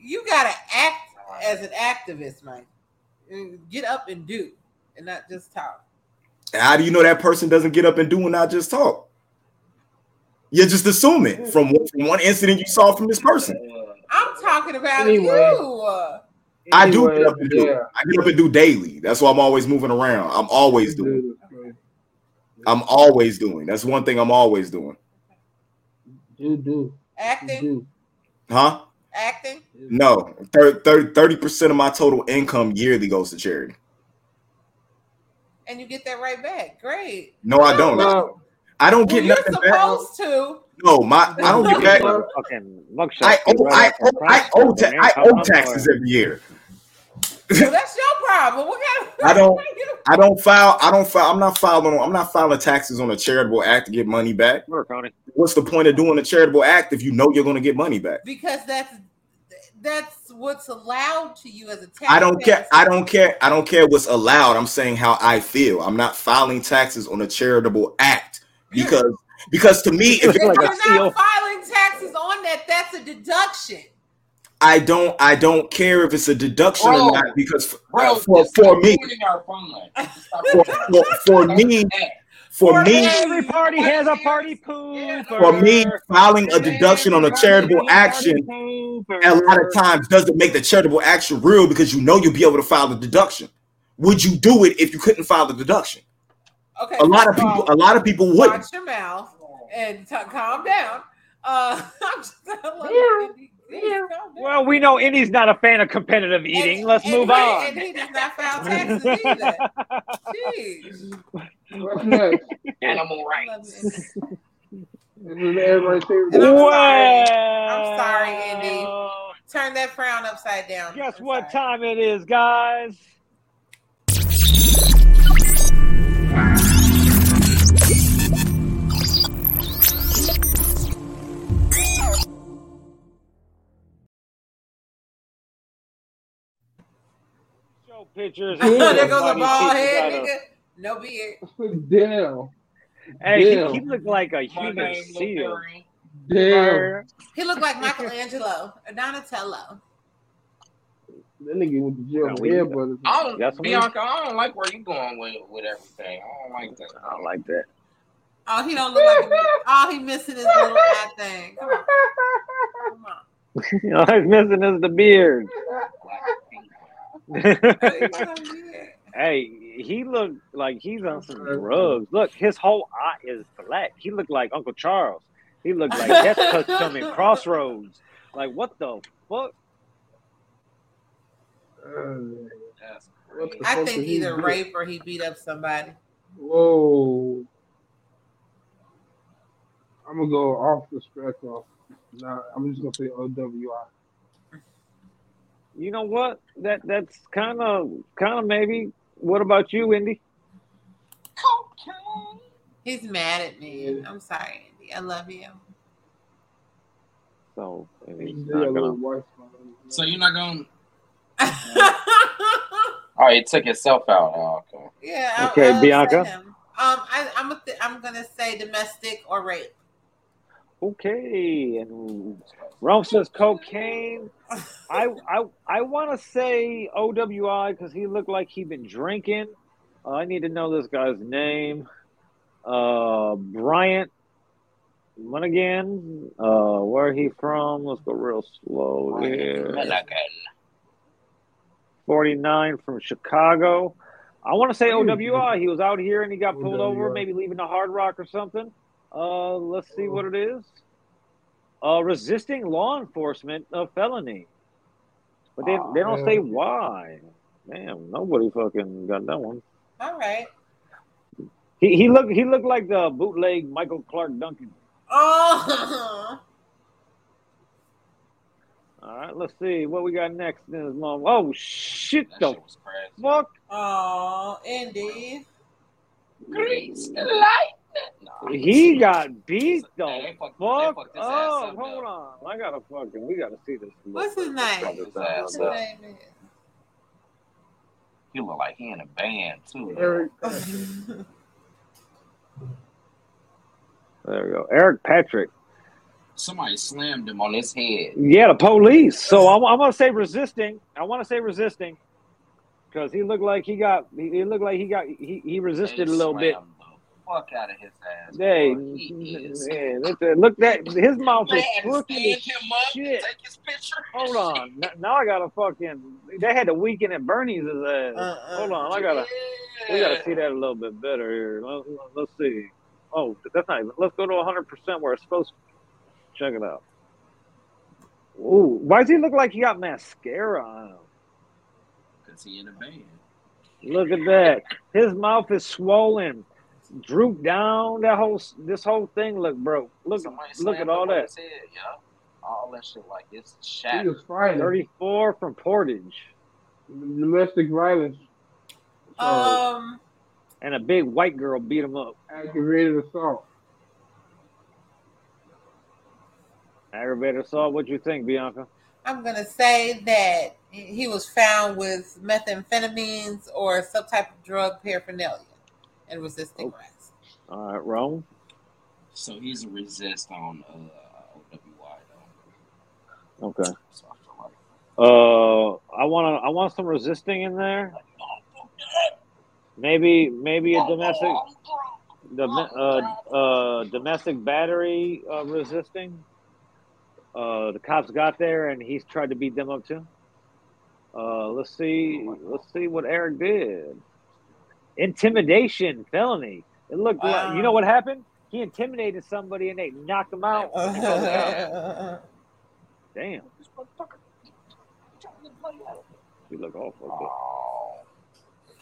You gotta act as an activist, man. Get up and do, and not just talk. How do you know that person doesn't get up and do and not just talk? You're just assuming from one, from one incident you saw from this person. I'm talking about Anyway. you. I do Anyway, get up and do. yeah. I get up and do daily. That's why I'm always moving around. I'm always doing. I'm always doing. That's one thing I'm always doing. do, do, Acting, do. Huh? acting. No. 30 percent of my total income yearly goes to charity. and you get that right back. Great. No, I don't. Well, I don't Well, get you're nothing back. supposed to. No, my I don't get back. Fucking. I owe I owe I owe, ta- I owe taxes every year. Well, that's your problem. What kind of I don't- I don't file. I don't file. I'm not filing. I'm not filing taxes on a charitable act to get money back. Murder County. What's the point of doing a charitable act if you know you're going to get money back? because that's that's what's allowed to you as a tax. I don't care. I don't care. I don't care what's allowed. I'm saying how I feel. I'm not filing taxes on a charitable act because because to me, if It's like You're steal. not filing taxes on that. That's a deduction. I don't I don't care if it's a deduction Bro. or not because Bro, uh, for for me ruining our fun. Stop for, for, for me for For me every party has a party Yeah. pooper. for me filing a deduction on a charitable action a lot of times doesn't make the charitable action real because you know you'll be able to file the deduction. Would you do it if you couldn't file the deduction? Okay. A lot of first people a lot of people wouldn't. watch your mouth and t- calm down. Uh, I'm just I love Yeah. Indy. Please calm down. Well, we know Indy's not a fan of competitive eating. And- Let's and move he- on. And he does not file taxes either. Jeez. Animal rights. Indy. This is everybody's favorite. And I'm well, sorry. I'm sorry, Indy. Turn that frown upside down. Guess I'm what sorry. time it is, guys? Show pictures. there goes a Funny bald head, nigga. No beard. Damn. Hey, Damn. he, he looked like a human name seal. Damn. He looked like Michelangelo or Donatello. That nigga went to jail No, for we- headbutters. I don't, That's Bianca, I don't like where you going with, with everything. I don't like that. I don't like that. Oh, he don't look like a Oh, he missing his little eye thing. Come on. Come on. you oh, know, he's missing is the beard. Black pink. Oh, yeah. hey, he looked like he's on some drugs. Look, his whole eye is black. He looked like Uncle Charles. He looked like Death Touch coming crossroads. Like what the fuck? Uh, That's What crazy. the- I fuck think did he either rape or he beat up somebody. Whoa. I'm gonna go off the spectrum. Nah, I'm just gonna say OWI. You know what? That that's kind of kind of maybe. What about you, Indy? Cocaine. He's mad at me. I'm sorry, Andy. I love you. So maybe he's not gonna. white So you're not going. Oh, he took himself out. Oh, okay. yeah. I- Okay, I Bianca? upset him. Um, I, I'm a th- I'm gonna say domestic or rape. Okay, and Rome says cocaine. I I I want to say OWI because he looked like he'd been drinking. Uh, I need to know this guy's name. Uh, Bryant Monaghan. Uh, where he from? Let's go real slow here. Menagan. Forty nine from Chicago. I want to say. OWI. He was out here and he got pulled over, maybe leaving the Hard Rock or something. Uh, let's see what it is. Uh, resisting law enforcement of felony, but they Aw, they don't man. say why. Damn, nobody fucking got that one. All right. He he looked he looked like the bootleg Michael Clarke Duncan. Oh. All right, let's see what we got next. in this mom. Oh shit! That The shit was crazy. fuck! Oh, Indy. Grease and lightning. Nah, He got beat though. Hey, they fuck fucked his ass Oh, up, hold though. on. I gotta fucking. We gotta see this. What's his name? What's his name? He look like he in a band too. Eric, There we go. Eric Patrick. Somebody slammed him on his head. Yeah, the police. So I'm, I'm gonna say resisting. I want to say resisting because he looked like he got. He, he looked like he got. He, he resisted They a little bit. slammed the Fuck out of his ass. Hey. He man, look at- look that his mouth They is had crooked stand him up, shit. take his picture. Hold on. N- Now I gotta fucking. They had the weekend at Bernie's ass. Uh-uh. Hold on. I gotta. We gotta see that a little bit better here. Let, us see. Oh, that's not even. Let's go to 100 percent where it's supposed. to. Check it out. Ooh, why does he look like he got mascara on him? Because he in a band. Look at that. His mouth is swollen, drooped down. That whole this whole thing look broke. Look look at all that. his head, yeah. All that shit like it's he shattered. was fighting 34 from Portage, domestic violence. Um, and a big white girl beat him up. aggravated assault. Aggravated assault. What you think, Bianca? I'm gonna say that he was found with methamphetamines or some type of drug paraphernalia and resisting Okay. arrest. All right, Rome. So he's a resist on uh, OWI though. Okay. So I feel like Uh, I want to. I want some resisting in there. Maybe, maybe a domestic, the uh, uh, domestic battery uh, resisting. Uh, the cops got there and he's tried to beat them up too. Uh, let's see. Let's see what Eric did. Intimidation felony. It looked like you know what happened. He intimidated somebody and they knocked him out. Damn. You look awful. fucked. Oh,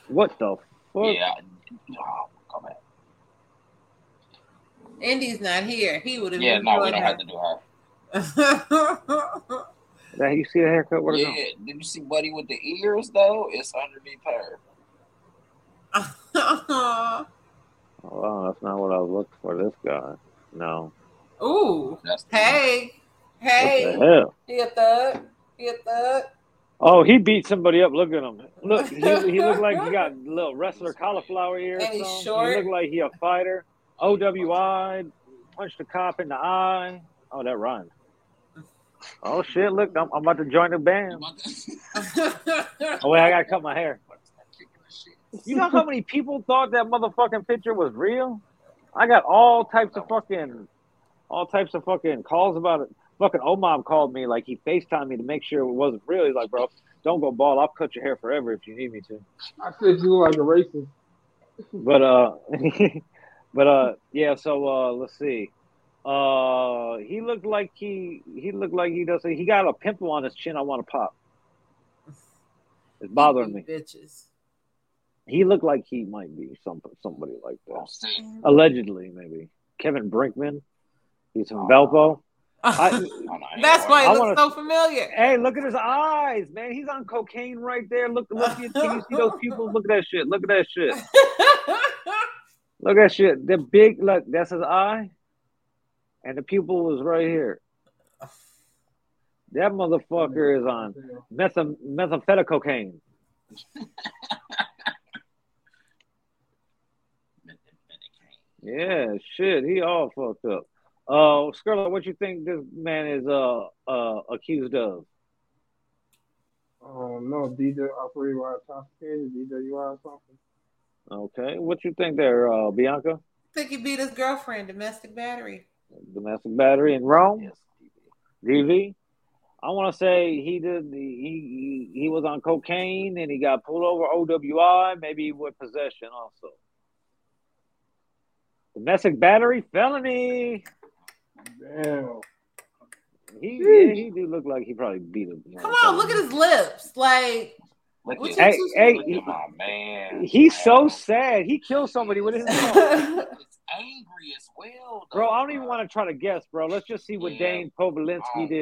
What the fuck? yeah. Oh, come on. Indy's not here. He would have. Yeah, no, we don't have to do her. That you see the haircut? What is Yeah, did you see Buddy with the ears though? It's underneath her. Oh, wow, that's not what I was looking for. This guy. No. Ooh. That's the Hey. What Hey. the hell? He a thug. He a thug. Oh, he beat somebody up. Look at him. Look, he, he looked like he got little wrestler cauliflower ears. And he's short. He looked like he a fighter. OWI punched a cop in the eye. Oh, that rhymes. Oh shit! Look, I'm, I'm about to join the band. Oh wait, I gotta cut my hair. You know how many people thought that motherfucking picture was real? I got all types of fucking, all types of fucking calls about it. Fucking Omar called me like he Facetimed me to make sure it wasn't real. He's like, bro, don't go bald. I'll cut your hair forever if you need me to. I said you look like a racist. But uh, but uh, yeah. So uh, let's see. Uh, he looked like he he looked like he doesn't. He got a pimple on his chin. I want to pop. It's bothering me. Bitches. He looked like he might be some somebody like that. see. Allegedly, maybe Kevin Brinkman. He's from oh. Valpo. I, Oh, no, ain't That's why way. it looks so familiar. hey, look at his eyes, man. He's on cocaine right there. Look, look. Can you see those pupils? Look at that shit. Look at that shit. Look at that shit. The big look. That's his eye, and the pupil was right here. That motherfucker is on metha- methamphetamine. Yeah, shit. He all fucked up. Uh, Scarlett, what you think this man is uh uh accused of? Um, no, DJ operated by intoxicated, DWI or something. Okay, what you think there, uh, Bianca? think he beat his girlfriend, domestic battery. Domestic battery in Rome, Yes. DV. I want to say he did. He, he he was on cocaine and he got pulled over OWI, maybe with possession also. Domestic battery felony. Damn. He yeah, he do look like he probably beat him. Come on, look at his lips. Like, Look What at, you- Hey, hey, look at my man. He's so sad. He killed somebody with his mouth. Angry as well, though, Bro, I don't even want to try to guess, bro. Let's just see what Yeah. Dane I Povolinsky don't- oh, I did.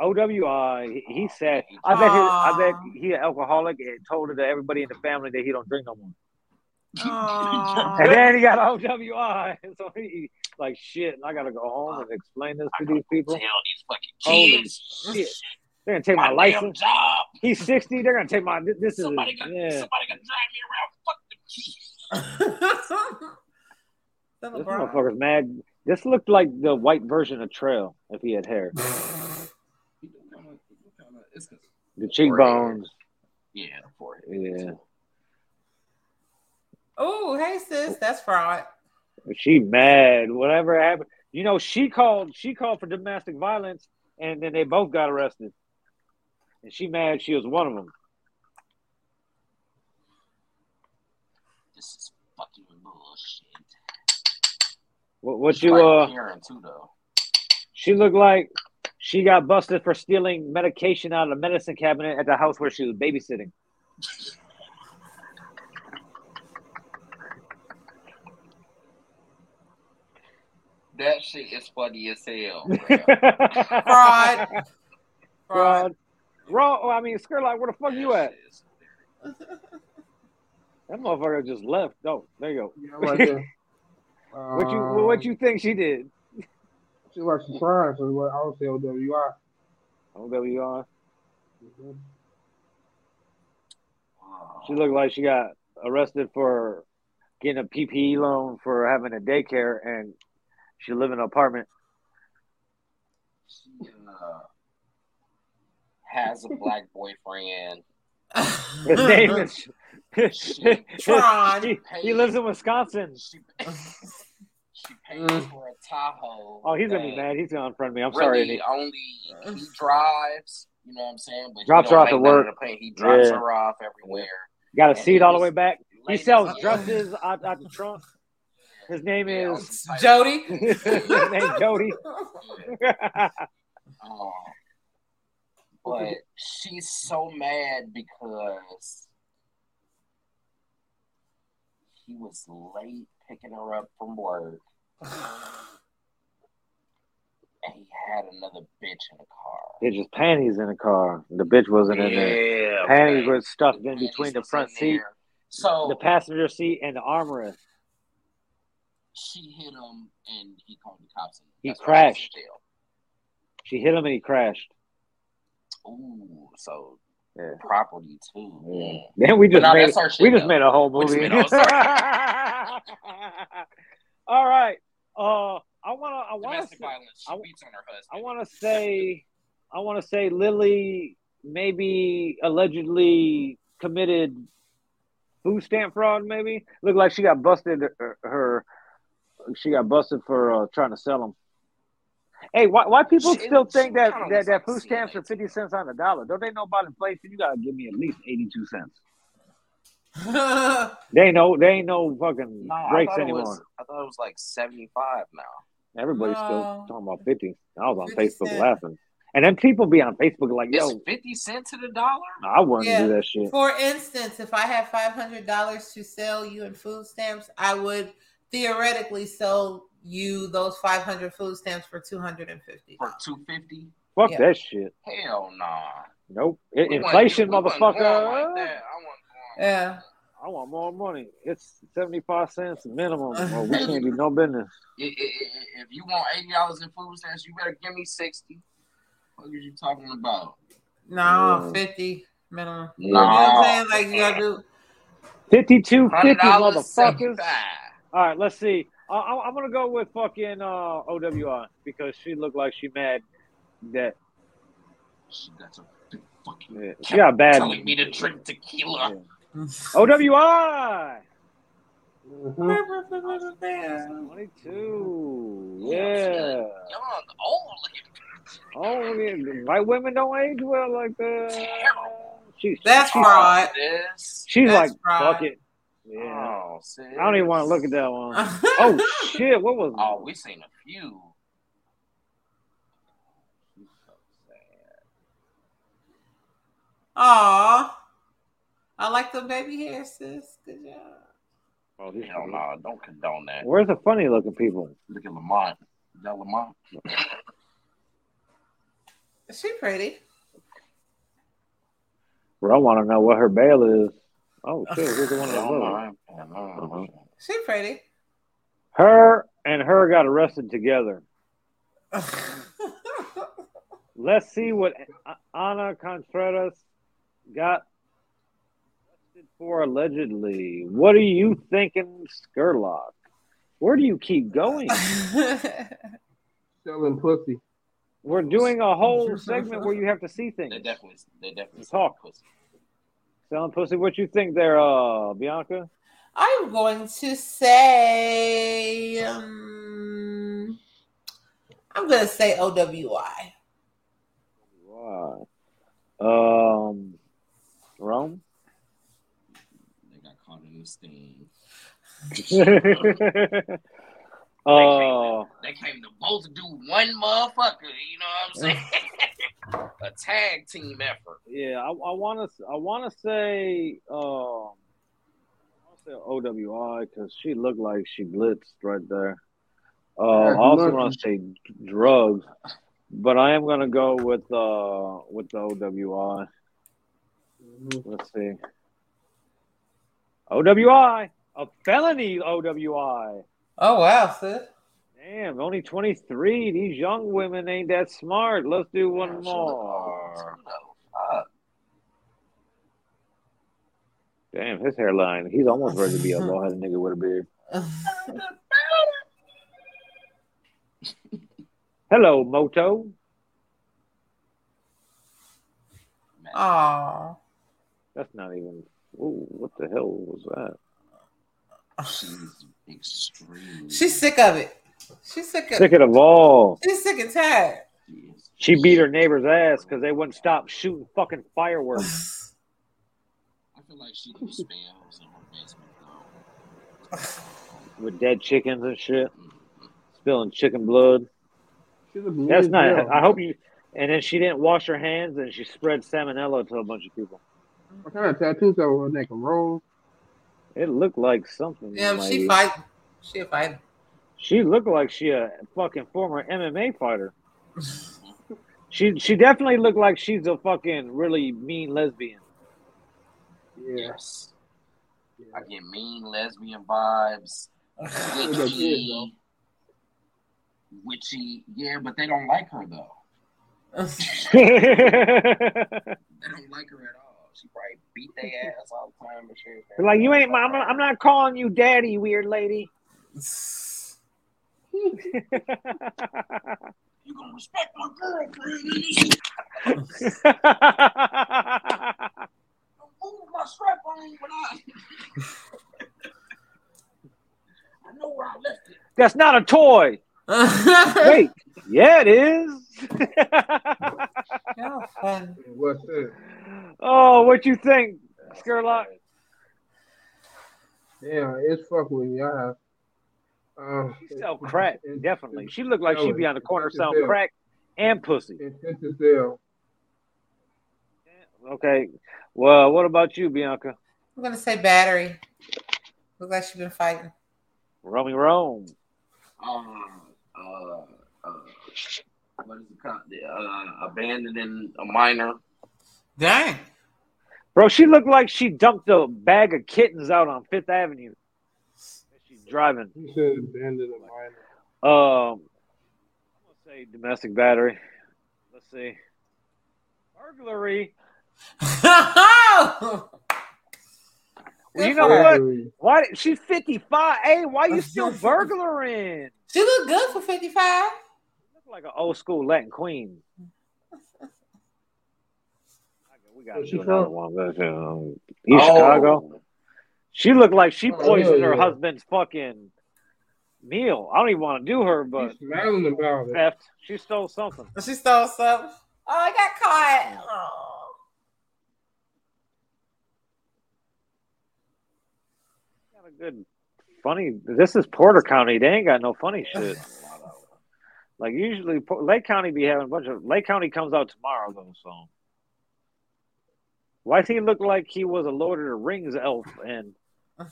don't wanna guess. OWI, he, he's sad. I bet his, I bet he an alcoholic and told to everybody in the family that he don't drink no more. Aw. And then he got OWI, so he like shit. And I gotta go home and explain this to these people. Tell these fucking Holy kids. shit! They're gonna take my My damn license. job. He's sixty. They're gonna take my. This is Somebody got yeah. somebody got to drive me around. Fuck the kids. This motherfucker's mad. This looked like the white version of Trail if he had hair. The cheekbones. Yeah, the forehead. Yeah. Oh, hey sis, that's fraud. She mad. Whatever happened. You know, she called she called for domestic violence and then they both got arrested. And she mad she was one of them. This is fucking bullshit. What, what She you like uh Karen too, though. she looked like she got busted for stealing medication out of the medicine cabinet at the house where she was babysitting. That shit is funny as hell. bro. Fraud. Fraud. Fraud. Raw. Oh, I mean, skirt like, where the fuck you at? That motherfucker just left. Oh, there you go. Yeah, right there. What you Um, what you think she did? She like some crime, so what I would say OWI. OWR. Mhm. She looked like she got arrested for getting a PPE loan for having a daycare, and she lived in an apartment. She, uh, has a black boyfriend. His name is. Tron. he, he lives in Wisconsin. She, she paid Mm. for a Tahoe. Oh, he's gonna be mad. He's gonna unfriend me. I'm sorry. Really, Nick. only he drives. You know what I'm saying? But Drops don't her off make at work. the pay. He drops Yeah. her off everywhere. Got a And seat all the way back. He sells dresses out, out the trunk. His name is. Jody. His name Jody. Um, but she's so mad because he was late picking her up from work and he had another bitch in the car. It's just panties in the car. The bitch wasn't in there. Yeah, Panties man. were stuffed in between the front seat, there. So the passenger seat, and the armrest. She hit him and he called the cops. and He crashed. she's in jail. She hit him and he crashed. Ooh, so Yeah. property too. Yeah. Then we just made we just though. made a whole movie. made a whole story. All right. Uh, I wanna I wanna. She I- beats on her husband. I wanna say I wanna say Lily maybe allegedly committed food stamp fraud. Maybe looked like she got busted. Her, her she got busted for uh, trying to sell them. Hey, why why people She- still think that that, that food stamps are fifty cents on the dollar? Don't they know about inflation? You gotta give me at least eighty two cents. They ain't no they ain't no fucking No, breaks thought, it anymore. was, I thought it was like 75 now. Everybody's still talking about fifty. I was on Facebook cent. laughing, and then people be on Facebook like, It's "Yo, 50 cents to the dollar? I wouldn't Yeah. do that shit." For instance, if I had five hundred dollars to sell you in food stamps, I would theoretically sell you those five hundred food stamps for two hundred and fifty. For 250 Fuck Yeah. that shit. Hell nah. Nope. We inflation, we motherfucker. going Like. I wasn't going Yeah. I want more money. It's seventy five cents minimum, or we can't do no business. If you want $80 in food stamps, you better give me 60 What are you talking about? No, Yeah. fifty minimum. Yeah. You know what I'm saying? Like you gotta do. Fifty two fifty, $100, motherfuckers. 75 All right, let's see. I, I, I'm gonna go with fucking uh, OWI because she looked like she mad that She got some big fucking yeah, she got bad. telling me to drink tequila. OWI. Mhm. 22. Yeah, Yeah. Young, old. Oh, yeah. white women don't age well like that. She, That's she, fraud. She's That's like, fraud. fuck it. Yeah. Oh, sis. I don't even want to look at that one. Oh shit! What was? Oh, we seen a few. She's. Aw. I like the baby hair, sis. Good job. Oh, this- Hell no, don't condone that. Where's the funny looking people? Look at Lamont. Is that Lamont? Is she pretty? Well, I want to know what her bail is. Oh shit! Where's the one I of don't. I don't. Mm-hmm. She pretty. Her and her got arrested together. Let's see what Ana Contreras got arrested for allegedly. What are you thinking, Skurlock? Where do you keep going? Selling pussy. We're doing a whole segment where you have to see things. They definitely, they definitely Talk. pussy. Selling pussy. What you think there, uh, Bianca? I'm going to say, um, I'm going to say OWI. Wow. Um, Rome. They got caught in the sting. uh, They came to both do one motherfucker. You know what I'm saying? a tag team effort. yeah, I want to. I want to say. Um, I want to say OWI because she looked like she blitzed right there. Uh, I also want to say drugs, but I am gonna go with uh with the OWI. Mhm. Let's see. OWI, a felony OWI. Oh, wow, sis. Damn, only 23. These young women ain't that smart. Let's do one Damn, more. shit, Damn, his hairline. He's almost ready to be a bald-headed nigga with a beard. Hello, Moto. Oh, That's not even. Ooh, what the hell was that? She's extreme. she's sick of it. She's sick of it. Sick of all. She's sick and tired. She beat her neighbor's ass because they wouldn't stop shooting fucking fireworks. I feel like she do spells in her basement though. with dead chickens and shit, mm-hmm. spilling chicken blood. She's a That's not. girl. I hope you. And then she didn't wash her hands, and she spread salmonella to a bunch of people. What kind of tattoos on her neck? A rose? It looked like something. Yeah, like- she fight. She a fighter. She looked like she a fucking former MMA fighter. She she definitely looked like she's a fucking really mean lesbian. Yeah. Yes. I get mean lesbian vibes. Look at kids, though. Witchy. Witchy. Yeah, but they don't like her though. They don't like her at all. She probably beat their ass all the time and shit. like you ain't. I'm not, I'm not calling you daddy, weird lady. You gonna respect my girlfriend? Move my strap on when I. I know where I left it. That's not a toy. Wait, yeah, it is. Y'all. What's that? oh, what you think, Skurlock? Yeah, it's fuck with me. I have. Um, She sell crack, it's- definitely. it's- She looked like she'd be on the corner it's- selling crack and pussy. Intent to sell. Okay. Well, what about you, Bianca? I'm gonna say battery. Looks like she's been fighting. Romy Rome. Um, uh, uh, what is it called? Uh, abandoning a minor. Dang. Bro, she looked like she dumped a bag of kittens out on Fifth Avenue. She's driving. He said abandoned a minor. Um, I'm gonna say domestic battery. Let's see, burglary. Well, you know for what? Battery. Why she's 55? Hey, why you still burglaring? She look good for 55. Look like an old school Latin queen. We got she do another one. Um, East Oh. Chicago. She looked like she Oh, poisoned yeah, her yeah. husband's fucking meal. I don't even want to do her, but He's smiling about it. theft. She stole something. She stole something. Oh, I got caught. Oh. Got a good funny. This is Porter County. They ain't got no funny shit. Like usually, Lake County be having a bunch of. Lake County comes out tomorrow though, so. Why does he look like he was a Lord of the Rings elf? And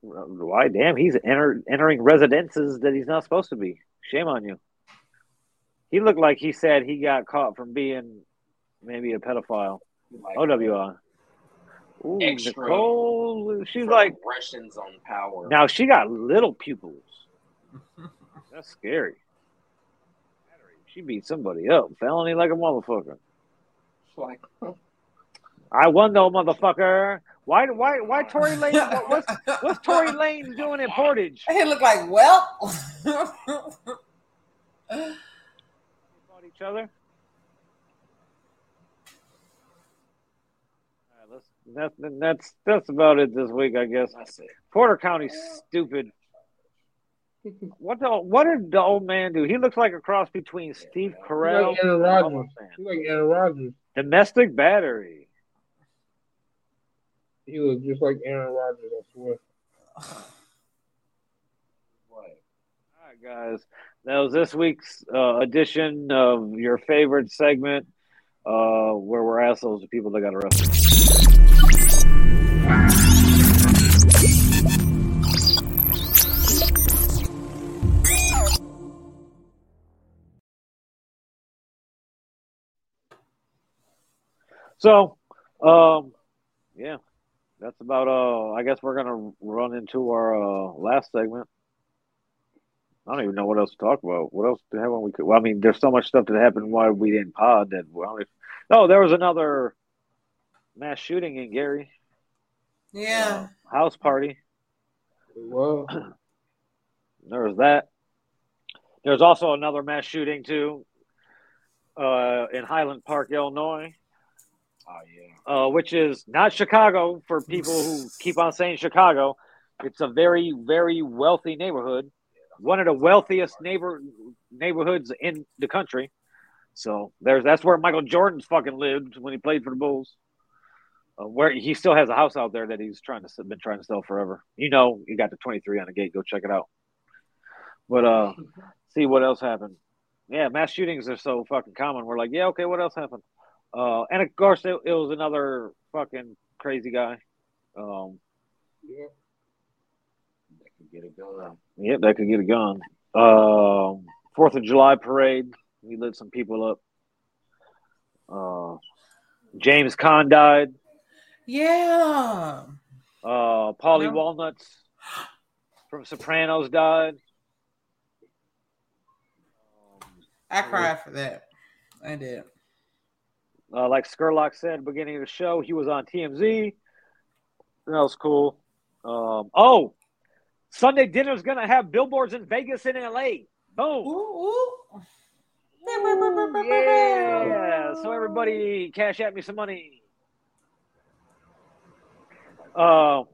why, damn, he's enter, entering residences that he's not supposed to be. Shame on you. He looked like he said he got caught from being maybe a pedophile. Oh like, OWI. Ooh, Extra. Nicole. She's like Russians on power. now she got little pupils. That's scary. She beat somebody up. Felony like a motherfucker. like, I won though, motherfucker. Why why why Tory Lane what's what's Tory Lane doing in Portage? He look like well. Fought each other. All right, that's that's that's about it this week, I guess. that's it. Porter County's stupid. What the what did the old man do? He looks like a cross between Steve He's Carell like Aaron and Rodgers. He's like Aaron Rodgers. Domestic battery. He was just like Aaron Rodgers, I swear. What? All right, guys. That was this week's uh, edition of your favorite segment, uh, where we're assholes to people that got arrested. So, um, yeah, that's about. Uh, I guess we're gonna run into our uh, last segment. I don't even know what else to talk about. What else to haven't we? Well, I mean, there's so much stuff that happened while we didn't pod that. Well, if, oh, there was another mass shooting in Gary yeah. house party. Whoa. There was that. There's also another mass shooting too. uh, in Highland Park, Illinois, Oh yeah. uh, which is not Chicago for people who keep on saying Chicago. It's a very, very wealthy neighborhood, one of the wealthiest neighbor neighborhoods in the country. So there's that's where Michael Jordan's fucking lived when he played for the Bulls. Uh, where he still has a house out there that he's trying to been trying to sell forever. You know, he got the 23 on the gate. Go check it out. But uh, see what else happened. Yeah, mass shootings are so fucking common. We're like, yeah, okay, what else happened? Uh, and of course, it, it was another fucking crazy guy. Um, Yeah. That could get it going. Yep, that could get a gun. Um, Fourth of July parade. We lit some people up. Uh, James Caan died. Yeah. Uh, Paulie No. Walnuts from Sopranos died. I cried for that. I did. Uh, like Skurlock said at the beginning of the show, he was on TMZ. That was cool. Um, oh, Sunday dinner's gonna have billboards in Vegas and LA. Boom. Ooh, ooh. Yeah. So everybody cash at me some money. Uh,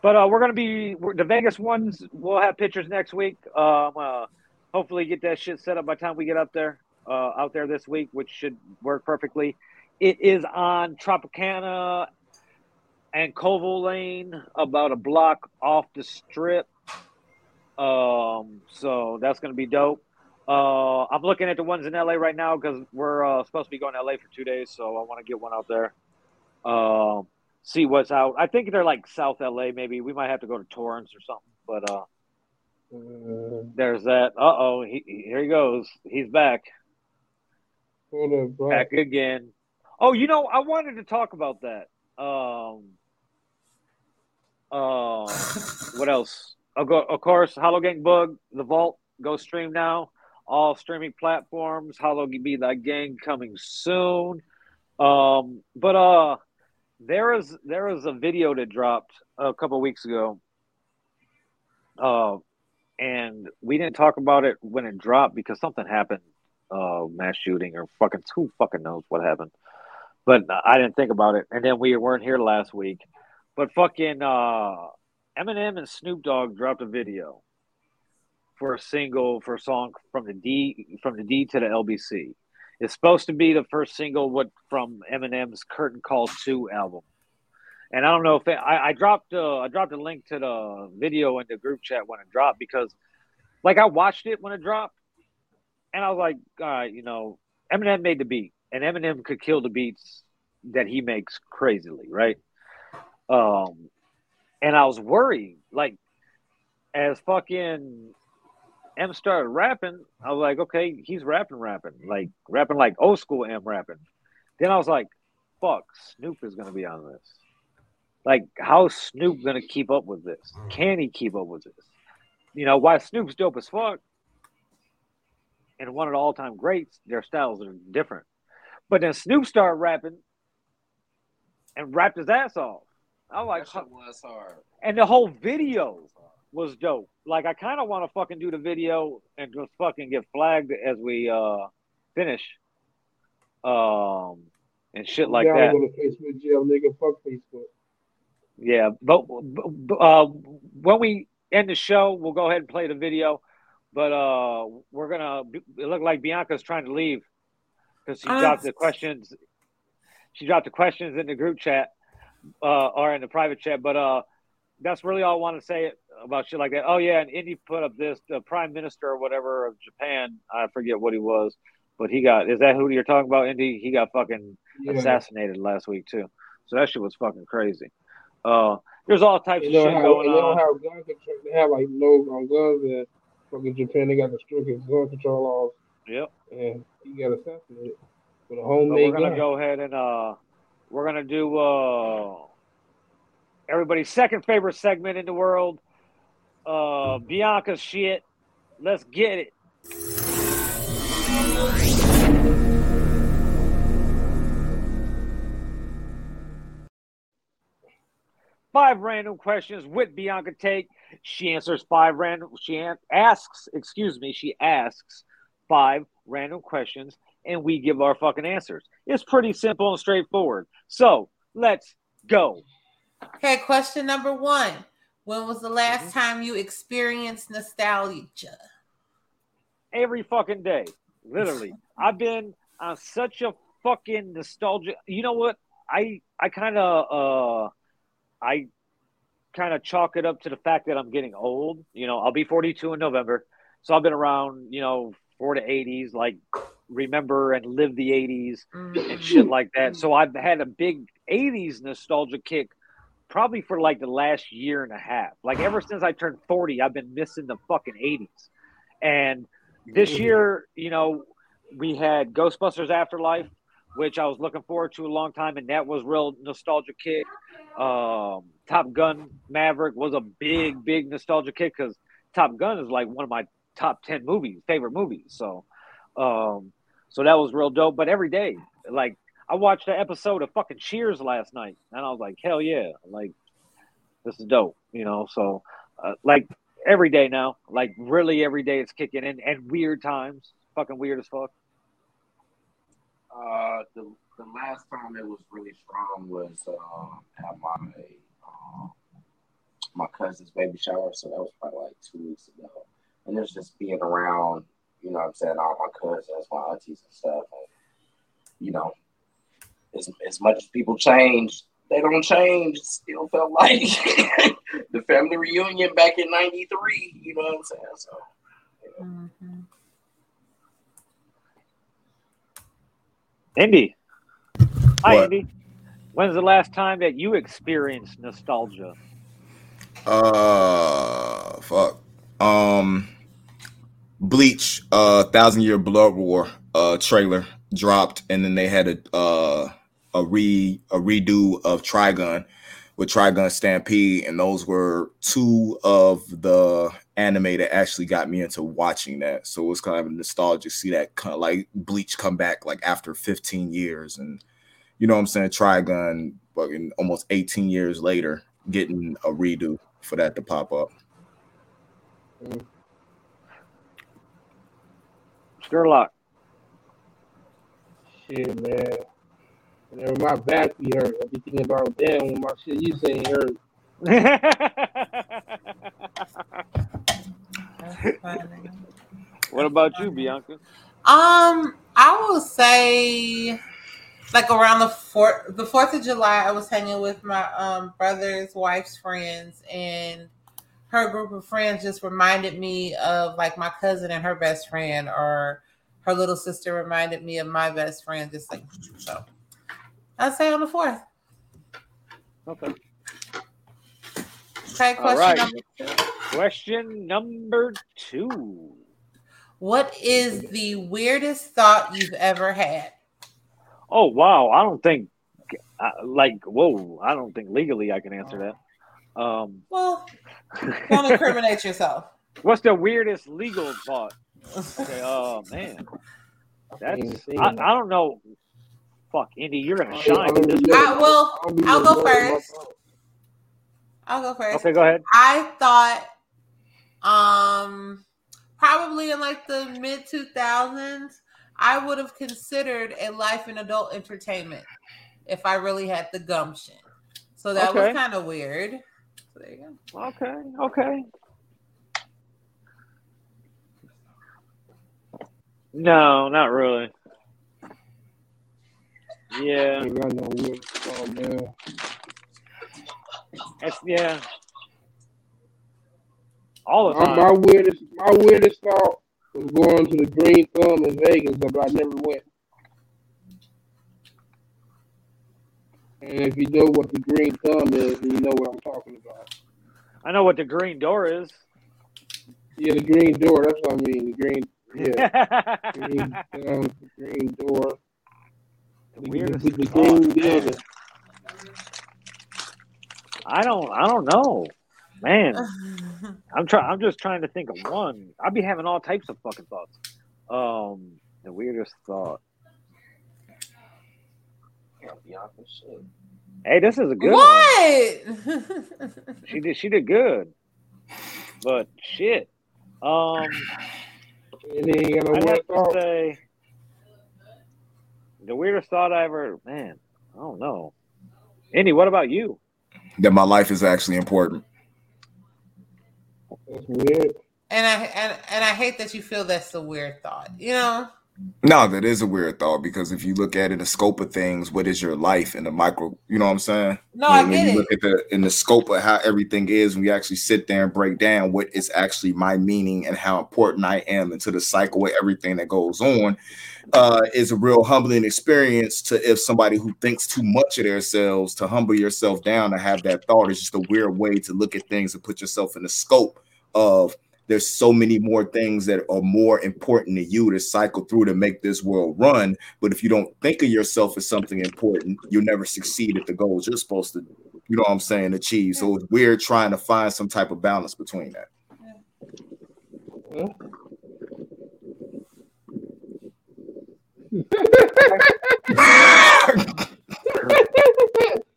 but uh, we're gonna be we're, the Vegas ones. We'll have pictures next week. Um, uh, hopefully get that shit set up by the time we get up there, uh, out there this week, which should work perfectly. It is on Tropicana and Koval Lane, about a block off the strip. Um, so that's gonna be dope. Uh, I'm looking at the ones in LA right now because we're uh, supposed to be going to LA for two days, so I want to get one out there. Um, see what's out. I think they're like South LA, maybe. We might have to go to Torrance or something, but uh, Uh, there's that. Uh oh, he, he- here he goes. He's back, hold up, back again. Oh, you know, I wanted to talk about that. Um, uh, what else? Of go- of course, Hollow Gang Bug, The Vault, go stream now. All streaming platforms. Hollow Be That Gang coming soon. Um, but uh, there is there is a video that dropped a couple weeks ago. Uh, and we didn't talk about it when it dropped because something happened, uh, mass shooting or fucking who fucking knows what happened. But I didn't think about it, and then we weren't here last week. But fucking uh, Eminem and Snoop Dogg dropped a video for a single for a song from the D from the D to the LBC. It's supposed to be the first single what from Eminem's Curtain Call Two album. And I don't know if it, I, I dropped uh, I dropped a link to the video in the group chat when it dropped because like I watched it when it dropped and I was like, all right, you know, Eminem made the beat and Eminem could kill the beats that he makes crazily, right? Um, and I was worried, like, as fucking M started rapping, I was like, okay, he's rapping, rapping, like rapping like old school M rapping. Then I was like, fuck, Snoop is gonna be on this. Like, how's Snoop gonna keep up with this? Mm. Can he keep up with this? You know, why Snoop's dope as fuck, and one of the all-time greats, their styles are different. But then Snoop started rapping and rapped his ass off. I was like, that was hard. and the whole video was dope. Like I kind of want to fucking do the video and just fucking get flagged as we uh finish, um, and shit like yeah, that. I'm gonna Facebook jail, nigga. Fuck Facebook. Yeah, but, but uh, when we end the show, we'll go ahead and play the video. But uh, we're gonna. It looked like Bianca's trying to leave because she Uh, dropped the questions. She dropped the questions in the group chat uh, or in the private chat. But uh, that's really all I want to say about shit like that. Oh yeah, and Indy put up this the prime minister or whatever of Japan. I forget what he was, but he got. Is that who you're talking about, Indy? He got fucking Yeah. assassinated last week too. So that shit was fucking crazy. Uh, there's all types You of shit how going know on. how gun control they have like no on guns and fucking Japan they got the strictest gun control laws Yep. and he got assassinated with a But homemade we're gonna gun. go ahead and uh, we're gonna do uh, everybody's second favorite segment in the world, uh, Bianca shit. Let's get it. Five random questions with Bianca Take. She answers five random. She asks, excuse me, she asks five random questions. and we give our fucking answers. It's pretty simple and straightforward. So let's go. Okay, question number one. When was the last mm-hmm. time you experienced nostalgia? Every fucking day, literally. I've been on such a fucking nostalgia. You know what? I I kind of uh I kind of chalk it up to the fact that I'm getting old. You know, I'll be 42 in November, so I've been around. You know, four to 80s, like remember and live the 80s and shit mm-hmm. like that. So I've had a big 80s nostalgia kick probably for like the last year and a half. Like ever since I turned 40, I've been missing the fucking 80s. And this year, you know, we had Ghostbusters Afterlife, which I was looking forward to a long time, and that was real nostalgia kick. Um, Top Gun Maverick was a big, big nostalgia kick because Top Gun is like one of my top 10 movies, favorite movies. So, um, so that was real dope. But every day, like I watched an episode of fucking Cheers last night, and I was like, hell yeah, like this is dope, you know. So, uh, like every day now, like really every day it's kicking in, and weird times, fucking weird as fuck. Uh, the the last time it was really strong was uh, at my uh, my cousin's baby shower, so that was probably like two weeks ago. And it's just being around, you know, I'm saying all my cousins, my aunties and stuff, and you know, as as much as people change, they don't change. It still felt like the family reunion back in '93. You know what I'm saying? So. yeah. Mhm. Indy, hi What? Indy. When's the last time that you experienced nostalgia? Uh, fuck. Um, Bleach, uh, Thousand Year Blood War, uh, trailer dropped, and then they had a uh a re a redo of Trigun with Trigun Stampede, and those were two of the anime that actually got me into watching that. So it was kind of nostalgic to see that kind of like Bleach come back like after 15 years, and you know what I'm saying, Trigun, fucking almost 18 years later, getting a redo for that to pop up. Skurlock. Shit, man. Whenever my back be hurt, I be thinking about damn when my shit you saying hurt. What about you, Bianca? Um, I will say, like around the fourth, the Fourth of July, I was hanging with my um brother's wife's friends, and her group of friends just reminded me of like my cousin and her best friend, or her little sister reminded me of my best friend. Just like so, I'd say on the fourth. Okay. Okay, question right. number two. Question number two. What is the weirdest thought you've ever had? Oh wow, I don't think uh, like whoa, I don't think legally I can answer that. Um, Well, don't incriminate yourself. what's the weirdest legal thought? Okay, oh man, that's I, I don't know. Fuck, Indy, you're gonna shine. with this one. I will. I'll I'll go the one first. about- I'll go first. Okay, go ahead. I thought, um, probably in like the mid two thousands, I would have considered a life in adult entertainment if I really had the gumption. So that Okay. was kind of weird. So there you go. Okay, okay. No, not really. Yeah, Ain't got no weird oh, man. it's yeah. All the My, time. my weirdest, my weirdest thought was going to the Green Thumb in Vegas, but I never went. And if you know what the Green Thumb is, then you know what I'm talking about. I know what the green door is. Yeah, the Green Door. That's what I mean. The Green, yeah, Green the Green Door, weirdest the, the thought, Green man. Building. I don't. I don't know, man. I'm trying. I'm just trying to think of one. I'd be having all types of fucking thoughts. Um, the weirdest thought. Yeah, Bianca, shit. Hey, this is a good one. what? She did. She did good. But shit. Um, And then I'd have to say. The weirdest thought I ever, man, I don't know. Andy, what about you? That my life is actually important. That's weird. And I and, and I hate that you feel that's a weird thought. You know, No, that is a weird thought because if you look at it in the scope of things, what is your life in the micro? You know what I'm saying? no, when, I when you it. look at the in the scope of how everything is, when you actually sit there and break down what is actually my meaning and how important I am into the cycle of everything that goes on, uh, is a real humbling experience. To if somebody who thinks too much of themselves, to humble yourself down to have that thought is just a weird way to look at things and put yourself in the scope of. There's so many more things that are more important to you to cycle through to make this world run. But if you don't think of yourself as something important, you'll never succeed at the goals you're supposed to, you know what I'm saying, achieve. So it's weird trying to find some type of balance between that. I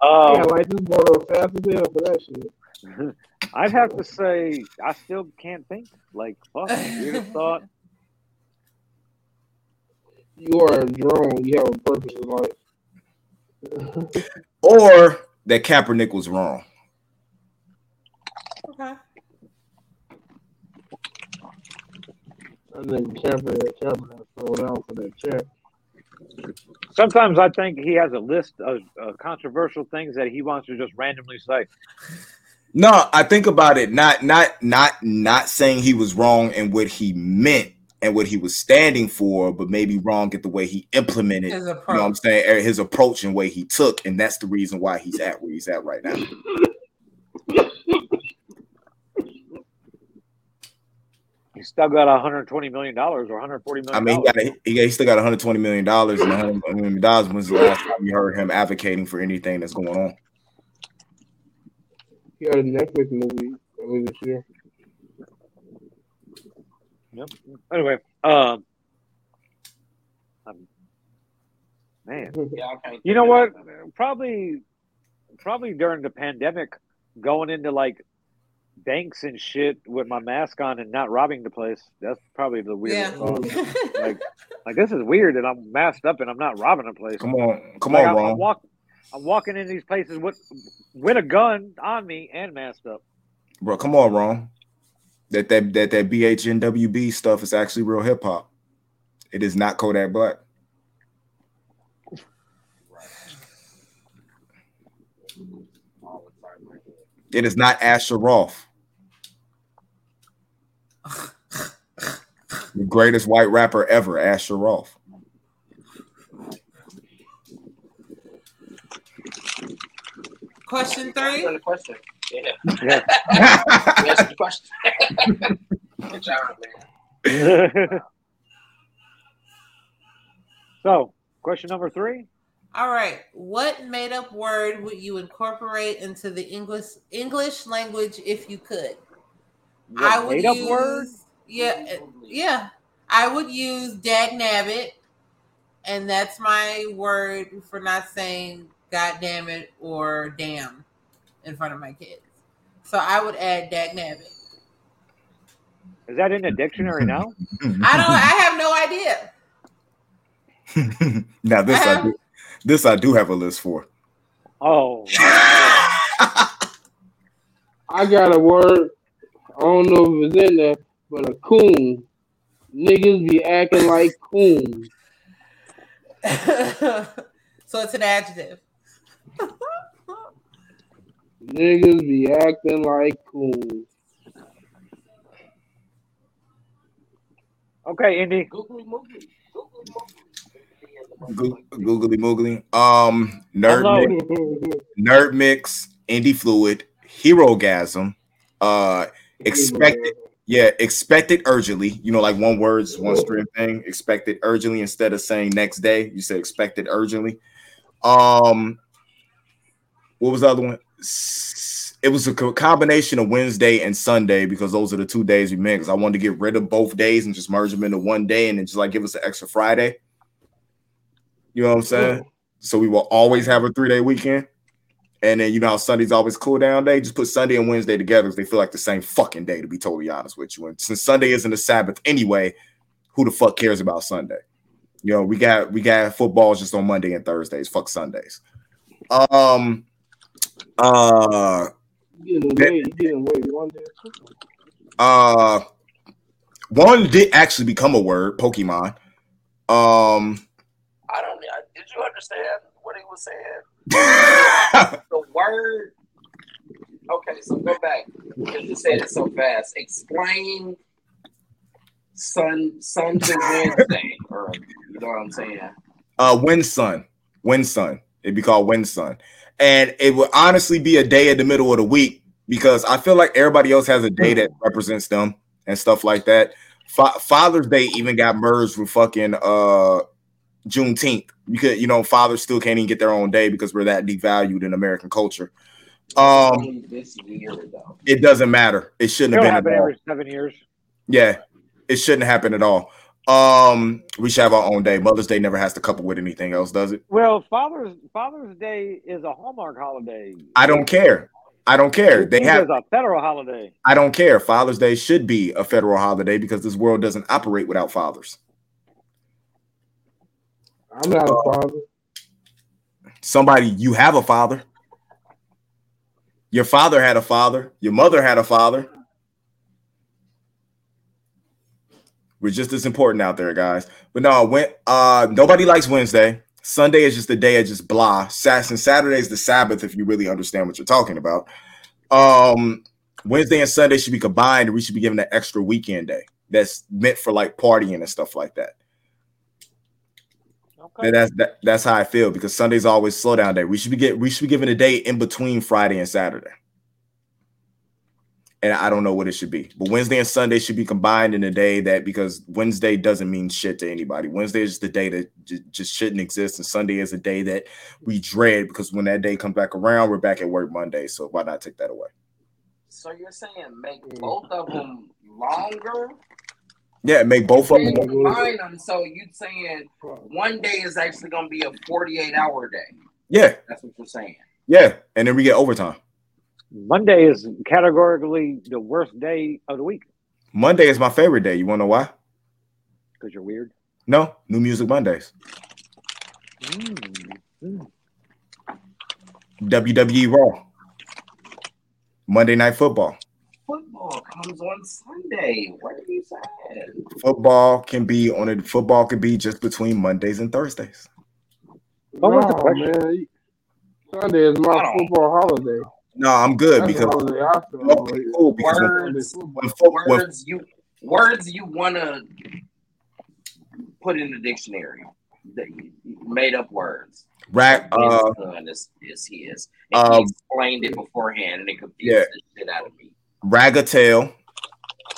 Um, like this bottle fast as hell for that shit. I'd have to say I still can't think. Like, fuck, weirdest thought. You are a drone. You have a purpose in life. Or that Kaepernick was wrong. Okay. I think Kaepernick, Kaepernick thrown out for that check. Sometimes I think he has a list of uh, controversial things that he wants to just randomly say. No, I think about it not not not not saying he was wrong in what he meant and what he was standing for, but maybe wrong at the way he implemented. His You know what I'm saying? er, His approach and way he took, and that's the reason why he's at where he's at right now. He's still got 120 million dollars or 140 million. I mean, he, got a, he, he still got 120 million dollars, and 100 million dollars was the last time you heard him advocating for anything that's going on. He had a Netflix movie earlier this year. Yep. Anyway, um, um, man, Yeah, you know what? Probably, probably during the pandemic, going into like banks and shit with my mask on and not robbing the place. That's probably the weirdest Yeah. thought. Like, like this is weird that I'm masked up and I'm not robbing a place. Come on, come Like, on, I'm, I'm, Ron. walk, I'm walking in these places with with a gun on me and masked up. Bro, come on, Ron. That that that that BHNWB stuff is actually real hip hop. It is not Kodak Black. It is not Asher Roth. the greatest white rapper ever, Asher Roth. Question three. the question. Yeah. Yeah. Answer the question. Good job, man. so, question number three. All right. What made up word would you incorporate into the English English language if you could? I would made up use, word? Yeah, yeah. I would use dag nabbit, and that's my word for not saying God damn it or damn in front of my kids. So I would add dag nabbit. Is that in the dictionary now? I don't. I have no idea. now this I do, this I do have a list for. Oh, I got a word. I don't know if it's in there, but a coon. Niggas be acting like coons. so it's an adjective. Niggas be acting like coons. okay, Indy. Googly moogly. Googly moogly. Googly moogly. Um, nerd mix, nerd mix, indie fluid, Herogasm, uh, expected. Yeah, expect it urgently. You know, like one words, one string thing. Expect it urgently instead of saying next day. You say expect it urgently. Um, what was the other one? It was a combination of Wednesday and Sunday because those are the two days we mix. I wanted to get rid of both days and just merge them into one day and then just like give us an extra Friday. You know what I'm saying? So we will always have a three day weekend. And then you know how Sunday's always cool down day. Just put Sunday and Wednesday together because they feel like the same fucking day. To be totally honest with you, and since Sunday isn't a Sabbath anyway, who the fuck cares about Sunday? You know, we got we got footballs just on Monday and Thursdays. Fuck Sundays. Um uh You getting away, you getting away one day. uh one did actually become a word, Pokemon. Um I don't. I, did you understand what he was saying? The word. Okay, so go back because you said it so fast. Explain Sun Sun to Wednesday, or you know what I'm saying? uh Wind Sun. Wind Sun. It'd be called Wind Sun. And it would honestly be a day in the middle of the week because I feel like everybody else has a day that represents them and stuff like that. Fa- Father's Day even got merged with fucking uh Juneteenth because you know fathers still can't even get their own day because we're that devalued in American culture. Um, this year though. it doesn't matter. It shouldn't It'll have been. Every seven years. Yeah, it shouldn't happen at all. Um, we should have our own day. Mother's Day never has to couple with anything else, does it? Well, Father's Father's Day is a Hallmark holiday. I don't care. I don't care. They It have. is a federal holiday. I don't care. Father's Day should be a federal holiday because this world doesn't operate without fathers. I'm not a father. Somebody, you have a father. Your father had a father. Your mother had a father. We're just as important out there, guys. But no, when uh nobody likes Wednesday. Sunday is just a day of just blah. And Saturday is the Sabbath, if you really understand what you're talking about. Um, Wednesday and Sunday should be combined, and we should be given an extra weekend day that's meant for like partying and stuff like that. Okay. And that's that, that's how I feel because Sunday's always slow down day. We should be get we should be given a day in between Friday and Saturday. And I don't know what it should be, but Wednesday and Sunday should be combined in a day that because Wednesday doesn't mean shit to anybody. Wednesday is just the day that j- just shouldn't exist, and Sunday is a day that we dread because when that day comes back around, we're back at work Monday. So why not take that away? So you're saying make both of them longer? Yeah, make both of them. combine them. So you're saying one day is actually going to be a 48 hour day? Yeah, That's what you're saying. yeah, and then we get overtime. Monday is categorically the worst day of the week Monday is my favorite day. You want to know why? because you're weird. No, New Music Mondays. Mm. Mm. WWE Raw. Monday Night Football. Football comes on Sunday. What are you saying? Football can be on it. Football can be just between Mondays and Thursdays. What was No, man. Sunday is my football holiday. No, I'm good That's because the okay, cool, because Words, when, fo- when- words you words you want to put in the dictionary. Made up words. rag, uh, His son is, is his. And um, he explained it beforehand, and it confused yeah. the shit out of me. ragatail,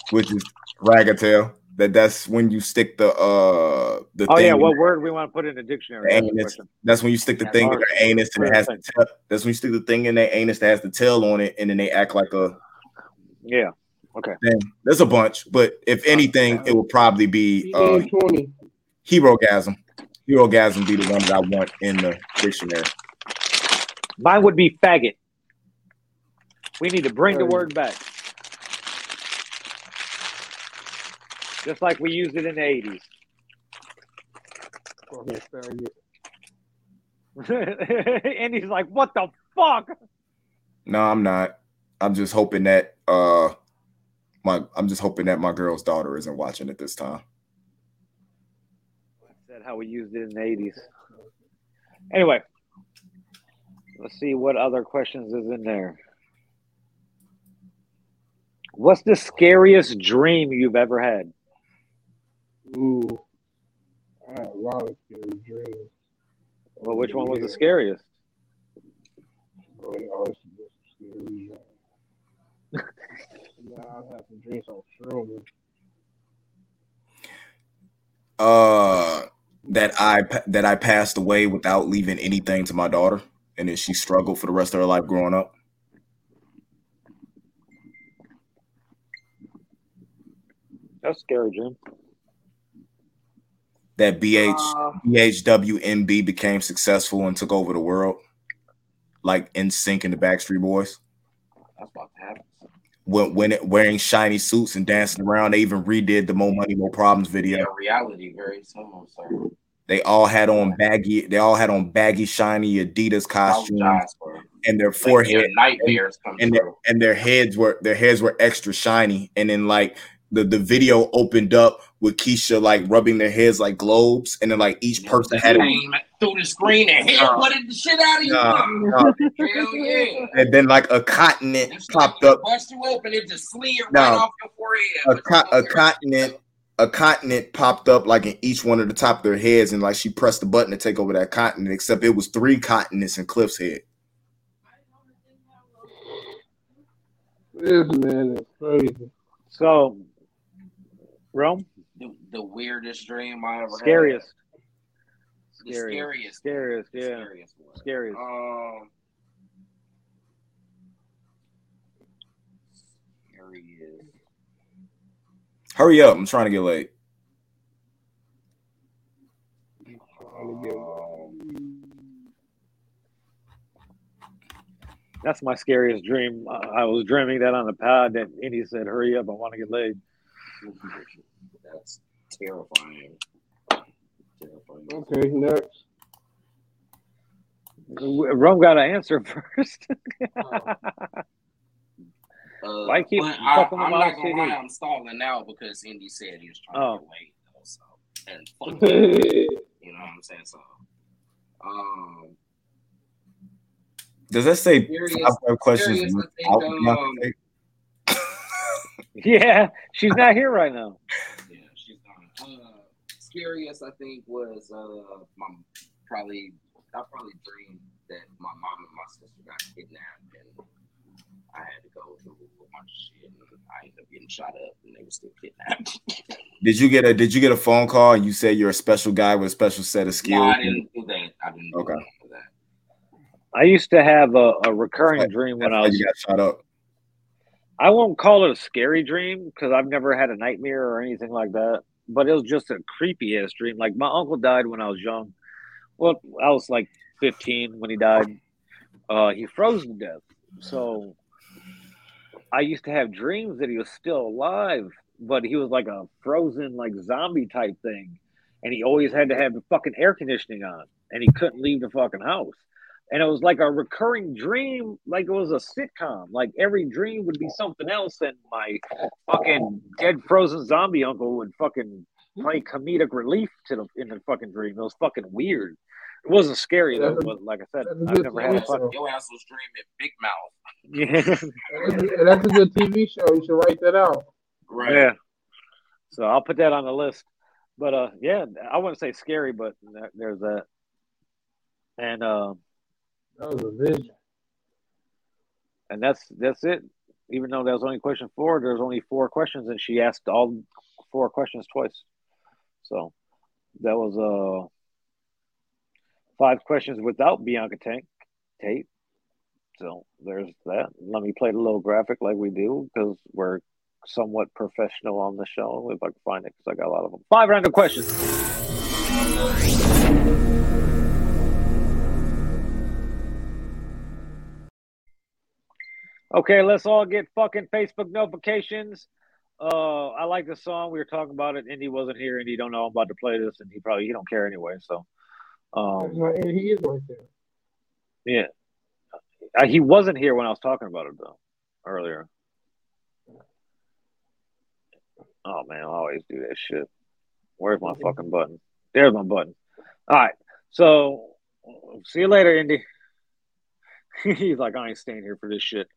which is ragatail. That that's when you stick the uh the Oh thing. yeah, what word we want to put in the dictionary? That's the Anus. That's when you stick the Yeah, thing in or- their anus and it has the tail. That's when you stick the thing in their anus that has the tail on it, and then they act like a Yeah. thing. There's a bunch, but if anything, it would probably be uh PA 20. Herogasm. Hero gasm be the one that I want in the dictionary. Mine would be faggot. We need to bring the word back. Just like we used it in the 80s. Fucking faggot. and he's like, what the fuck? No, I'm not. I'm just hoping that uh my I'm just hoping that my girl's daughter isn't watching it this time. Said how we used it in the 80s. Anyway, let's see what other questions is in there. What's the scariest dream you've ever had? Ooh. I had a lot of scary dreams. Well, which one was the scariest? Bro, they always do scary dreams. yeah, I've had some dreams on Sherman. Uh that I that I passed away without leaving anything to my daughter and then she struggled for the rest of her life growing up. That's scary dream. That BH Uh, BHWNB became successful and took over the world. Like NSYNC in the Backstreet Boys. that's about to happen. When, when it, wearing shiny suits and dancing around, they even redid the More Money, More Problems Yeah, video. reality very soon, sir. They all had on baggy. They all had on baggy, shiny Adidas costumes, and their forehead like nightmares and, and their, and their heads were their heads were extra shiny. And then like the the video opened up with Keisha like rubbing their heads like globes, and then like each person had it through the screen and headbutted the shit out of you. No, no. Hell yeah! And then like a continent popped up. Bust you open, it just slid no. right off your forehead. A, co- a continent. A continent popped up like in each one of the top of their heads, and like she pressed the button to take over that continent. Except it was three continents in Cliff's head. This man is crazy. So Rome? The, the weirdest dream I ever scariest. had. The scariest. Scariest, yeah. Scariest. Scariest. Um, scariest. Hurry up. I'm trying to get late. That's my scariest dream. I was dreaming that on the pad, and he said, "Hurry up! I want to get laid." That's terrifying. terrifying. Okay, next. Rome got to answer first. uh, Why keep fucking I, am not gonna lie, I'm stalling now because Indy said he was trying oh. to get late though. So and fuck you know what I'm saying. So, um, does that say five questions? Serious, think, um, yeah, she's not here right now. Yeah, she's gone. Uh, scariest, I think, was uh, my probably I probably dreamed that my mom and my sister got kidnapped, and I had to go through a bunch of shit, and I ended up getting shot up, and they were still kidnapped. did you get a Did you get a phone call and you said you're a special guy with a special set of skills? No, I didn't do that. I didn't. okay. I used to have a, a recurring like, dream when I was you got shot up. I won't call it a scary dream because I've never had a nightmare or anything like that. But it was just a creepy ass dream. Like my uncle died when I was young. Well, I was like 15 when he died. Uh, he froze to death. So I used to have dreams that he was still alive, but he was like a frozen, like zombie type thing. And he always had to have the fucking air conditioning on, and he couldn't leave the fucking house and it was like a recurring dream, like it was a sitcom. Like every dream would be something else, and my fucking dead frozen zombie uncle would fucking play comedic relief to the in the fucking dream. It was fucking weird. It wasn't scary though, but like I said, I've never had a fucking. Your ass was dreaming Big Mouth. Yeah, that's a good TV show. You should write that out. Right. Yeah. So I'll put that on the list. But uh, yeah, I wouldn't say scary, but there's that. And uh, that was a vision. And that's that's it. Even though that was only question four, there's only four questions, and she asked all four questions twice. So that was uh five questions without Bianca Tank Tate. So there's that. Let me play the little graphic like we do because we're somewhat professional on the show. If I can find it, because I got a lot of them. Five random questions. Okay, let's all get fucking Facebook notifications. Uh, I like the song. We were talking about it. Indy wasn't here, and he don't know I'm about to play this, and he probably he don't care anyway. So, um, he is right there. Yeah, uh, he wasn't here when I was talking about it though earlier. Oh man, I always do that shit. Where's my fucking button? There's my button. All right, so see you later, Indy. He's like, I ain't staying here for this shit.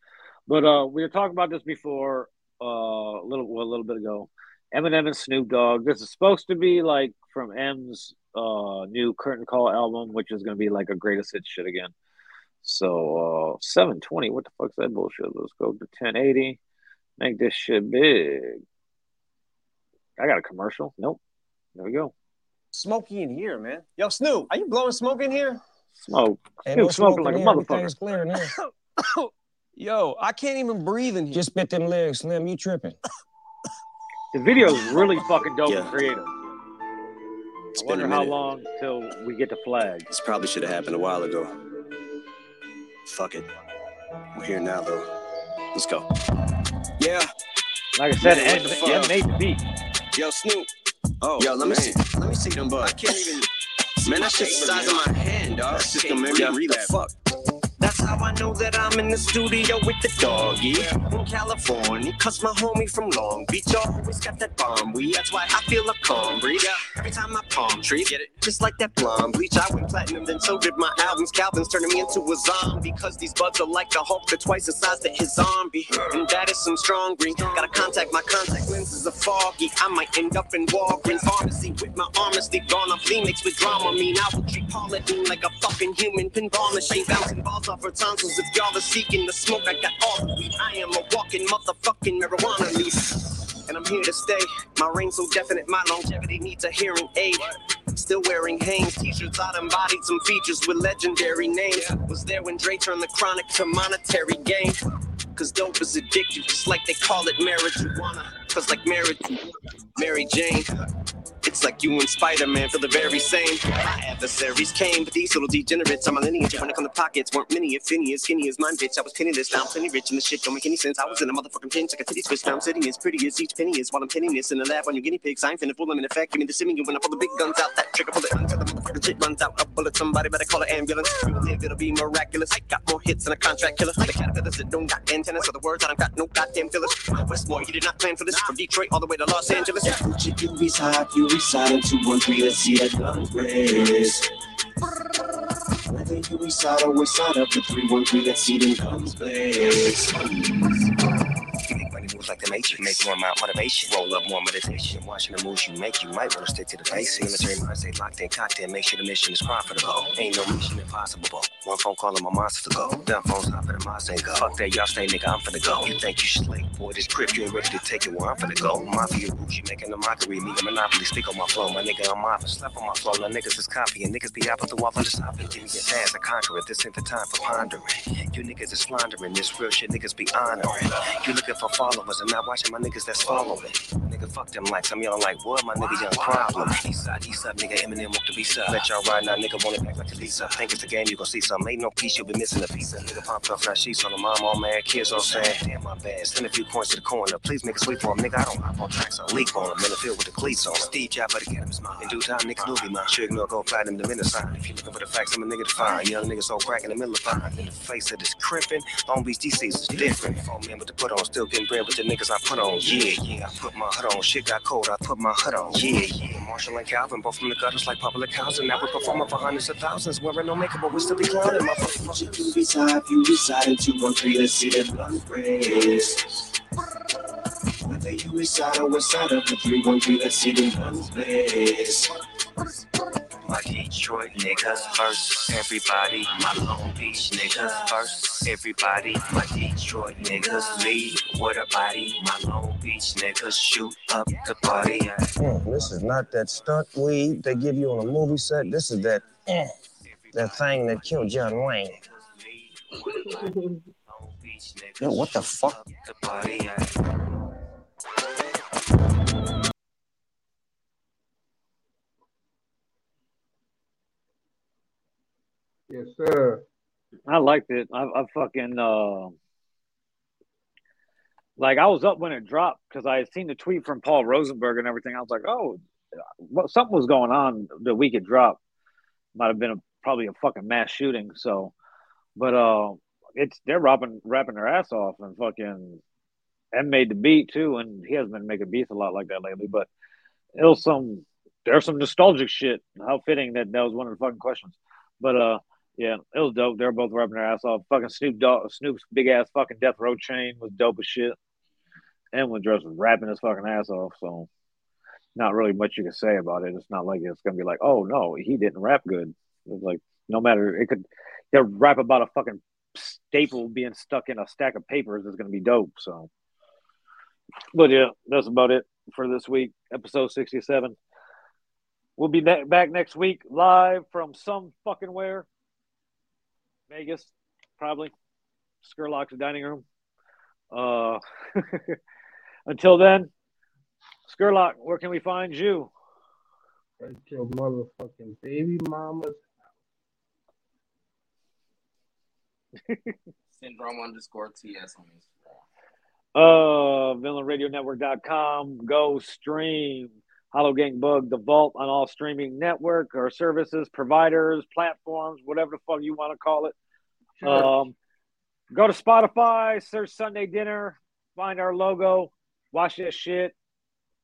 But uh, we were talking about this before uh, a little well, a little bit ago. Eminem and Snoop Dogg. This is supposed to be like from M's uh, new Curtain Call album, which is going to be like a greatest hit shit again. So uh, 720. What the fuck's that bullshit? Let's go to 1080. Make this shit big. I got a commercial. Nope. There we go. Smoky in here, man. Yo, Snoop, are you blowing smoke in here? Smoke. Snoop no smoking like a motherfucker. Clear in here. Yo, I can't even breathe in here. Just spit them legs, Slim. You tripping. the video is really fucking dope yeah. and creative. It's I wonder how long till we get the flag. This probably should have happened a while ago. Fuck it. We're here now, though. Let's go. Yeah. Like I said, Ed, Ed made the beat. Yo, Snoop. Oh, yo, let man. me see. Let me see them bugs. I can't even. Man, that's just the size of my hand, dog. That's just gonna make me relapse. Fuck. That's how I know that I'm in the studio with the doggy in California. Cause my homie from Long Beach always got that bomb weed. That's why I feel a calm breeze. Every time I palm trees, get it? Just like that blonde bleach. I went platinum, then so did my albums. Calvin's turning me into a zombie. Cause these buds are like the Hulk, they're twice the size that his zombie. And that is some strong green. Gotta contact my contact lenses are foggy. I might end up in Walgreens pharmacy with my stick on a Phoenix with drama. Mean I will treat Paula Deen like a fucking human pinball machine. Bouncing balls off tonsils. If y'all are seeking the smoke, I got all the weed. I am a walking motherfucking marijuana leaf. And I'm here to stay. My reign so definite, my longevity needs a hearing aid. Still wearing Hanes t-shirts, I embodied some features with legendary names. Was there when Dre turned the chronic to monetary gain. Cause dope is addictive, just like they call it marijuana. Cause like marriage, Mary Jane. It's like you and Spider-Man feel the very same. My adversaries came, but these little degenerates on my lineage. When it come to pockets, weren't many, if any, as skinny as mine, bitch. I was penniless, now I'm plenty rich, and the shit don't make any sense. I was in a motherfucking pinch, like a titty twist. Now I'm sitting as pretty as each penny is while I'm pinning this in the lab on your guinea pigs. I ain't finna fool them in effect. Give me the simming when I pull the big guns out. That trigger pull it until the motherfucking shit runs out. A bullet, somebody better call an ambulance. We will live, it'll be miraculous. I got more hits than a contract killer. The caterpillars that don't got antennas, so the words I don't got no goddamn fillers. Westmore, you did not plan for this. From Detroit all the way to Los Angeles. Gucci, you reside, you reside in 213, let's see that gun raise. Whether you reside or reside up to 313, let's see them guns blaze. Moves like the Matrix. Make more motivation. Roll up more meditation. Watching the moves you make, you might want to stick to the basics. Military mind stay locked in, cocktail. Make sure the mission is profitable. Ain't no mission impossible. One phone call and my monster to go. Dumb phones hop in the monster and go. Fuck that, y'all stay, nigga. I'm finna go. You think you slick? Boy, this grip, you ain't ready to take it where I'm finna go. Mafia rules, you making a mockery. Me, a monopoly. Speak on my flow. My nigga, I'm off. Slap on my flow. Now niggas is copying. Niggas be out with the wall for the stopping. Give me your fast, I conquer it. This ain't the time for pondering. You niggas is slandering. This real shit niggas be honoring. You looking for followers and not watching my niggas that's following. Nigga, fuck them likes. I'm yelling like, what? My nigga, young problem. East side, east side, nigga, Eminem up to be side. Let y'all ride now, nigga, want it back like a Lisa. Think it's a game, you gon' see something. Ain't no piece, you'll be missing a piece. Nigga, pop up, flash sheets on the mom, all mad kids all saying, damn, my bad. Send a few points to the corner. Please make a sweep for him, nigga. I don't hop on tracks, I leap on him. In the field with the cleats on. Steve Jobs, but get him his mind. In due time, niggas will be mine. Sure, ignore, go platinum, the minute sign. If you looking for the facts, I'm a nigga to find. Young nigga so crack in the middle of fine. In the face of this crippin', Long Beach DC's is different. Four men with the put on, still getting bread with the niggas I put on. Yeah, yeah, I put my hood on. Shit got cold, I put my hood on. Yeah, yeah. Marshall and Calvin, both from the gutters like public housing. Now we're performing for hundreds of thousands. Wearing no makeup, but we still be clowning. My Gucci, you reside, you reside in 213, let's see them guns raise. Whether you reside or reside up to 313, let's see guns blaze. My Detroit niggas first, everybody. My Long Beach niggas first, everybody. My Detroit niggas lead with a body. My Long Beach niggas shoot up the party. Mm, this is not that stunt weed they give you on a movie set. This is that eh, that thing that killed John Wayne. Yo, what the fuck? Yes, sir. I liked it. I, I fucking uh, like I was up when it dropped because I had seen the tweet from Paul Rosenberg and everything. I was like, oh, something was going on the week it dropped. Might have been a, probably a fucking mass shooting. So, but uh, it's they're rapping rapping their ass off and fucking and made the beat too. And he hasn't been making beats a lot like that lately. But it was some there's some nostalgic shit. How fitting that that was one of the fucking questions. But uh, yeah, it was dope. They're both rapping their ass off. Fucking Snoop Dogg, Snoop's big ass fucking Death Row chain was dope as shit. And when Dress was rapping his fucking ass off, so not really much you can say about it. It's not like it's gonna be like, oh no, he didn't rap good. Like no matter it could they'll rap about a fucking staple being stuck in a stack of papers is gonna be dope. So but yeah, that's about it for this week, episode sixty seven. We'll be back next week live from some fucking where. Vegas, probably. Skurlock's dining room. Uh, until then, Skurlock, where can we find you? At your motherfucking baby mama's Syndrome underscore TS on Instagram. Uh, VillainRadioNetwork.com. Go stream. Hollow Gang Bug, the Vault on all streaming network or services, providers, platforms, whatever the fuck you want to call it. Um, go to Spotify, search Sunday Dinner, find our logo, watch that shit.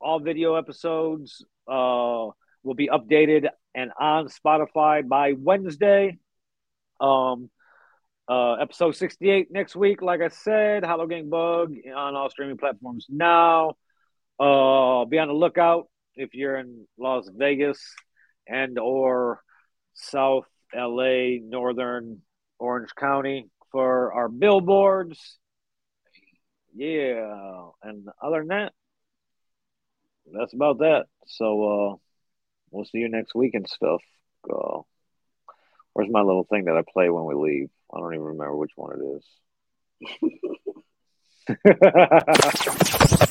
All video episodes uh, will be updated and on Spotify by Wednesday. Um, uh, episode 68 next week, like I said, Hollow Gang Bug on all streaming platforms now. Uh, be on the lookout if you're in Las Vegas and or South LA, Northern Orange County for our billboards. Yeah, and other than that, that's about that. So uh, we'll see you next week and stuff. Uh, where's my little thing that I play when we leave? I don't even remember which one it is.